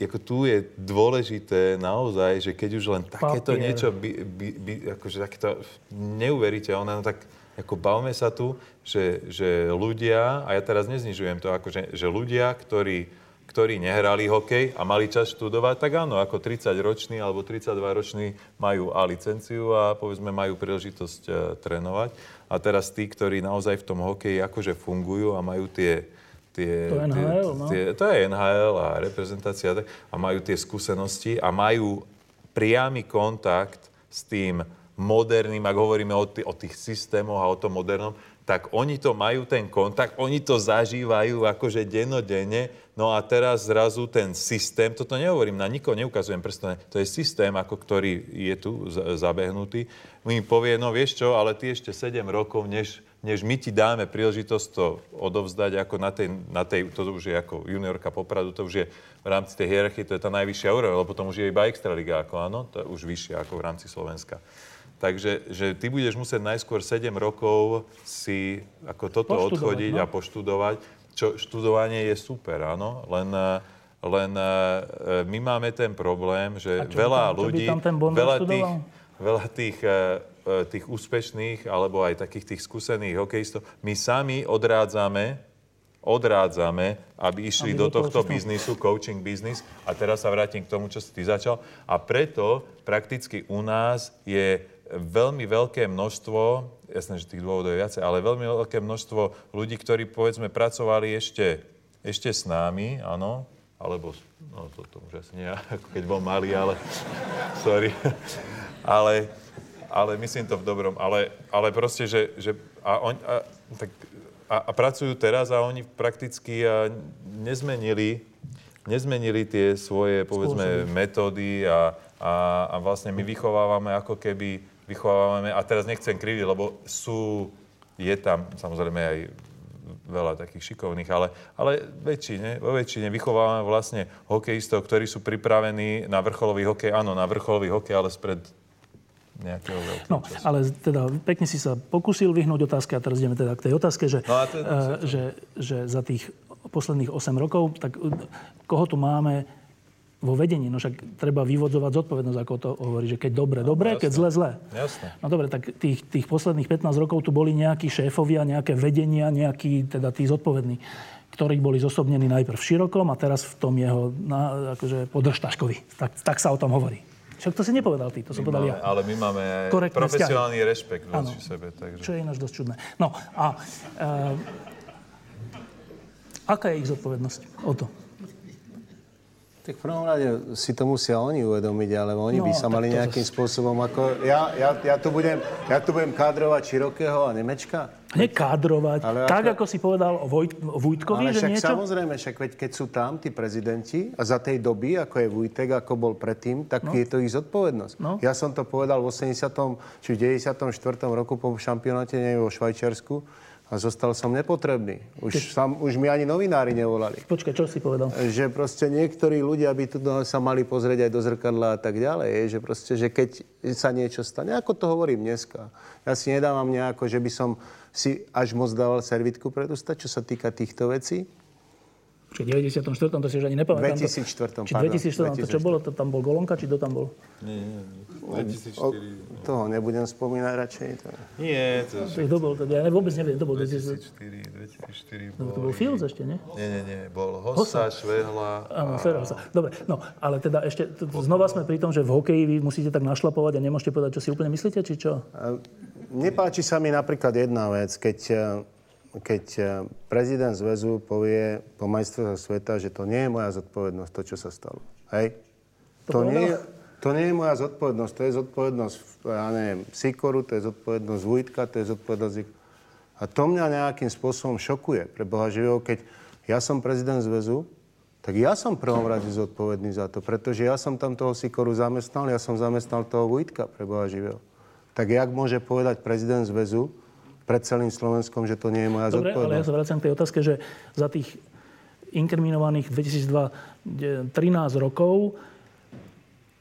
ako tu je dôležité naozaj, že keď už len takéto Papier. niečo, by, by, by, akože takéto neuveriteľné, no tak ako bavme sa tu, že, že ľudia, a ja teraz neznižujem to, akože, že ľudia, ktorí, ktorí nehrali hokej a mali čas študovať, tak áno, ako 30-roční alebo 32-roční majú A licenciu a povedzme majú príležitosť uh, trénovať. A teraz tí, ktorí naozaj v tom hokeji akože fungujú a majú tie, tie, to je NHL, tie, no? tie, to je NHL a reprezentácia a majú tie skúsenosti a majú priamy kontakt s tým moderným, ak hovoríme o, t- o tých systémoch a o tom modernom, tak oni to majú ten kontakt, oni to zažívajú akože dennodenne, no a teraz zrazu ten systém, toto nehovorím, na nikoho neukazujem prstom, to je systém, ako ktorý je tu zabehnutý, mi povie, no vieš čo, ale ty ešte 7 rokov, než než my ti dáme príležitosť to odovzdať ako na tej, na tej, to už je ako juniorka Popradu, to už je v rámci tej hierarchie, to je tá najvyššia úroveň, lebo potom už je iba extraliga, ako áno, to je už vyššia ako v rámci Slovenska. Takže že ty budeš musieť najskôr 7 rokov si ako toto odchodiť no? a poštudovať, čo študovanie je super, áno, len, len e, my máme ten problém, že veľa tam- ľudí, veľa tých, veľa tých, e, e, tých úspešných alebo aj takých tých skúsených hokejistov, my sami odrádzame odrádzame, aby išli Aby do tohto systému. biznisu, coaching biznis. A teraz sa vrátim k tomu, čo si ty začal. A preto prakticky u nás je veľmi veľké množstvo, jasné, že tých dôvodov je viacej, ale veľmi veľké množstvo ľudí, ktorí povedzme pracovali ešte, ešte s námi, áno, alebo, no to, to už asi nie, [LAUGHS] ako keď bol malý, ale sorry. [LAUGHS] ale, ale myslím to v dobrom. Ale, ale proste, že, že a on, a, tak, a, a pracujú teraz a oni prakticky a nezmenili, nezmenili tie svoje, povedzme, metódy a, a, a vlastne my vychovávame ako keby, vychovávame, a teraz nechcem kriviť, lebo sú, je tam samozrejme aj veľa takých šikovných, ale, ale väčšine, vo väčšine vychovávame vlastne hokejistov, ktorí sú pripravení na vrcholový hokej, áno, na vrcholový hokej, ale spred nejakého veľkého No, času. ale teda pekne si sa pokusil vyhnúť otázke a teraz ideme teda k tej otázke, že, No a to je- eh, že, že za tých posledných 8 rokov, tak koho tu máme vo vedení? No však treba vyvodzovať zodpovednosť, ako to hovorí, že keď dobre, dobre, keď zle, zle. Jasné. No dobre, tak tých, tých posledných 15 rokov tu boli nejakí šéfovia, nejaké vedenia, nejakí, teda tí zodpovední, ktorí boli zosobnení najprv v širokom a teraz v tom jeho, na, akože podržtaškovi. Tak, tak sa o tom hovorí. Však to si nepovedal ty, to som povedal máme, ja. ale my máme Korektné profesionálny rešpekt Áno. voči sebe. Takže... Čo je ináč dosť čudné. No a uh, aká je ich zodpovednosť? O to. Tak v prvom rade si to musia oni uvedomiť, ale oni No, by sa mali to nejakým spôsobom ako... Ja, ja, ja, tu budem, ja tu budem kádrovať Širokého a Nemečka? Nekádrovať. Ale tak, ako- ako si povedal o, Vojt, Vujtkovi, Ale že však niečo... samozrejme, však veď keď sú tam tí prezidenti a za tej doby, ako je Vujtek, ako bol predtým, tak je to ich zodpovednosť. No. Ja som to povedal v 80. či v 94. roku po šampionáte neviem, vo Švajčiarsku a zostal som nepotrebný. Už, sam, už mi ani novinári nevolali. Počkaj, čo si povedal? Že proste niektorí ľudia by tu sa mali pozrieť aj do zrkadla a tak ďalej. Že proste, že keď sa niečo stane, ako to hovorím dneska. Ja si nedávam nejako, že by som si až moc dával servitku pred ústa, čo sa týka týchto vecí. Či v 94. to si už ani nepamätám. 2004., Či pardon, 2004. To čo 2004. bolo? To tam bol Golonka, či kto tam bol? O, 2004. toho nebudem spomínať radšej. To... Nie, to je kto bol? To, ja ne- vôbec neviem, to bol 2004. 2004, 2004 To bol... bol Fields ešte, nie? Nie, nie, nie, bol Hossa, Švehla. Áno, Ferhosa. Dobre, no, ale teda ešte, znova sme pri tom, že v hokeji vy musíte tak našlapovať a nemôžete povedať, čo si úplne myslíte, či čo? A Nepáči sa mi napríklad jedna vec, keď, keď eh, prezident zväzu povie po majstrovstvách sveta, že to nie je moja zodpovednosť, to, čo sa stalo. Hej? To, povedal? nie, je- to nie je moja zodpovednosť, to je zodpovednosť, ja neviem, Sikoru, to je zodpovednosť Vujtka, to je zodpovednosť... A to mňa nejakým spôsobom šokuje, pre Boha živého, keď ja som prezident zväzu, tak ja som prvom rade zodpovedný za to, pretože ja som tam toho Sikoru zamestnal, ja som zamestnal toho Vujtka, pre Boha živého. Tak jak môže povedať prezident zväzu pred celým Slovenskom, že to nie je moja Dobre, ale ja zodpovednosť? sa vraciam k tej otázke, že za tých inkriminovaných 2002 13 rokov,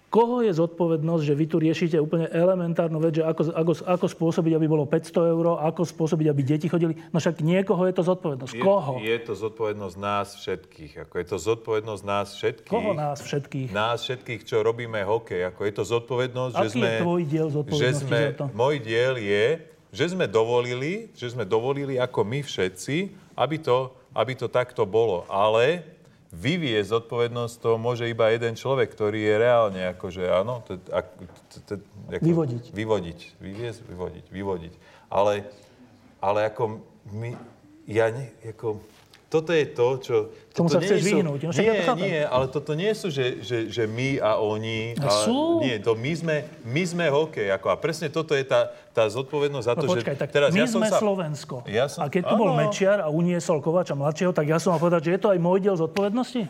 koho je zodpovednosť, že vy tu riešite úplne elementárnu vec, že ako, ako, ako spôsobiť, aby bolo 500 eur, ako spôsobiť, aby deti chodili. No však niekoho je to zodpovednosť. Je, Koho? je to zodpovednosť nás všetkých. Ako je to zodpovednosť nás všetkých. Koho nás všetkých? Nás všetkých, čo robíme hokej. Ako je to zodpovednosť, že Aký sme... je tvoj diel že zodpovednosti sme, za to? Môj diel je, že sme dovolili, že sme dovolili ako my všetci, aby to, aby to takto bolo. Ale vyvie zodpovednosť to môže iba jeden človek, ktorý je reálne akože, áno, to, ak, to, to, ako, Vyvodiť. Vyvodiť. Vyviesť, vyvodiť, vyvodiť. Ale, ale ako my, ja ne, ako, toto je to, čo... Toto sa chceš nie vyhnúť, no však ja nie, nie, ale toto nie sú, že, že, že my a oni. A ale, sú. Nie, to my sme, my sme hokej. Ako, a presne toto je tá, tá zodpovednosť za No to, počkaj, že... tak my ja som sme sa, Slovensko. Ja som- A keď tu bol. Mečiar a uniesol Kovača mladšieho, tak ja som mal povedať, že je to aj môj diel zodpovednosti?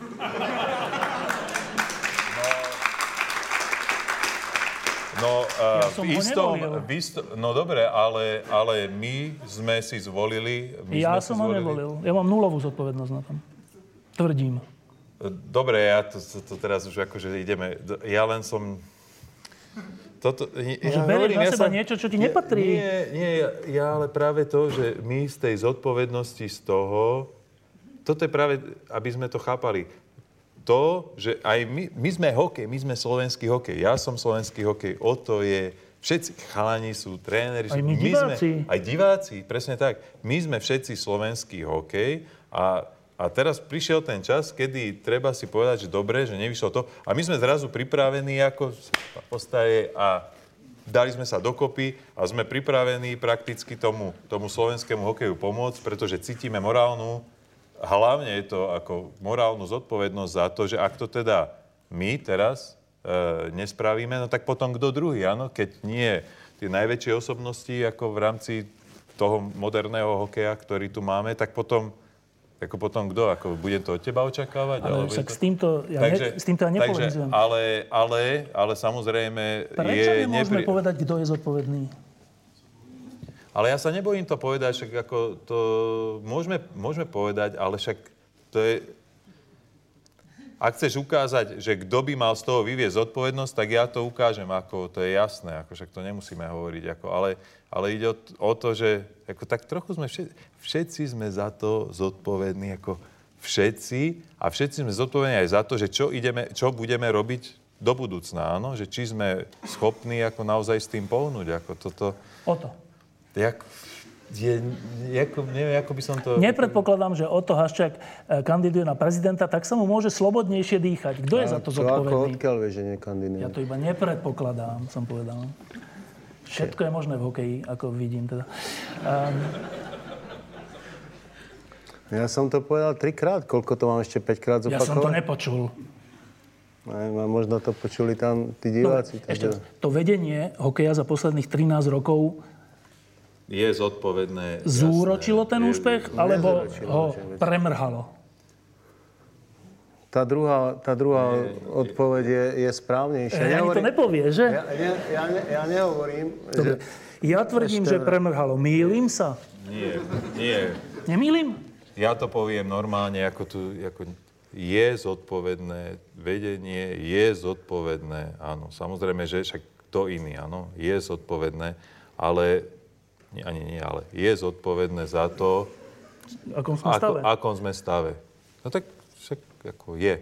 No, Ja uh, som v istom, v istom, no dobre, ale, ale my sme si zvolili... My Ja som ho nevolil. Ja mám nulovú zodpovednosť na tom. Tvrdím. Dobre, ja to, to, to teraz už akože ideme. Ja len som... Toto, ja berieš na seba niečo, čo ti nepatrí. Nie, nie, ja, ja ale práve to, že my z tej zodpovednosti z toho... Toto je práve, aby sme to chápali. To, že aj my, my sme hokej, my sme slovenský hokej. Ja som slovenský hokej. O to je... Všetci chalani sú tréneri. Aj my my diváci. Sme, aj diváci, presne tak. My sme všetci slovenský hokej a, a teraz prišiel ten čas, kedy treba si povedať, že dobre, že nevyšlo to. A my sme zrazu pripravení ako postaje a dali sme sa dokopy a sme pripravení prakticky tomu, tomu slovenskému hokeju pomôcť, pretože cítime morálnu, hlavne je to ako morálnu zodpovednosť za to, že ak to teda my teraz e, nespravíme, no tak potom kto druhý, áno? Keď nie tie najväčšie osobnosti ako v rámci toho moderného hokeja, ktorý tu máme, tak potom ako potom kto? Ako budem to od teba očakávať? Ale však to... s týmto, ja, takže, ne, s týmto ja nepolemizujem. ale, ale, ale samozrejme Prečo je... nemôžeme nepri- povedať, kto je zodpovedný? Ale ja sa nebojím to povedať, však ako to môžeme, môžeme povedať, ale však to je... Ak chceš ukázať, že kto by mal z toho vyviezť zodpovednosť, tak ja to ukážem, ako to je jasné, ako však to nemusíme hovoriť, ako, ale, ale ide o, o to, že ako, tak trochu sme všetci, všetci sme za to zodpovední, ako všetci, a všetci sme zodpovední aj za to, že čo, ideme, čo budeme robiť do budúcna, áno? že či sme schopní ako naozaj s tým pohnúť, ako toto... O to. Jak, je, ako, neviem, ako by som to... Nepredpokladám, že Oto Haščák e, kandiduje na prezidenta, tak sa mu môže slobodnejšie dýchať. Kto je za to Čo ako zodpovedný? odkiaľ vieš, že nekandiduje? Ja to iba nepredpokladám, som povedal. Všetko je možné v hokeji, ako vidím teda. Um, Ja som to povedal trikrát, koľko to mám ešte 5 krát ja som to zopakovať? nepočul. Aj, možno to počuli tam tí Dobre, diváci. ešte, takže- to vedenie hokeja za posledných 13 rokov Je zodpovedné. zúročilo ten jasné. úspech, alebo ho premrhalo? Tá druhá, tá druhá odpoveď je, je správnejšia. Ani to Nehovorím- nepovie, že? Ja, ja, ja, ne, ja nehovorím, Dobre. že... Ja tvrdím, Ešte že premrhalo. Mýlim sa? Nie, nie. Nemýlim? Ja to poviem normálne, ako tu, ako je zodpovedné, vedenie je zodpovedné, áno. Samozrejme, že však kto iný, áno, je zodpovedné, ale, nie, ani nie, ale je zodpovedné za to, akom sme ako, stave? akom sme stave. No tak však ako je.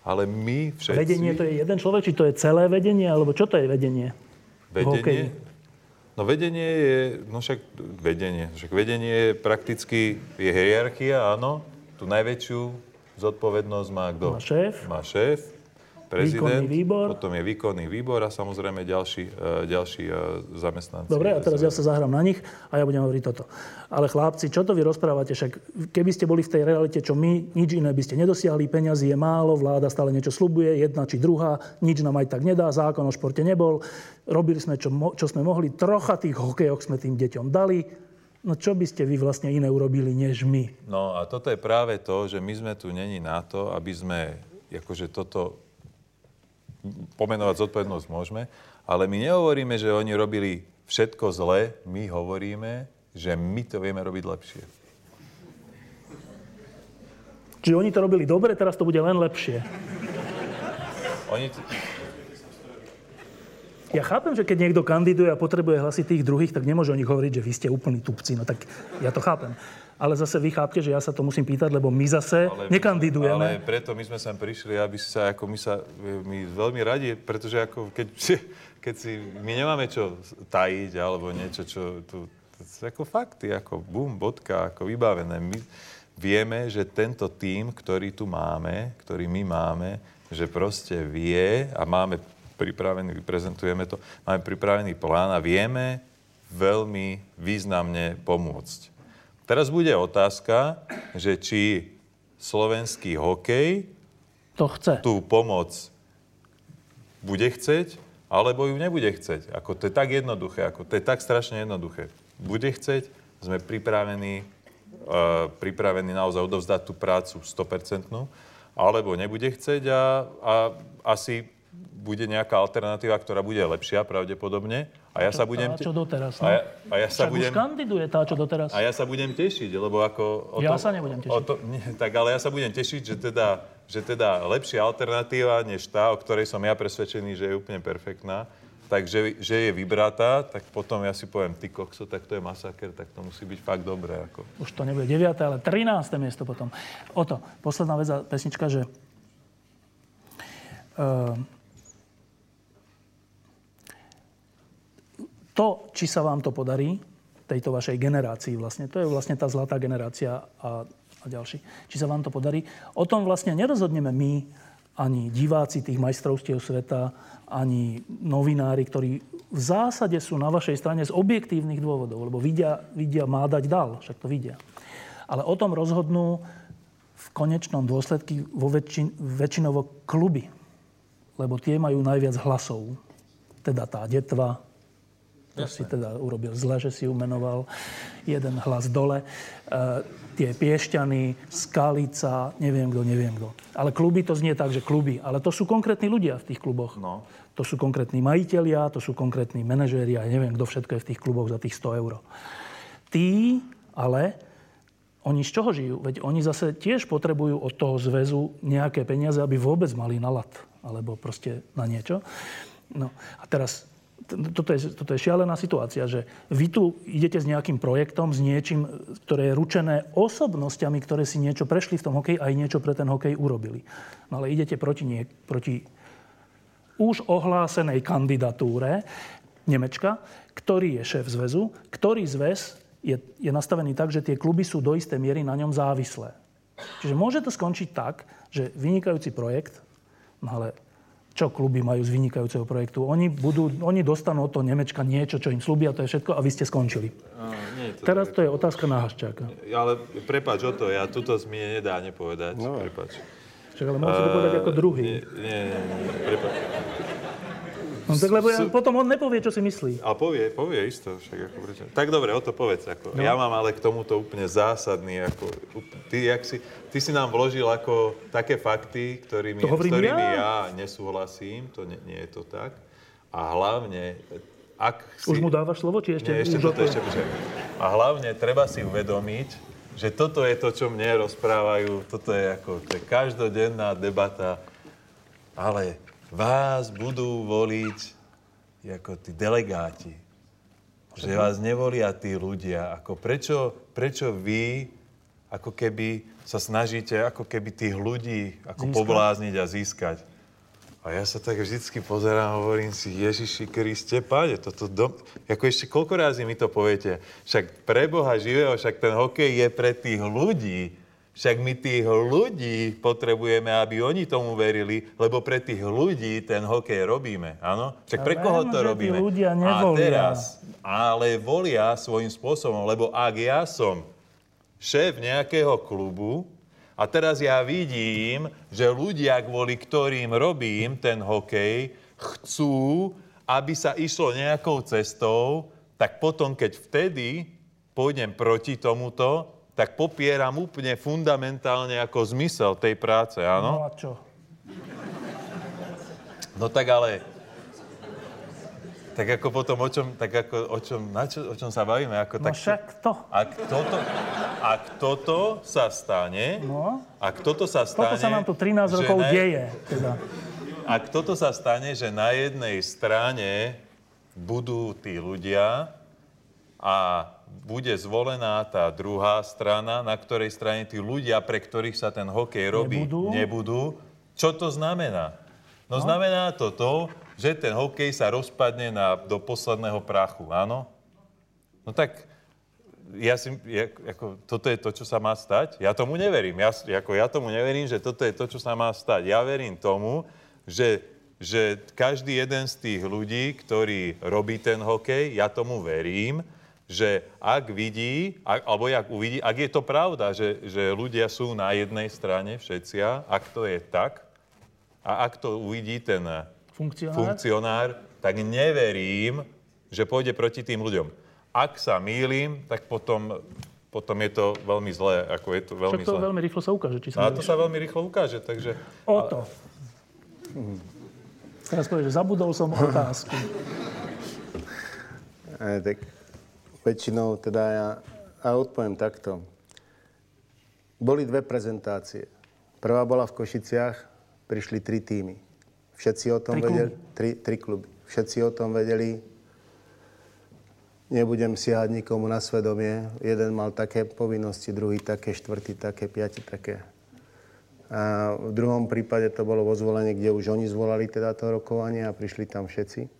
Ale my všetci... Vedenie to je jeden človek, či to je celé vedenie, alebo čo to je vedenie? Vedenie? No vedenie je, no však vedenie, však vedenie je prakticky, je hierarchia, áno. Tu najväčšiu zodpovednosť má kto? Má šéf. Má šéf, prezident, Výkonný výbor. potom je výkonný výbor a samozrejme ďalší, e, ďalší e, zamestnanci. Dobre, a teraz ja sa zahrám na nich a ja budem hovoriť toto. Ale chlapci, čo to vy rozprávate? Však keby ste boli v tej realite, čo my, nič iné by ste nedosiahli, peňazí je málo, vláda stále niečo slubuje, jedna či druhá, nič nám aj tak nedá, zákon o športe nebol. Robili sme, čo, čo sme mohli, trocha tých hokejoch sme tým deťom dali. No čo by ste vy vlastne iné urobili, než my? No a toto je práve to, že my sme tu není na to, aby sme akože toto pomenovať zodpovednosť môžeme, ale my nehovoríme, že oni robili všetko zle, my hovoríme, že my to vieme robiť lepšie. Čiže oni to robili dobre, teraz to bude len lepšie. Oni t- Ja chápem, že keď niekto kandiduje a potrebuje hlasy tých druhých, tak nemôže o nich hovoriť, že vy ste úplní tupci. No tak ja to chápem. Ale zase vy chápte, že ja sa to musím pýtať, lebo my zase ale, nekandidujeme. Ale preto my sme sem prišli, aby sa, ako my sa, my veľmi radi, pretože ako keď, keď si, my nemáme čo tajiť, alebo niečo, čo tu, ako fakty, ako bum, bodka, ako vybavené. My vieme, že tento tím, ktorý tu máme, ktorý my máme, že proste vie a máme pripravený, vyprezentujeme to, máme pripravený plán a vieme veľmi významne pomôcť. Teraz bude otázka, že či slovenský hokej To chce. tú pomoc bude chceť, alebo ju nebude chceť. Ako to je tak jednoduché, ako to je tak strašne jednoduché. Bude chceť, sme pripravení, uh, pripravení naozaj odovzdať tú prácu 100%, alebo nebude chceť a, a asi bude nejaká alternatíva, ktorá bude lepšia pravdepodobne. A ja sa budem... Tá, čo doteraz, no. A ja, a ja sa Však budem... už kandiduje tá, čo doteraz. A ja sa budem tešiť, lebo ako... O Ja to, sa nebudem tešiť. O to, nie, tak ale ja sa budem tešiť, že teda, že teda lepšia alternatíva, než tá, o ktorej som ja presvedčený, že je úplne perfektná, takže že je vybratá, tak potom ja si poviem, ty kokso, tak to je masaker, tak to musí byť fakt dobré. Ako. Už to nebude 9. ale 13. miesto potom. O to, posledná vec a pesnička, že to, či sa vám to podarí, tejto vašej generácii vlastne, to je vlastne tá zlatá generácia a, a ďalší, či sa vám to podarí, o tom vlastne nerozhodneme my, ani diváci tých majstrovstiev sveta, ani novinári, ktorí v zásade sú na vašej strane z objektívnych dôvodov, lebo vidia, vidia má dať dal, však to vidia. Ale o tom rozhodnú v konečnom dôsledku vo väčšin, väčšinovo kluby, lebo tie majú najviac hlasov. Teda tá detva, to Jasne. si teda urobil zle, že si ju menoval. Jeden hlas dole. E, tie Piešťany, Skalica, neviem kto, neviem kto. Ale kluby to znie tak, že kluby. Ale to sú konkrétni ľudia v tých kluboch. No. To sú konkrétni majiteľia, to sú konkrétni manažéri a neviem, kto všetko je v tých kluboch za tých 100 eur. Tí ale, oni z čoho žijú? Veď oni zase tiež potrebujú od toho zväzu nejaké peniaze, aby vôbec mali na lat. Alebo proste na niečo. No a teraz toto je, toto je šialená situácia, že vy tu idete s nejakým projektom, s niečím, ktoré je ručené osobnosťami, ktoré si niečo prešli v tom hokeji a aj niečo pre ten hokej urobili. No ale idete proti, nie, proti už ohlásenej kandidatúre Nemečka, ktorý je šéf zväzu, ktorý zväz je, je nastavený tak, že tie kluby sú do istej miery na ňom závislé. Čiže môže to skončiť tak, že vynikajúci projekt, no ale čo kluby majú z vynikajúceho projektu. Oni, budú, oni dostanú od toho Nemečka niečo, čo im slúbia, to je všetko a vy ste skončili. A, nie, to Teraz to je otázka na Haščáka. Ale prepáč o to, ja tuto mi nedá nepovedať. No. Prepáč. Však ale môžete to povedať ako druhý. Nie, nie, nie, prepáč. No tak lebo ja, potom on nepovie, čo si myslí. Ale povie, povie isto. Však ako prečo. Tak dobre, o to povedz. Ako. No. Ja mám ale k tomuto úplne zásadný. Ako, ty, jak si, ty si nám vložil ako také fakty, ktorými, to s ktorými ja. ja nesúhlasím. To nie, nie je to tak. A hlavne, ak si... Už mu dávaš slovo, či ešte... Nie, ešte toto, ešte, ešte. A hlavne treba si uvedomiť, že toto je to, čo mne rozprávajú. Toto je ako to je každodenná debata. Ale vás budú voliť ako tí delegáti. Že vás nevolia tí ľudia. Ako prečo, prečo vy ako keby sa snažíte ako keby tých ľudí ako získať. poblázniť a získať. A ja sa tak vždycky pozerám a hovorím si, Ježiši Kriste, páde, toto do... Ako ešte koľko razy mi to poviete? Však pre Boha živého, však ten hokej je pre tých ľudí. Však my tých ľudí potrebujeme, aby oni tomu verili, lebo pre tých ľudí ten hokej robíme. Áno? Však pre koho to robíme? ľudia nevolia. A teraz, ale volia svojím spôsobom, lebo ak ja som šéf nejakého klubu a teraz ja vidím, že ľudia, kvôli ktorým robím ten hokej, chcú, aby sa išlo nejakou cestou, tak potom, keď vtedy pôjdem proti tomuto, tak popieram úplne fundamentálne ako zmysel tej práce, áno? No a čo? No tak ale... Tak ako potom o čom, tak ako o čom, na čo, o čom sa bavíme? Ako, no tak, však to. Ak toto, ak toto sa stane, no. ak toto sa stane... Toto sa nám tu 13 rokov na, deje. Teda. Ak toto sa stane, že na jednej strane budú tí ľudia a bude zvolená tá druhá strana, na ktorej strane tí ľudia, pre ktorých sa ten hokej robí, nebudú. nebudú. Čo to znamená? No, no znamená to to, že ten hokej sa rozpadne na, do posledného prachu, áno? No tak ja si, ja, ako, toto je to, čo sa má stať? Ja tomu neverím. Ja, ako, ja tomu neverím, že toto je to, čo sa má stať. Ja verím tomu, že, že každý jeden z tých ľudí, ktorý robí ten hokej, ja tomu verím, že ak vidí, ak, alebo jak uvidí, ak je to pravda, že, že ľudia sú na jednej strane všetci, ak to je tak, a ak to uvidí ten funkcionár, funkcionár tak neverím, že pôjde proti tým ľuďom. Ak sa mýlim, tak potom, potom je to veľmi zlé. Ako je to veľmi Však to zlé. veľmi rýchlo sa ukáže. Či sa a to sa veľmi rýchlo ukáže, takže... O to. Teraz povieš, že zabudol som otázku. [LAUGHS] E, tak väčšinou teda ja, a odpoviem takto. Boli dve prezentácie. Prvá bola v Košiciach, prišli tri týmy. Všetci o tom tri vedeli... Tri, tri kluby. Všetci o tom vedeli. Nebudem siahať nikomu na svedomie. Jeden mal také povinnosti, druhý také, štvrtý také, piati také. A v druhom prípade to bolo vo zvolenie, kde už oni zvolali teda to rokovanie a prišli tam všetci.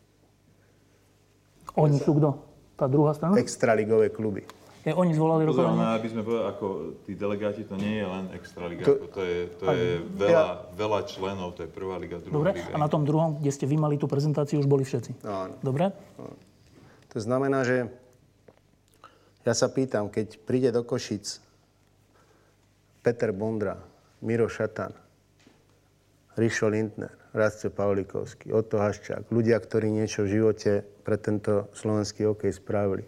Oni sú kto? Tá druhá strana? Extraligové kluby. Je, oni zvolali Pozor, rokovanie? ale aby sme povedali, ako tí delegáti, to nie je len Extraliga, To- to, je, to je veľa, veľa členov, to je prvá liga, druhá Dobre, liga. a na tom druhom, kde ste vy mali tú prezentáciu, už boli všetci. Áno. Dobre? To znamená, že ja sa pýtam, keď príde do Košic Peter Bondra, Miro Šatan, Rišo Lindner, Radce Pavlikovský, Otto Haščák, ľudia, ktorí niečo v živote pre tento slovenský hokej spravili.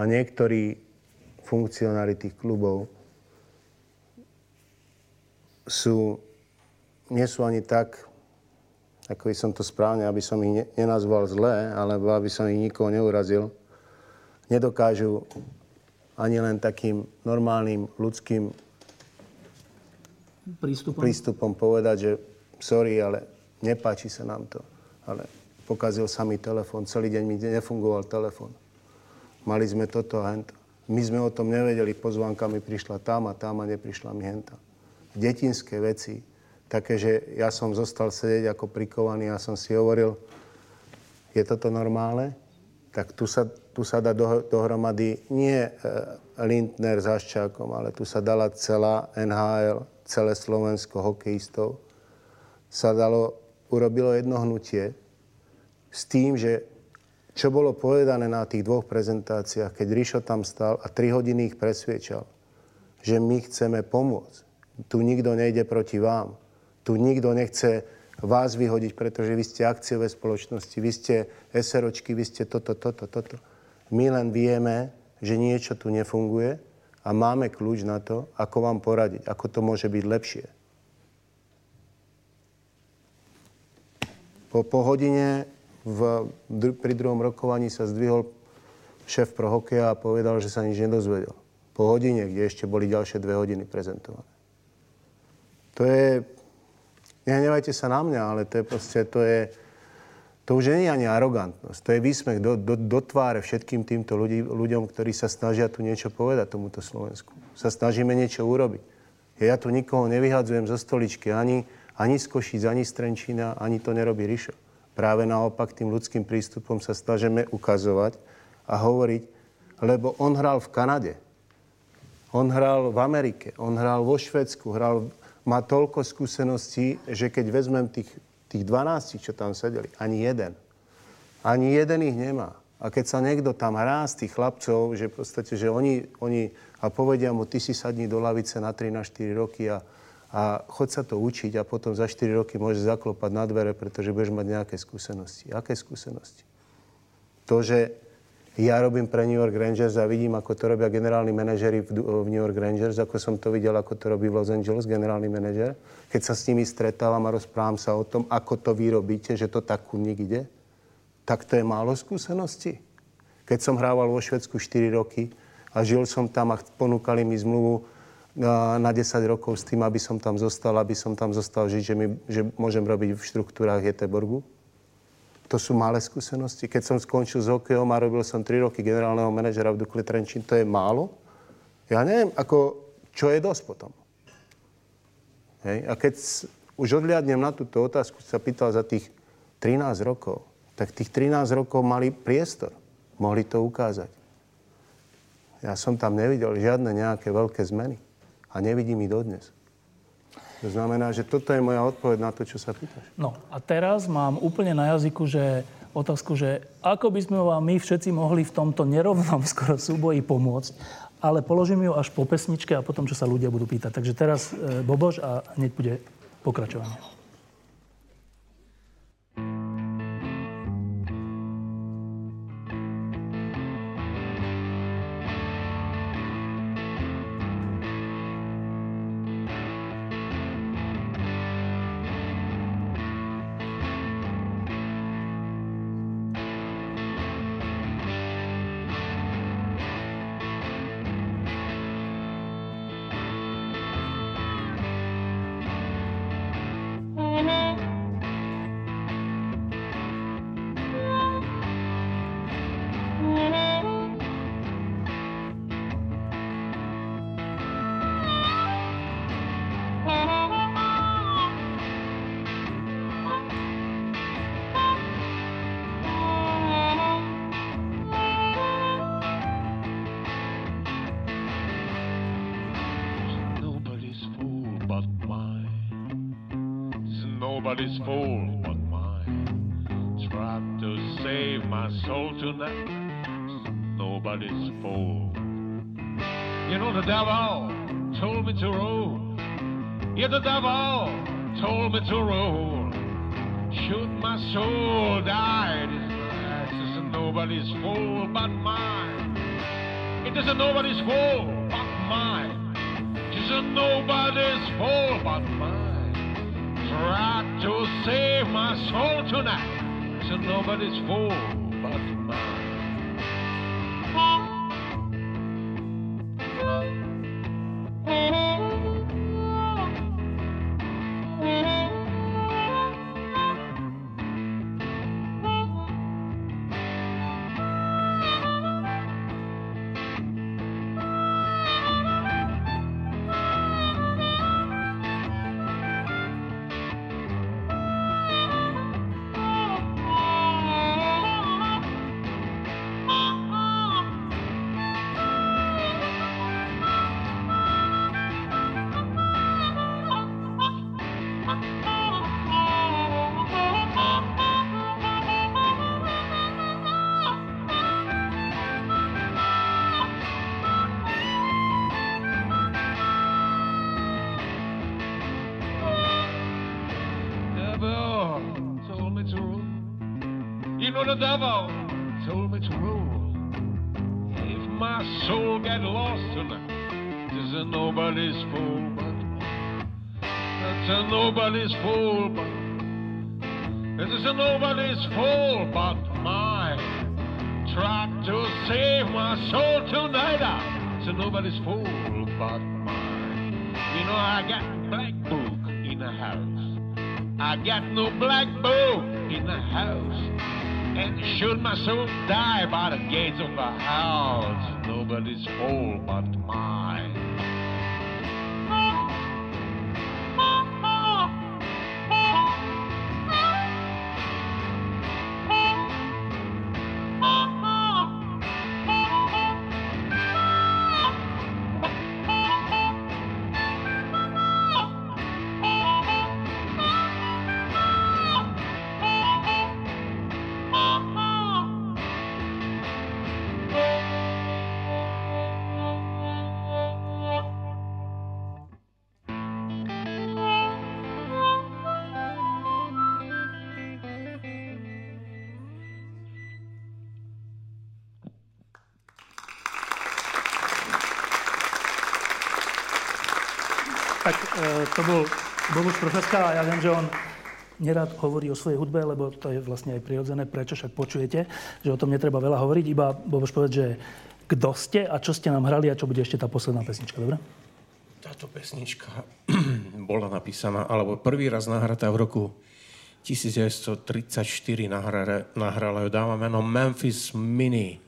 A niektorí funkcionári tých klubov sú, nie sú ani tak, ako by som to správne, aby som ich ne- nenazval zlé, alebo aby som ich nikoho neurazil, nedokážu ani len takým normálnym ľudským Prístupom. prístupom povedať, že sorry, ale nepáči sa nám to. Ale pokazil sa mi telefón, celý deň mi nefungoval telefón. Mali sme toto a hento. My sme o tom nevedeli, pozvánka mi prišla tam a tam a neprišla mi henta. Detinské veci, také, že ja som zostal sedieť ako prikovaný a som si hovoril, je toto normálne? Tak tu sa, tu sa dá do, dohromady nie e, Lindner s Haščákom, ale tu sa dala celá NHL, celé Slovensko hokejistov. Sa dalo, urobilo jedno hnutie s tým, že čo bolo povedané na tých dvoch prezentáciách, keď Rišo tam stal a tri hodiny ich presviečal, že my chceme pomôcť. Tu nikto nejde proti vám. Tu nikto nechce vás vyhodiť, pretože vy ste akciové spoločnosti, vy ste SROčky, vy ste toto, toto, toto. My len vieme, že niečo tu nefunguje a máme kľúč na to, ako vám poradiť, ako to môže byť lepšie. Po, po hodine v, dru- pri druhom rokovaní sa zdvihol šéf pro hokeja a povedal, že sa nič nedozvedel. Po hodine, kde ešte boli ďalšie dve hodiny prezentované. To je... Nehnevajte sa na mňa, ale to je proste, to je... To už nie je ani arogantnosť. To je výsmech do, do, do tváre všetkým týmto ľudí, ľuďom, ktorí sa snažia tu niečo povedať tomuto Slovensku. Sa snažíme niečo urobiť. Ja tu nikoho nevyhadzujem zo stoličky, ani, ani z Košíc, ani z Trenčína, ani to nerobí Rišo. Práve naopak tým ľudským prístupom sa snažíme ukazovať a hovoriť, lebo on hral v Kanade, on hral v Amerike, on hral vo Švedsku, hral, má toľko skúseností, že keď vezmem tých, tých 12, čo tam sedeli, ani jeden, ani jeden ich nemá. A keď sa niekto tam hrá z tých chlapcov, že v podstate, že oni, oni a povedia mu, ty si sadni do lavice na 3, na 4 roky a, a chod sa to učiť a potom za 4 roky môžeš zaklopať na dvere, pretože budeš mať nejaké skúsenosti. Aké skúsenosti? To, že ja robím pre New York Rangers a vidím, ako to robia generálni manažeri v, New York Rangers, ako som to videl, ako to robí v Los Angeles generálny manažer. Keď sa s nimi stretávam a rozprávam sa o tom, ako to vy robíte, že to tak ide, tak to je málo skúseností. Keď som hrával vo Švedsku 4 roky a žil som tam a ponúkali mi zmluvu na, na 10 rokov s tým, aby som tam zostal, aby som tam zostal žiť, že, mi, že môžem robiť v štruktúrách Jeteborgu. To sú malé skúsenosti. Keď som skončil s hokejom a robil som 3 roky generálneho manažera v Dukle Trenčín, to je málo? Ja neviem, ako, čo je dosť potom. Hej? A keď už odliadnem na túto otázku, sa pýtal za tých 13 rokov, tak tých 13 rokov mali priestor. Mohli to ukázať. Ja som tam nevidel žiadne nejaké veľké zmeny. A nevidím ich dodnes. To znamená, že toto je moja odpoveď na to, čo sa pýtaš. No a teraz mám úplne na jazyku, že otázku, že ako by sme vám my všetci mohli v tomto nerovnom [LAUGHS] skoro súboji pomôcť, ale položím ju až po pesničke a potom, čo sa ľudia budú pýtať. Takže teraz e, Boboš a hneď bude pokračovanie. Nobody's fault but mine. Try to save my soul tonight. Nobody's fault. You know the devil told me to roll. Yeah, the devil told me to roll. Shoot my soul died. This is nobody's fault but mine. It isn't nobody's fault but mine. It isn't nobody's fault but mine. Try to save my soul tonight. It's nobody's fault by the gates of the house, nobody's fault but Profeska a ja viem, že on nerad hovorí o svojej hudbe, lebo to je vlastne aj prirodzené, prečo však počujete, že o tom netreba veľa hovoriť, iba Bohuš povedať, že kto ste a čo ste nám hrali a čo bude ešte tá posledná pesnička, dobre? Táto pesnička [CLEARS THROAT] bola napísaná, alebo prvý raz nahratá v roku 1934 nahrala, nahrala ju dáma menom Memphis Mini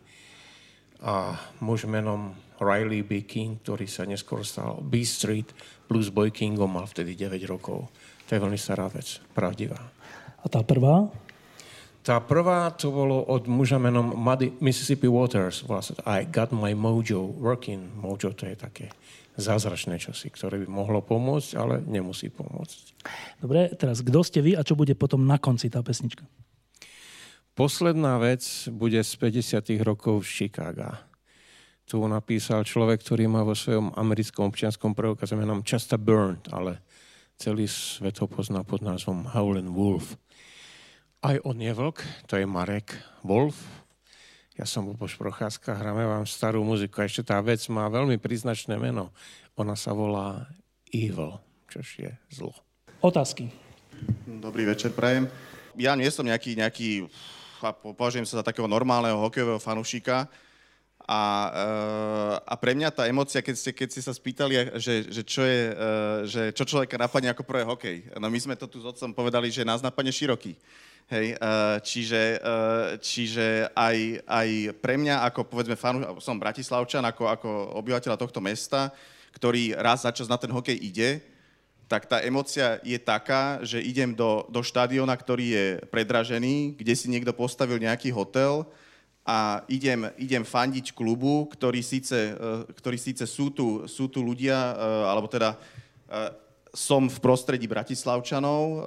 a muž menom Riley B. King, ktorý sa neskôr stal B Street Blues Boy Kingom, mal vtedy 9 rokov. To je veľmi stará vec, pravdivá. A tá prvá? Tá prvá to bolo od muža menom Muddy, Mississippi Waters. To I got my mojo working. Mojo to je také zázračné čosi, ktoré by mohlo pomôcť, ale nemusí pomôcť. Dobre, teraz kto ste vy a čo bude potom na konci tá pesnička? Posledná vec bude z 50. rokov z Chicaga. Tu napísal človek, ktorý má vo svojom americkom občianskom preukaze menom Chester Burnt, ale celý svet ho pozná pod názvom Howlin' Wolf. Aj on je vlk, to je Marek Wolf. Ja som Luboš Procházka, hráme vám starú muziku. A ešte tá vec má veľmi príznačné meno. Ona sa volá Evil, čož je zlo. Otázky. Dobrý večer, prajem. Ja nie som nejaký, nejaký a po- považujem sa za takého normálneho hokejového fanúšika. A, eh, a pre mňa tá emocia, keď ste, keď ste sa spýtali, že, že, čo je, eh, že čo človeka napadne ako prvé hokej. No my sme to tu s otcom povedali, že nás napadne široký. Hej, eh, čiže, eh, čiže aj, aj pre mňa, ako povedzme, fanu, som Bratislavčan, ako, ako obyvateľa tohto mesta, ktorý raz za čas na ten hokej ide, tak tá emocia je taká, že idem do, do štádiona, ktorý je predražený, kde si niekto postavil nejaký hotel a idem, idem fandiť klubu, ktorý síce, eh, ktorý síce sú, tu, sú tu ľudia, eh, alebo teda eh, som v prostredí Bratislavčanov,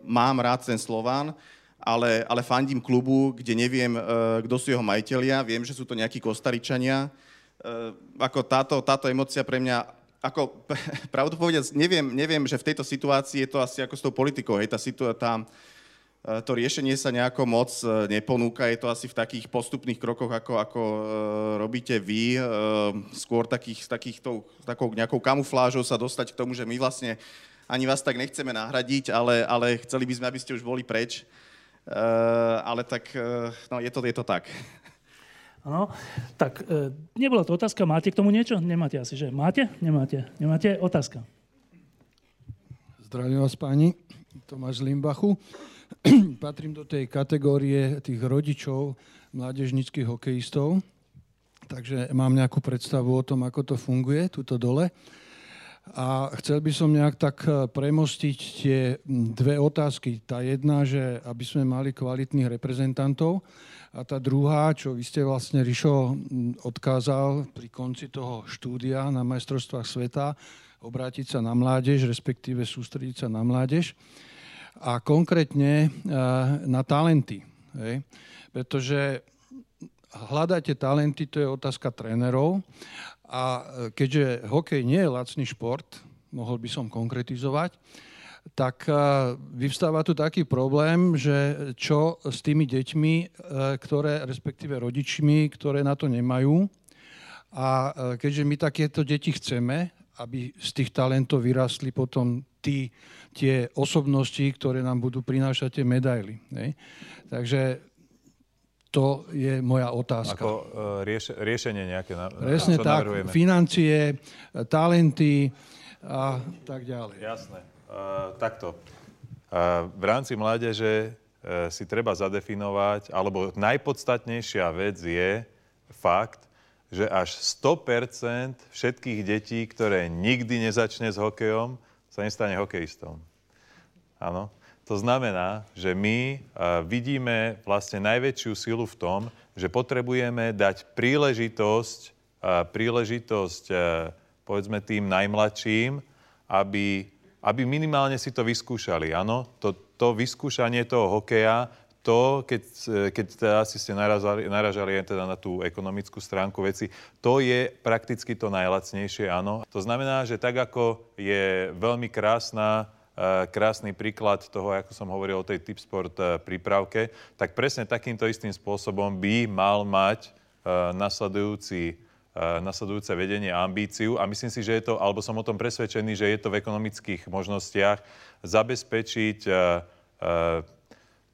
mám rád ten Slován, ale, ale fandím klubu, kde neviem, kto sú jeho majiteľia, viem, že sú to nejakí Kostaričania. Ako táto, táto emocia pre mňa, ako [LAUGHS] pravdu povedať, neviem, neviem, že v tejto situácii je to asi ako s tou politikou, hej, tá, situ, E, to riešenie sa nejako moc e, neponúka. Je to asi v takých postupných krokoch, ako, ako e, robíte vy. Skôr takých, takýchto, takou nejakou kamuflážou sa dostať k tomu, že my vlastne ani vás tak nechceme nahradiť, ale, ale chceli by sme, aby ste už boli preč. Ale tak, no je to, je to tak. Áno, tak nebola to otázka. Máte k tomu niečo? Nemáte asi, že? Máte? Nemáte? Nemáte? Otázka. Zdravím vás páni. Tomáš Limbachu. [CLEARS THROAT] patrím do tej kategórie tých rodičov mládežnických hokejistov, takže mám nejakú predstavu o tom, ako to funguje tuto dole. A chcel by som nejak tak eh, premostiť tie dve otázky. Tá jedna, že aby sme mali kvalitných reprezentantov a tá druhá, čo vy ste vlastne, Rišo, odkázal pri konci toho štúdia na majstrovstvách sveta, obrátiť sa na mládež, respektíve sústrediť sa na mládež a konkrétne eh, na talenty. Hej? Pretože hľadáte talenty, to je otázka trénerov a eh, keďže hokej nie je lacný šport, mohol by som konkretizovať, tak eh, vyvstáva tu taký problém, že čo s tými deťmi, ktoré, respektíve rodičmi, ktoré na to nemajú. A keďže my takéto deti chceme, aby z tých talentov vyrastli potom tí, tie osobnosti, ktoré nám budú prinášať tie medaily. Ne? Takže to je moja otázka. Ako uh, rieš, riešenie nejaké? Na, Presne tak, navrhujeme? financie, talenty a tak ďalej. Jasné. Uh, takto. Uh, v rámci mládeže uh, si treba zadefinovať, alebo najpodstatnejšia vec je fakt, že až 100% všetkých detí, ktoré nikdy nezačne s hokejom, sa nestane hokejistom. Áno. To znamená, že my vidíme vlastne najväčšiu silu v tom, že potrebujeme dať príležitosť, príležitosť povedzme tým najmladším, aby, aby minimálne si to vyskúšali. Áno, to, to vyskúšanie toho hokeja to, keď, keď teda asi ste naražali, aj teda na tú ekonomickú stránku veci, to je prakticky to najlacnejšie, áno. To znamená, že tak ako je veľmi krásna eh, krásny príklad toho, ako som hovoril o tej Tipsport eh, prípravke, tak presne takýmto istým spôsobom by mal mať eh, nasledujúci nasledujúce vedenie ambíciu a myslím si, že je to, alebo som o tom presvedčený, že je to v ekonomických možnostiach zabezpečiť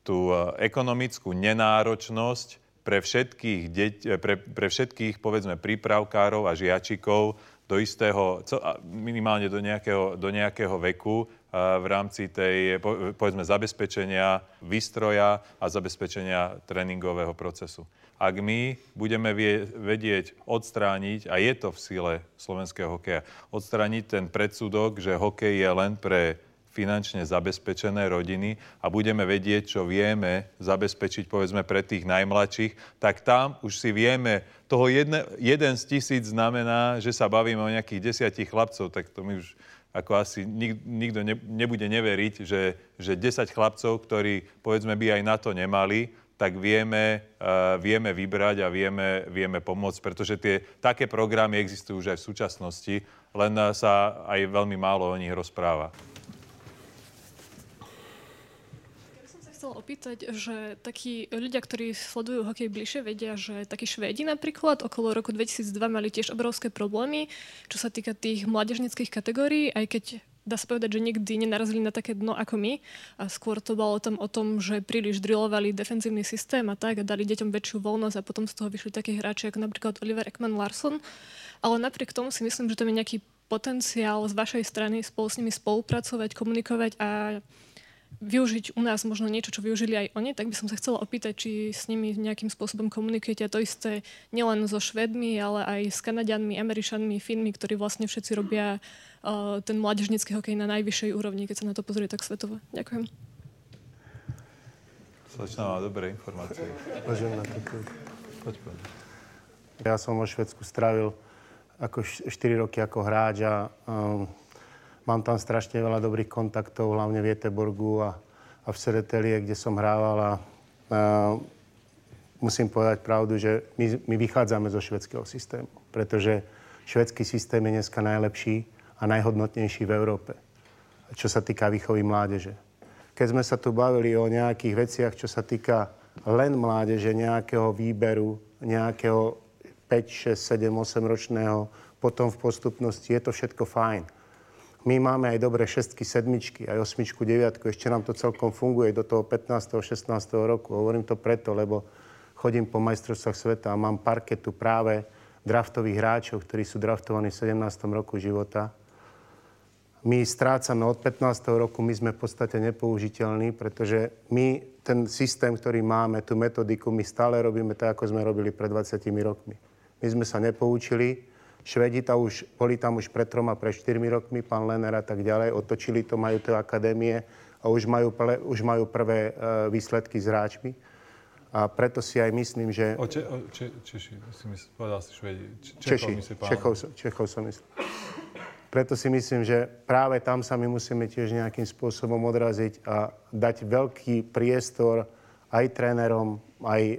tú e, ekonomickú nenáročnosť pre všetkých, deť, e, pre, pre všetkých povedzme prípravkárov a žiačikov do istého, minimálne do nejakého, do nejakého veku e, v rámci tej, povedzme, zabezpečenia výstroja a zabezpečenia tréningového procesu. Ak my budeme vedieť odstrániť, a je to v sile slovenského hokeja, odstrániť ten predsudok, že hokej je len pre finančne zabezpečené rodiny a budeme vedieť, čo vieme zabezpečiť povedzme pre tých najmladších, tak tam už si vieme, toho jedne, jeden z tisíc znamená, že sa bavíme o nejakých desiatich chlapcov, tak to my už ako asi nik, nikto ne, nebude neveriť, že, že 10 chlapcov, ktorí povedzme by aj na to nemali, tak vieme, uh, vieme vybrať a vieme, vieme pomôcť, pretože tie také programy existujú už aj v súčasnosti, len sa aj veľmi málo o nich rozpráva. Chcela opýtať, že takí ľudia, ktorí sledujú hokej bližšie, vedia, že takí Švédi napríklad okolo roku 2002 mali tiež obrovské problémy, čo sa týka tých mládežnických kategórií, aj keď dá sa povedať, že nikdy nenarazili na také dno ako my. A skôr to bolo tam o tom, že príliš drillovali defenzívny systém a tak a dali deťom väčšiu voľnosť a potom z toho vyšli takí hráči ako napríklad Oliver Ekman Larson. Ale napriek tomu si myslím, že tam je nejaký potenciál z vašej strany spolu s nimi spolupracovať, komunikovať a využiť u nás možno niečo, čo využili aj oni, tak by som sa chcela opýtať, či s nimi nejakým spôsobom komunikujete a to isté nielen so Švedmi, ale aj s Kanadianmi, Američanmi, Finmi, ktorí vlastne všetci robia uh, ten mládežnický hokej na najvyššej úrovni, keď sa na to pozrie tak svetovo. Ďakujem. Slečná má dobré informácie. Môžem na to Poď, poď. Ja som vo Švedsku strávil ako 4 roky ako hráč a um, Mám tam strašne veľa dobrých kontaktov, hlavne v Jeteborgu a, a v Sedetelie, kde som hrával a, a musím povedať pravdu, že my, my vychádzame zo švedského systému, pretože švedský systém je dneska najlepší a najhodnotnejší v Európe, čo sa týka výchovy mládeže. Keď sme sa tu bavili o nejakých veciach, čo sa týka len mládeže, nejakého výberu, nejakého 5, 6, 7, 8 ročného, potom v postupnosti, je to všetko fajn. My máme aj dobré šestky, sedmičky, aj osmičku, deviatku. Ešte nám to celkom funguje do toho 15. 16. roku. Hovorím to preto, lebo chodím po majstrovstvách sveta a mám parketu práve draftových hráčov, ktorí sú draftovaní v 17. roku života. My strácame od 15. roku, my sme v podstate nepoužiteľní, pretože my ten systém, ktorý máme, tú metodiku, my stále robíme tak, ako sme robili pred 20 rokmi. My sme sa nepoučili, Švedi ta už, boli tam už pred troma, pred štyrmi rokmi, pán Lener a tak ďalej, otočili to, majú tie akadémie a už majú, už majú prvé uh, výsledky s hráčmi. A preto si aj myslím, že... O, če, o če, Češi, si mysl, povedal si Švedi. Čechov, Češi, pán... Čechov, Čechov som myslel. Preto si myslím, že práve tam sa my musíme tiež nejakým spôsobom odraziť a dať veľký priestor aj trénerom, aj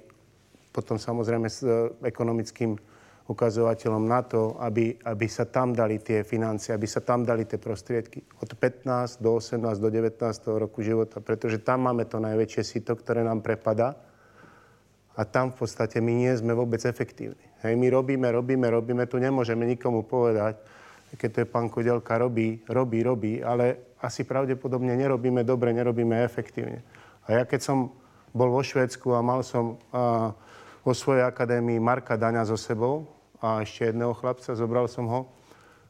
potom samozrejme s e, ekonomickým ukazovateľom na to, aby, aby sa tam dali tie financie, aby sa tam dali tie prostriedky. Od 15 do 18 do 19 roku života, pretože tam máme to najväčšie sito, ktoré nám prepada a tam v podstate my nie sme vôbec efektívni. Hej, my robíme, robíme, robíme, tu nemôžeme nikomu povedať, keď to je pán Kudelka, robí, robí, robí, ale asi pravdepodobne nerobíme dobre, nerobíme efektívne. A ja keď som bol vo Švédsku a mal som a, vo svojej akadémii Marka Daňa so sebou, a ešte jedného chlapca, zobral som ho,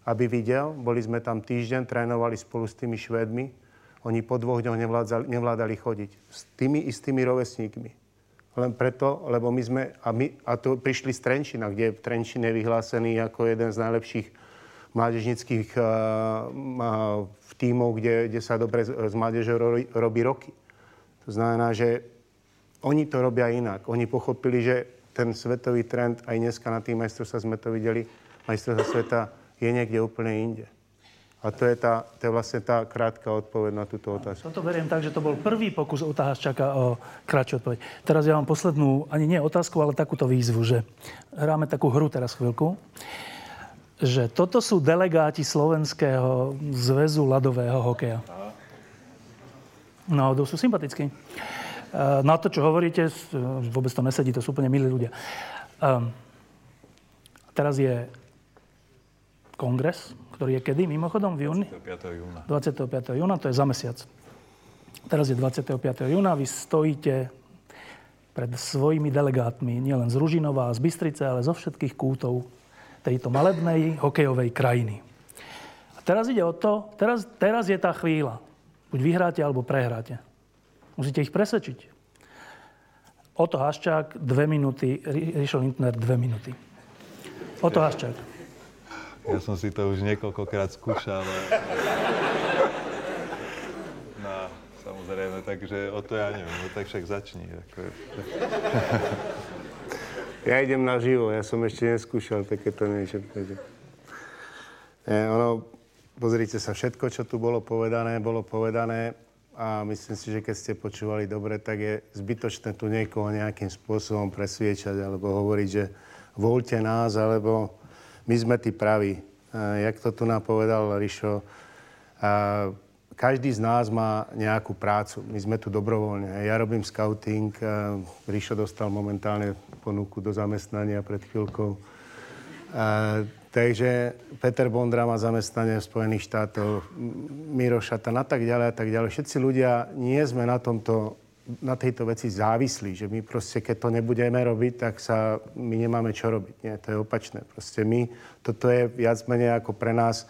aby videl. Boli sme tam týždeň, trénovali spolu s tými Švédmi. Oni po dvoch dňoch nevládali, nevládali chodiť. S tými istými rovesníkmi. Len preto, lebo my sme, a, my, a to prišli z Trenčina, kde je Trenčín je vyhlásený ako jeden z najlepších mládežnických uh, uh, tímov, kde, kde sa dobre z, z mládežou robí, robí roky. To znamená, že oni to robia inak. Oni pochopili, že ten svetový trend, aj dneska na tým majstrovstvách sme to videli, majstrovstvá sveta je niekde úplne inde. A to je, tá, to je vlastne tá krátka odpoveď na túto otázku. Toto beriem tak, že to bol prvý pokus čaká o kratšiu odpoveď. Teraz ja mám poslednú, ani nie otázku, ale takúto výzvu, že hráme takú hru teraz chvíľku, že toto sú delegáti Slovenského zväzu ľadového hokeja. No, sú sympatickí. Na to, čo hovoríte, vôbec to nesedí, to sú úplne milí ľudia. Ehm, teraz je kongres, ktorý je kedy, mimochodom, v júni? 25. júna. 25. júna, to je za mesiac. Teraz je 25. júna, vy stojíte pred svojimi delegátmi, nielen z Ružinova a z Bystrice, ale zo všetkých kútov tejto malebnej hokejovej krajiny. A teraz ide o to, teraz, teraz je tá chvíľa. Buď vyhráte, alebo prehráte. Musíte ich presvedčiť. Oto Haščák, dve minúty. Rišo Lindner, dve minúty. Oto Haščák. Ja som si to už niekoľkokrát skúšal. No, samozrejme, takže o to ja neviem. No tak však začni. [LAUGHS] Ja idem na živo, ja som ešte neskúšal takéto niečo. Takže... E, ono, pozrite sa, všetko, čo tu bolo povedané, bolo povedané a myslím si, že keď ste počúvali dobre, tak je zbytočné tu niekoho nejakým spôsobom presviečať alebo hovoriť, že voľte nás, alebo my sme tí praví. Jak to tu napovedal Rišo, a každý z nás má nejakú prácu. My sme tu dobrovoľne. Ja robím scouting, Rišo dostal momentálne ponuku do zamestnania pred chvíľkou. Takže Peter Bondra má zamestnanie v Spojených štátoch, Miro Šatan a tak ďalej a tak ďalej. Všetci ľudia nie sme na tomto na tejto veci závislí, že my proste, keď to nebudeme robiť, tak sa my nemáme čo robiť. Nie, to je opačné. Proste my, toto je viac menej ako pre nás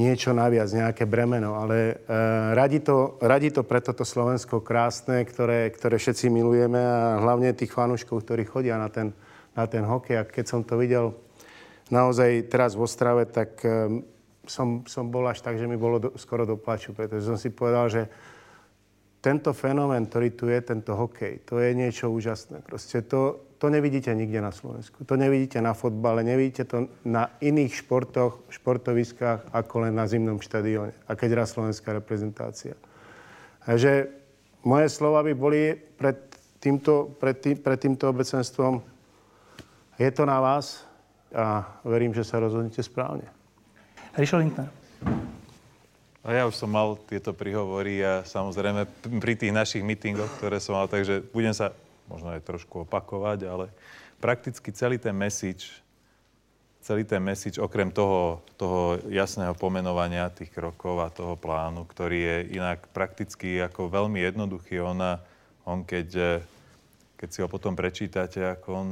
niečo naviac, nejaké bremeno, ale e, radi, to, radi to pre toto Slovensko krásne, ktoré, ktoré všetci milujeme a hlavne tých fanúškov, ktorí chodia na ten, na ten hokej. A keď som to videl naozaj teraz v Ostrave, tak som, som bol až tak, že mi bolo do, skoro do plaču, pretože som si povedal, že tento fenomén, ktorý tu je, tento hokej, to je niečo úžasné. Proste to, to nevidíte nikde na Slovensku. To nevidíte na fotbale, nevidíte to na iných športoch, športoviskách, ako len na zimnom štadióne. A keď raz slovenská reprezentácia. Takže moje slova by boli pred týmto, pred, tým, pred týmto obecenstvom. Je to na vás a verím, že sa rozhodnete správne. Rišo Lindner. A ja už som mal tieto prihovory a samozrejme pri tých našich mítingoch, ktoré som mal, takže budem sa možno aj trošku opakovať, ale prakticky celý ten message, celý ten message, okrem toho, toho jasného pomenovania tých krokov a toho plánu, ktorý je inak prakticky ako veľmi jednoduchý, ona, on keď, keď si ho potom prečítate, ako on,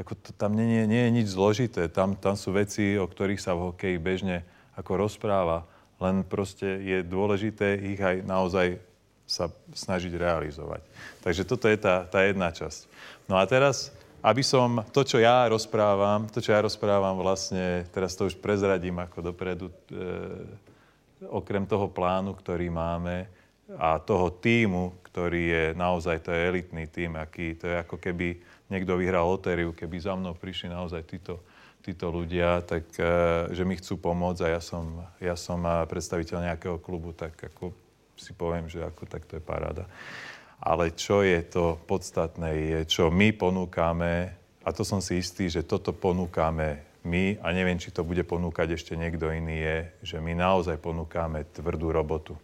ako to, tam nie, nie, je nič zložité, tam, tam sú veci, o ktorých sa v hokeji bežne ako rozpráva len proste je dôležité ich aj naozaj sa snažiť realizovať. Takže toto je tá, tá jedna časť. No a teraz, aby som to, čo ja rozprávam, to, čo ja rozprávam vlastne, teraz to už prezradím ako dopredu, e, okrem toho plánu, ktorý máme a toho týmu, ktorý je naozaj, to je elitný tým, aký, to je ako keby niekto vyhral lotériu, keby za mnou prišli naozaj títo títo ľudia, tak eh, že mi chcú pomôcť a ja som, ja som eh, predstaviteľ nejakého klubu, tak ako si poviem, že ako tak to je paráda. Ale čo je to podstatné, je, čo my ponúkame, a to som si istý, že toto ponúkame my, a neviem, či to bude ponúkať ešte niekto iný, je, že my naozaj ponúkame tvrdú robotu.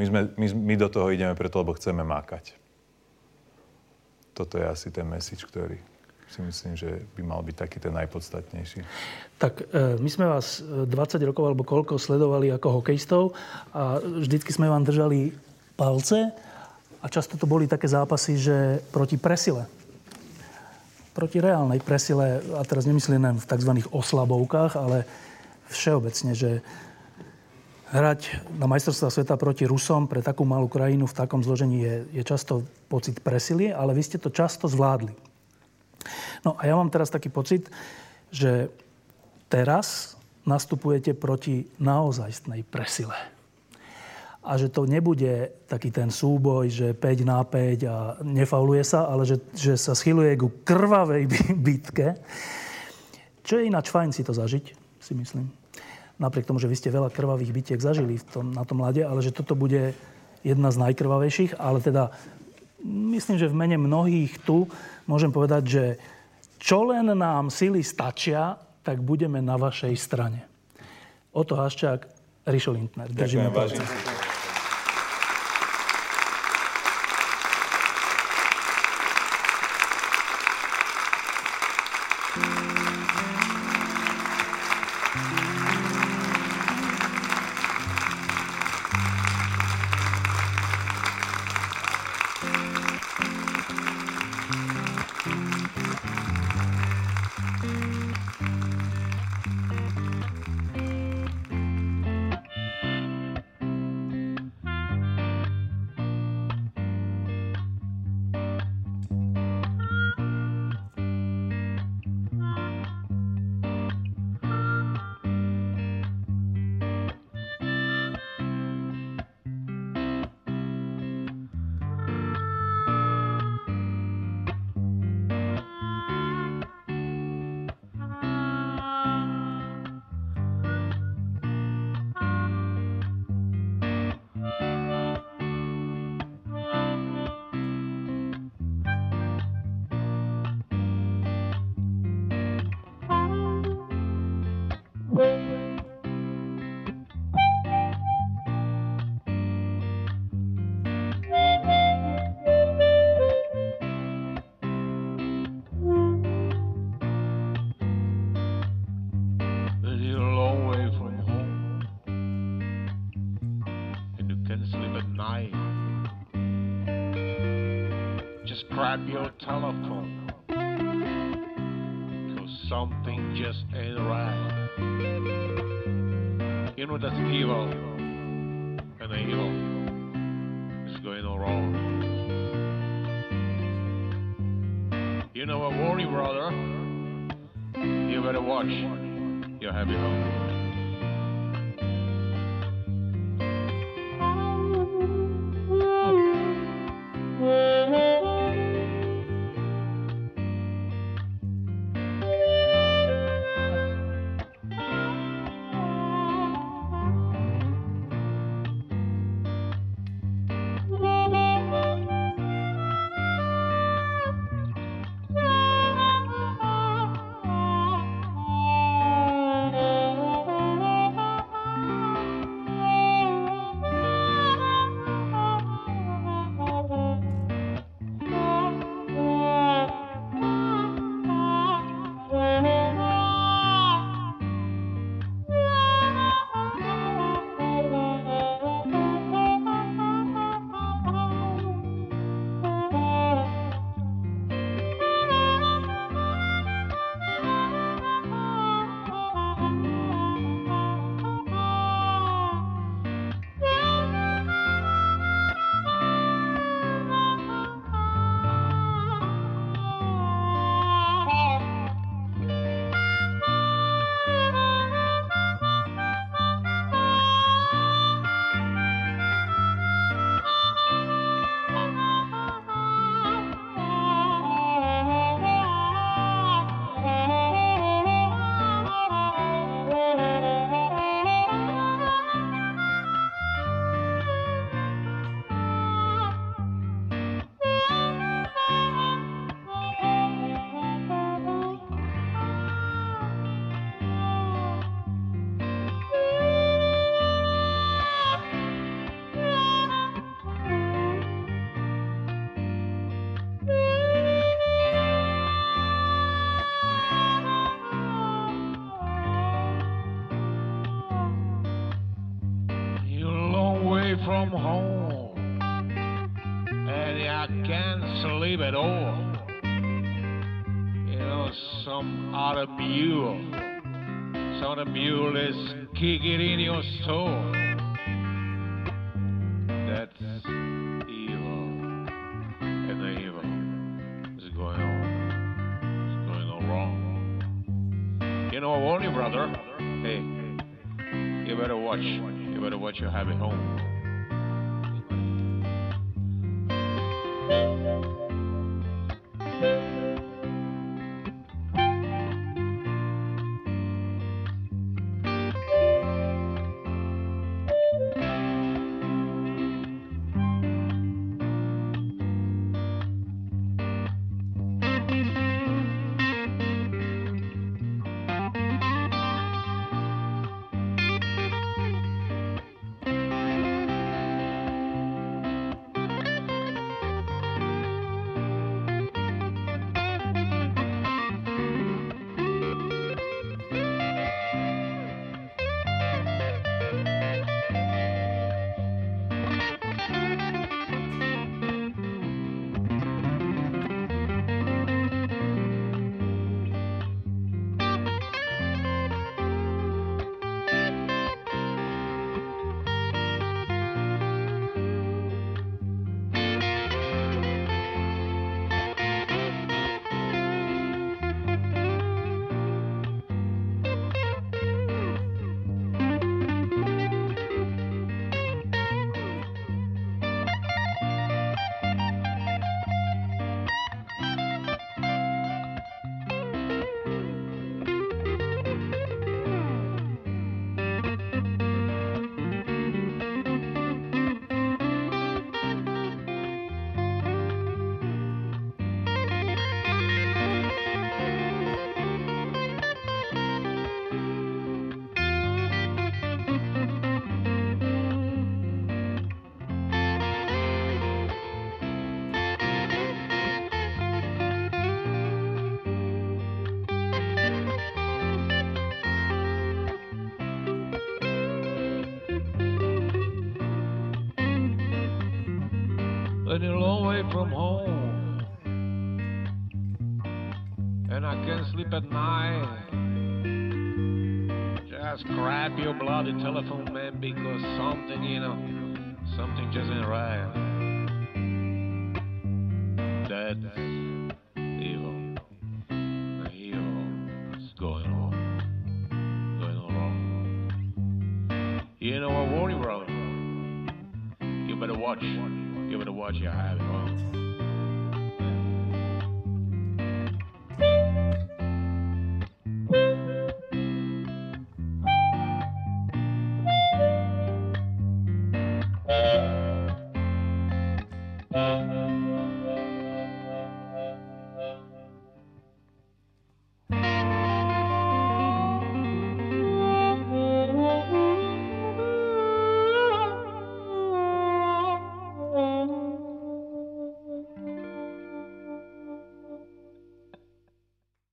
My, sme, my, my do toho ideme preto, lebo chceme mákať. Toto je asi ten message, ktorý, si myslím, že by mal byť taký ten najpodstatnejší. Tak e, my sme vás 20 e, rokov alebo koľko sledovali ako hokejistov a vždycky sme vám držali palce a často to boli také zápasy, že proti presile. Proti reálnej presile, a teraz nemyslím len v tzv. oslabovkách, ale všeobecne, že hrať na majstrovstvá sveta proti Rusom pre takú malú krajinu v takom zložení je, je často pocit presily, ale vy ste to často zvládli. No a ja mám teraz taký pocit, že teraz nastupujete proti naozajstnej presile. A že to nebude taký ten súboj, že 5 na 5 a nefauluje sa, ale že, že sa schyluje ku krvavej [LAUGHS] bitke. Čo je ináč fajn si to zažiť, si myslím. Napriek tomu, že vy ste veľa krvavých bitiek zažili v tom, na tom lade, ale že toto bude jedna z najkrvavejších. Ale teda myslím, že v mene mnohých tu môžem povedať, že čo len nám sily stačia, tak budeme na vašej strane. Oto Haščák, Rišo Lindner. Držíme palce.